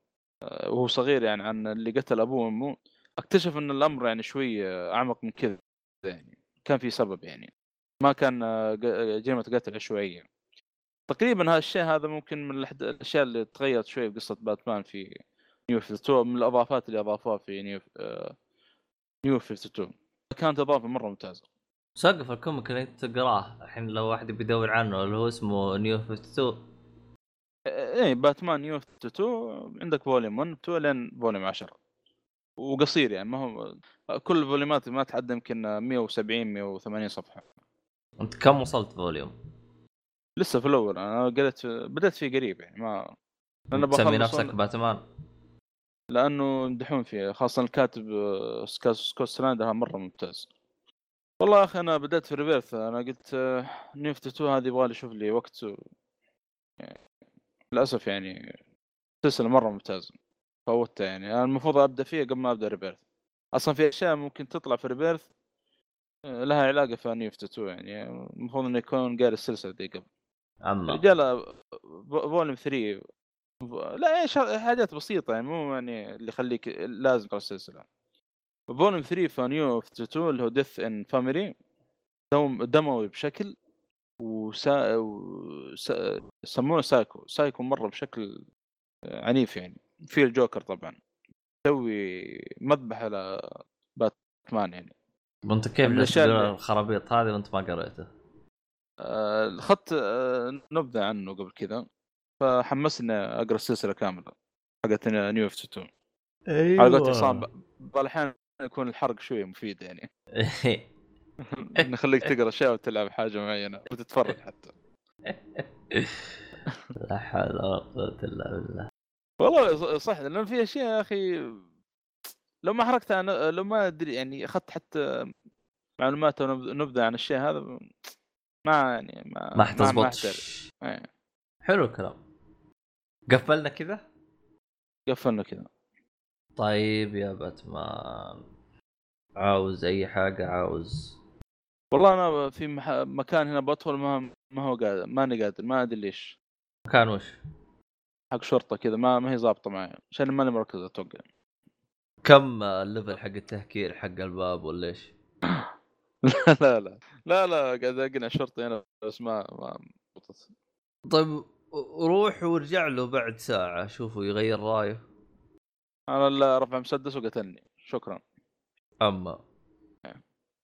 آه، وهو صغير يعني عن اللي قتل أبوه وأمه اكتشف إن الأمر يعني شوي آه، أعمق من كذا يعني كان في سبب يعني. ما كان جريمة قتل عشوائية. تقريبا هذا الشيء هذا ممكن من الأشياء اللي تغيرت شوي بقصه باتمان في New 52 من الأضافات اللي أضافوها في New New 52 كانت اضافه مرة ممتازه سقف ال comic اللي انت تقراه الحين لو واحد بيدور عنه اللي هو اسمه New 52 إيه باتمان New 52 عندك volume 1 2 لين volume 10 وقصير يعني ما هو كل الفوليومات ما تعدى يمكن 170 180 صفحة انت كم وصلت volume؟ لسه في الأول أنا قريت بدأت فيه قريب يعني ما تسمي بخلص نفسك باتمان؟ لأنه يمدحون فيه خاصة الكاتب آه، سكا- سكوت سنايدر مرة ممتاز. والله يا أخي أنا بدأت في Rebirth أنا قلت آه، New 52 هذه يبغى لي أشوف لي وقت و... يعني للأسف يعني سلسله مرة ممتازة فوتها يعني. أنا المفروض أبدأ فيها قبل ما أبدأ Rebirth أصلا في أشياء ممكن تطلع في Rebirth آه، لها علاقة في New 52 يعني. المفروض إنه يكون قاري السلسلة دي قبل. اما رجال Volume 3 لا إيش حاجات بسيطة يعني مو يعني اللي يخليك لازم تقرا السلسله Volume 3 في New 52 اللي هو Death in Family دموي بشكل وسا... وسا... يسمونه سايكو. سايكو مرة بشكل عنيف يعني. في الجوكر طبعا. يسوي مذبح على باتمان يعني. وانت كيف الخرابيط هذه وانت ما قريته؟ آه، آه، نبذة عنه قبل كذا. فحمسني أقرأ السلسلة كاملة حقت New 52 أيوه على قولتك صعب بعض الأحيان يكون الحرق شوية مفيد يعني. نخليك تقرأ أشياء وتلعب حاجة معينة وتتفرج حتى. لا حول ولا قوة إلا بالله. والله صح لأن في أشياء يا أخي لو ما حركتها أنا لو ما أدري يعني أخذت حتى معلومات أو نبذ- نبذة عن الشيء هذا ما يعني ما ما حتزبط أحترم. إيه. حلو الكلام. قفلنا كذا؟ قفلنا كذا. طيب يا باتمان. عاوز أي حاجة؟ عاوز. والله أنا في مح... مكان هنا بدخل ما ما هو قادر ماني قادر ما أدري ليش. مكان وش؟ حق شرطة كذا ما ما هي ظابطة معي عشان ماني مركز أتوقع. كم الليفل حق التهكير حق الباب ولا إيش؟ لا لا لا لا قاعد أقنع شرطي أنا بس ما ما. طيب روح وارجع له بعد ساعة شوفه يغير رايه. أنا لا رفع مسدس وقتلني. شكرا. أما. إيه.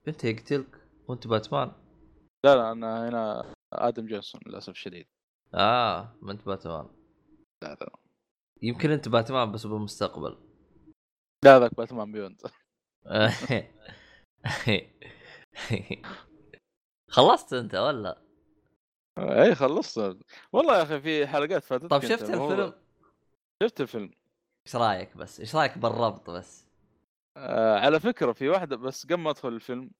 أنت يقتلك وأنت باتمان؟ لا لا أنا هنا آدم جونسون للأسف الشديد. آه ما أنت باتمان. لا لا. يمكن أنت باتمان بس بالمستقبل. لا ذاك باتمان Beyond. خلصت أنت ولا؟ اي خلصت والله يا أخي في حلقات فاتتك طيب شفت الفيلم؟ شفت الفيلم إيش رأيك بس؟ إيش رأيك بالربط بس؟ آه على فكرة في واحدة بس قبل ما أدخل الفيلم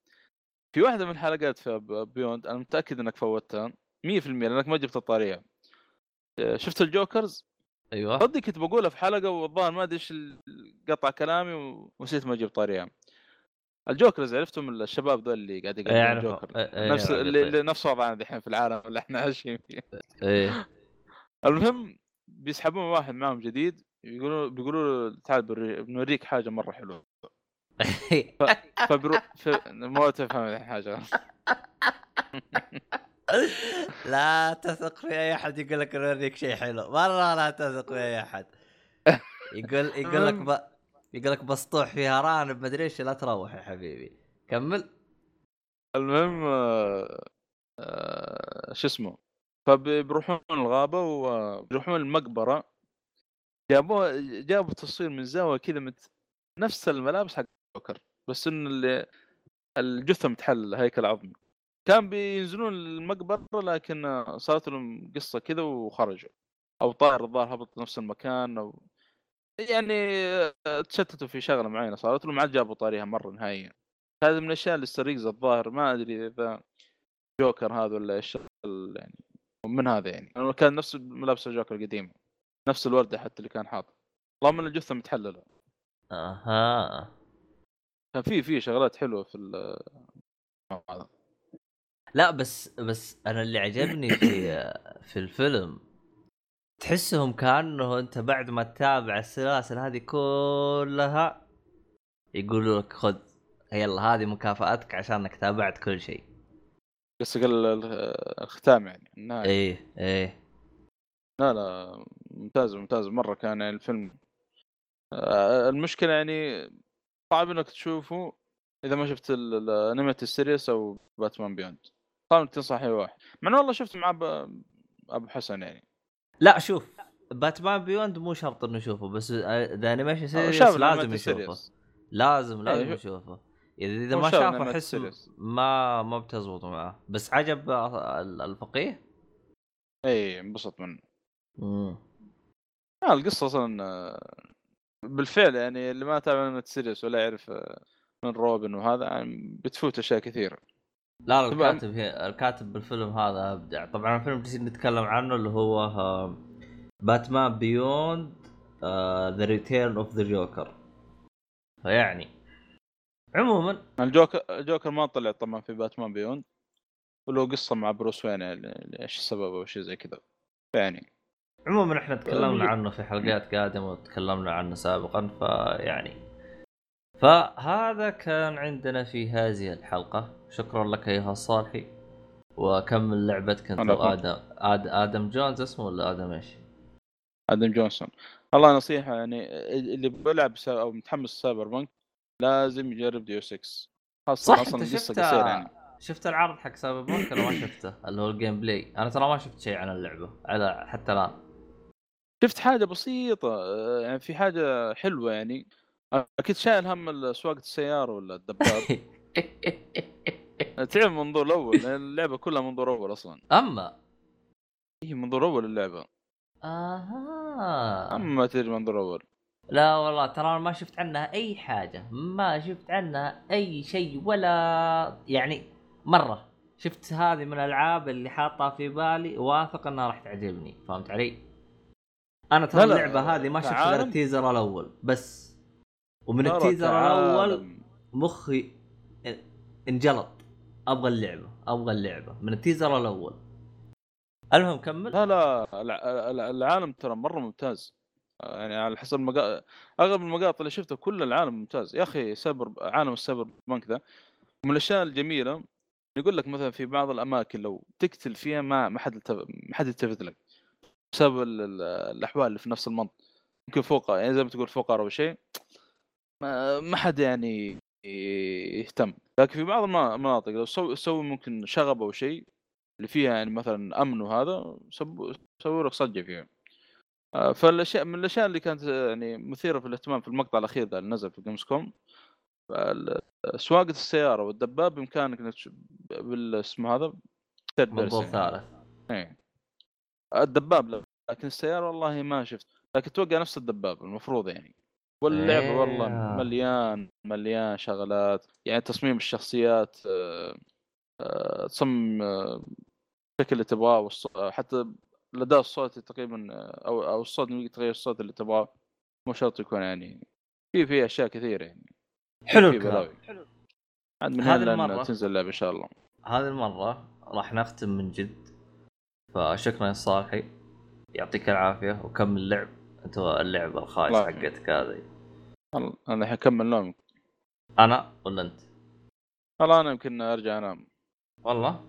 في واحدة من حلقات في بيوند أنا متأكد إنك فوتها 100% لأنك ما جبت الطارية آه، شفت الجوكرز أيوه صدق كنت بقولها في حلقة والظاهر ما أدري إيش قطع كلامي ونسيت ما أجيب طارية الجوكرز عرفتم الشباب ذول اللي قاعد إيه، يقدمون أعرفه. الجوكر؟ إيه، إيه، نفس اللي. اللي نفس وضعنا الحين في العالم اللي إحنا عايشين فيه. إيه. المهم بيسحبون واحد معهم جديد يقولون بيقولوا له تعال بنوريك حاجة مرة حلوة. فبرو ف... ما تفهم حاجة. لا تثق في أي أحد يقول لك نوريك شيء حلو. مرة لا تثق في أي أحد. يقول يقول لك ب... يقول لك بسطوح فيها رانب أدري إيش لا تروح يا حبيبي. كمل. المهم آه، آه، شو اسمه فبيروحون الغابة وبيروحون المقبرة. جابوه جابوا تصوير من زاوية كذا مت... نفس الملابس حق جوكر بس انه اللي الجثة متحللة هيكل عظمي. كان بينزلون المقبرة لكن صارت لهم قصة كذا وخرجوا. أو طائر الظاهر هبط نفس المكان أو يعني تشتتوا في شغلة معينة صارت لهم ما عاد جابوا طاريها مرة نهائيا. هذا من الأشياء اللي استريقز الظاهر ما أدري إذا جوكر هذا ولا إيش يعني من هذا يعني. كان نفس ملابس الجوكر القديمة نفس الوردة حتى اللي كان حاط اللهم إن الجثة متحللة. أها. كان في في شغلات حلوة في ال- هذا. لا بس بس أنا اللي عجبني في في الفيلم تحسهم كأنه أنت بعد ما تتابع السلاسل هذه كلها يقولوا لك خذ يلا هذه مكافآتك عشان إنك تابعت كل شيء. بس قال ال- الختام يعني النهاية. إيه إيه. لا لا ممتاز ممتاز. مرة كان يعني الفيلم آه، المشكلة يعني صعب إنك تشوفه إذا ما شفت ال animated series أو باتمان Beyond صعب انك تنصح اي واحد مع انه والله شفت مع أبو حسن يعني. لا شوف باتمان Beyond مو شرط إنه يشوفه بس the animation series لازم يشوفه. لازم لازم إيه. يشوفه. اذا إذا ما شاف شافه أحس. ما ما بتزبط معاه بس عجب ال- الفقيه؟ اي انبسط منه. امم آه القصة أصلا آه، بالفعل يعني اللي ما تابع series ولا يعرف آه، من روبن وهذا يعني بتفوت أشياء كثيرة. لا لا. الكاتب هي الكاتب بالفيلم هذا أبدع طبعا الفيلم نتكلم عنه اللي هو Batman Beyond The Return of the Joker فيعني عموما الجوكر الجوكر ما طلع طبعا في باتمان Beyond وله قصة مع بروس وين إيش السبب أو شيء زي كذا يعني عموما إحنا تكلمنا. عنه في حلقات قادمة وتكلمنا عنه سابقا فيعني فهذا كان عندنا في هذه الحلقة شكرا لك ايها الصالحي وكمل لعبتك انت. وادم آد... آدم جونز اسمه ولا آدم إيش؟ آدم جونسون والله نصيحة يعني اللي بيلعب سا- أو متحمس Cyberpunk لازم يجرب Deus Ex خاصه صح أصلا القصة شفت قصيره يعني شفت العرض حق Cyberpunk ولا ما شفته؟ اللي هو ال gameplay، أنا ترى ما شفت شيء عن اللعبة على حتى الآن. شفت حاجة بسيطة آه، يعني في حاجة حلوة يعني أكيد شايل هم سواقة السيارة ولا الدباب؟ تعب من منظور الأول اللعبة كلها منظور أول أصلا. أما. هي منظور أول اللعبة. آها. أما تدري منظور أول. لا والله ترى ما شفت عنها أي حاجة، ما شفت عنها أي شيء ولا يعني مرة. شفت هذه من الألعاب اللي حاطها في بالي واثق إنها راح تعجبني، فهمت علي؟ أنا ترى اللعبة هذه ما شفت غير ال teaser الأول بس. ومن ال teaser الأول مخي انجلط. أبغى اللعبة أبغى اللعبة. من ال teaser الأول. المهم كمل. لا لا. الع- الع- العالم ترى مرة ممتاز. يعني على حسب المقا... أغلب المقاطع اللي شفتها كل العالم ممتاز. يا أخي سايبر عالم ال Cyberpunk ذا. ومن الأشياء الجميلة يقول لك مثلا في بعض الأماكن لو تقتل فيها ما ما حد ما حد يلتفت لك بسبب ال- ال- الأحوال اللي في نفس المنطقة. يمكن فوق يعني زي ما تقول فقر أو شيء. ما حد يعني يهتم. لكن في بعض الم- المناطق لو سوي ممكن شغب أو شيء اللي فيها يعني مثلا أمن وهذا سووا لك صجة فيها. آه، فالأشياء من الأشياء اللي كانت يعني مثيرة في الاهتمام في المقطع الأخير ذا اللي نزل في Gamescom سواقة السيارة والدباب بإمكانك إنك تش- بال اسمه هذا منظور person. ثالث. إيه. الدباب لا لكن السيارة والله ما شفت. لكن توقع نفس الدباب المفروض يعني. واللعبه إيه. والله مليان مليان شغلات. يعني تصميم الشخصيات آه، آه، تصمم آه، الشكل اللي تبغاه آه، حتى الأداء الصوتي تقريبا آه، أو أو الصوت تغير الصوت اللي تبغاه. مو شرط يكون يعني في في أشياء كثيرة يعني. حلو الكلام. بلاوي. عاد من هذه المرة. تنزل اللعبة إن شاء الله. هذه المرة راح نختم من جد. فشكرا يا صالحي يعطيك العافية وكمل لعب. اللعبة الخايسة حقتك هذه. أنا الحين اكمل نوم أنا ولا انت؟ والله أنا يمكن ارجع انام. والله؟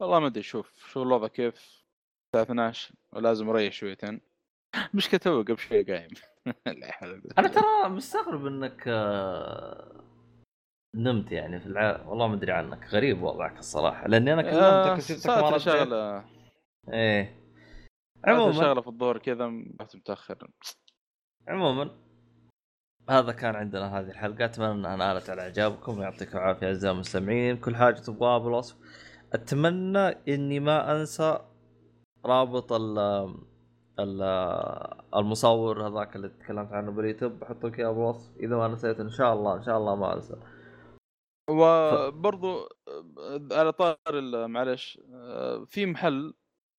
والله ما ادري شوف شو الوضع كيف. الساعة 12 ولازم اريح شويتين. مشكلة تو قبل شوي قايم. أنا. ترى مستغرب انك آه، نمت يعني في الع... والله ما ادري عنك. غريب وضعك الصراحة لاني أنا آه، كلمتك ما ساعتي رديت شغلة. إيه. عموما. شغلة في الظهر كذا رحت متأخر. عموما هذا كان عندنا هذه الحلقة. أتمنى انها نالت على إعجابكم يعطيكم العافية أعزائي المستمعين. كل حاجة تبغاها بالوصف. أتمنى إني ما أنسى رابط ال ال المصور هذاك اللي تكلمت عنه باليوتيوب. بحط لك اياه بالوصف. إذا ما نسيت إن شاء الله إن شاء الله ما أنسى. وبرضو على طار معلش آه، في محل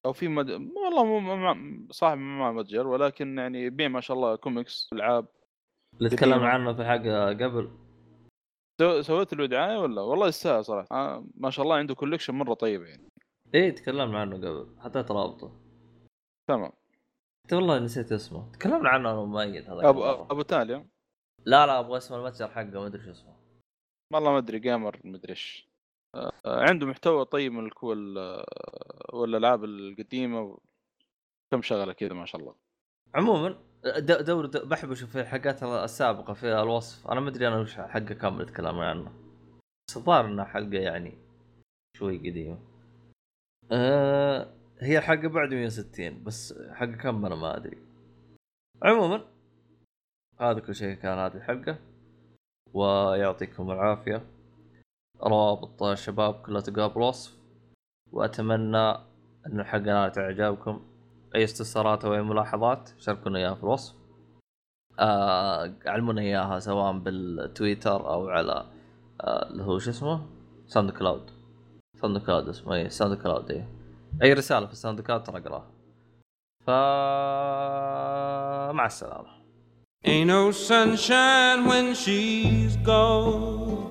أو في مد... والله مو مو- صاحب ما متجر ولكن يعني يبيع ما شاء الله كوميكس ألعاب اللي تكلمنا. عنه في حلقه قبل. سو- سويت له دعاية ولا؟ والله يستاهل صراحة. آه ما شاء الله عنده collection مرة طيب يعني. إيه تكلمنا عنه قبل حطيت رابطه. تمام. حتى والله نسيت اسمه. تكلمنا عنه أنا ومؤيد هذا أبو أبو تاليا لا لا أبغى اسم المتجر حقه ما أدري شو اسمه. والله ما أدري gamer ما أدري إيش. عنده محتوى طيب من الكو ال- والألعاب القديمة كم شغلة كذا ما شاء الله. عموما دور بحب أشوف الحلقات السابقة في الوصف. أنا ما أدري أنا وش حلقه كامله تكلمنا عنه. بس الظاهر انها حلقه يعني شوي قديمه أه هي الحلقة بعد 160 بس حلقه كم أنا ما أدري. عموما هذا كل شيء كان هذه الحلقة ويعطيكم العافية. روابط الشباب كلها تلقاها بالوصف وأتمنى أن الحلقة نالت اعجابكم أي استفسارات أو أي ملاحظات شاركونا إياها في الوصف. آه علمونا إياها سواء بالتويتر أو على آه اللي هو شو اسمه؟ SoundCloud SoundCloud اسمه اي SoundCloud أي اي رسالة في ال SoundCloud ترى أقراها. ف مع السلامة. Ain't no sunshine when she's gone.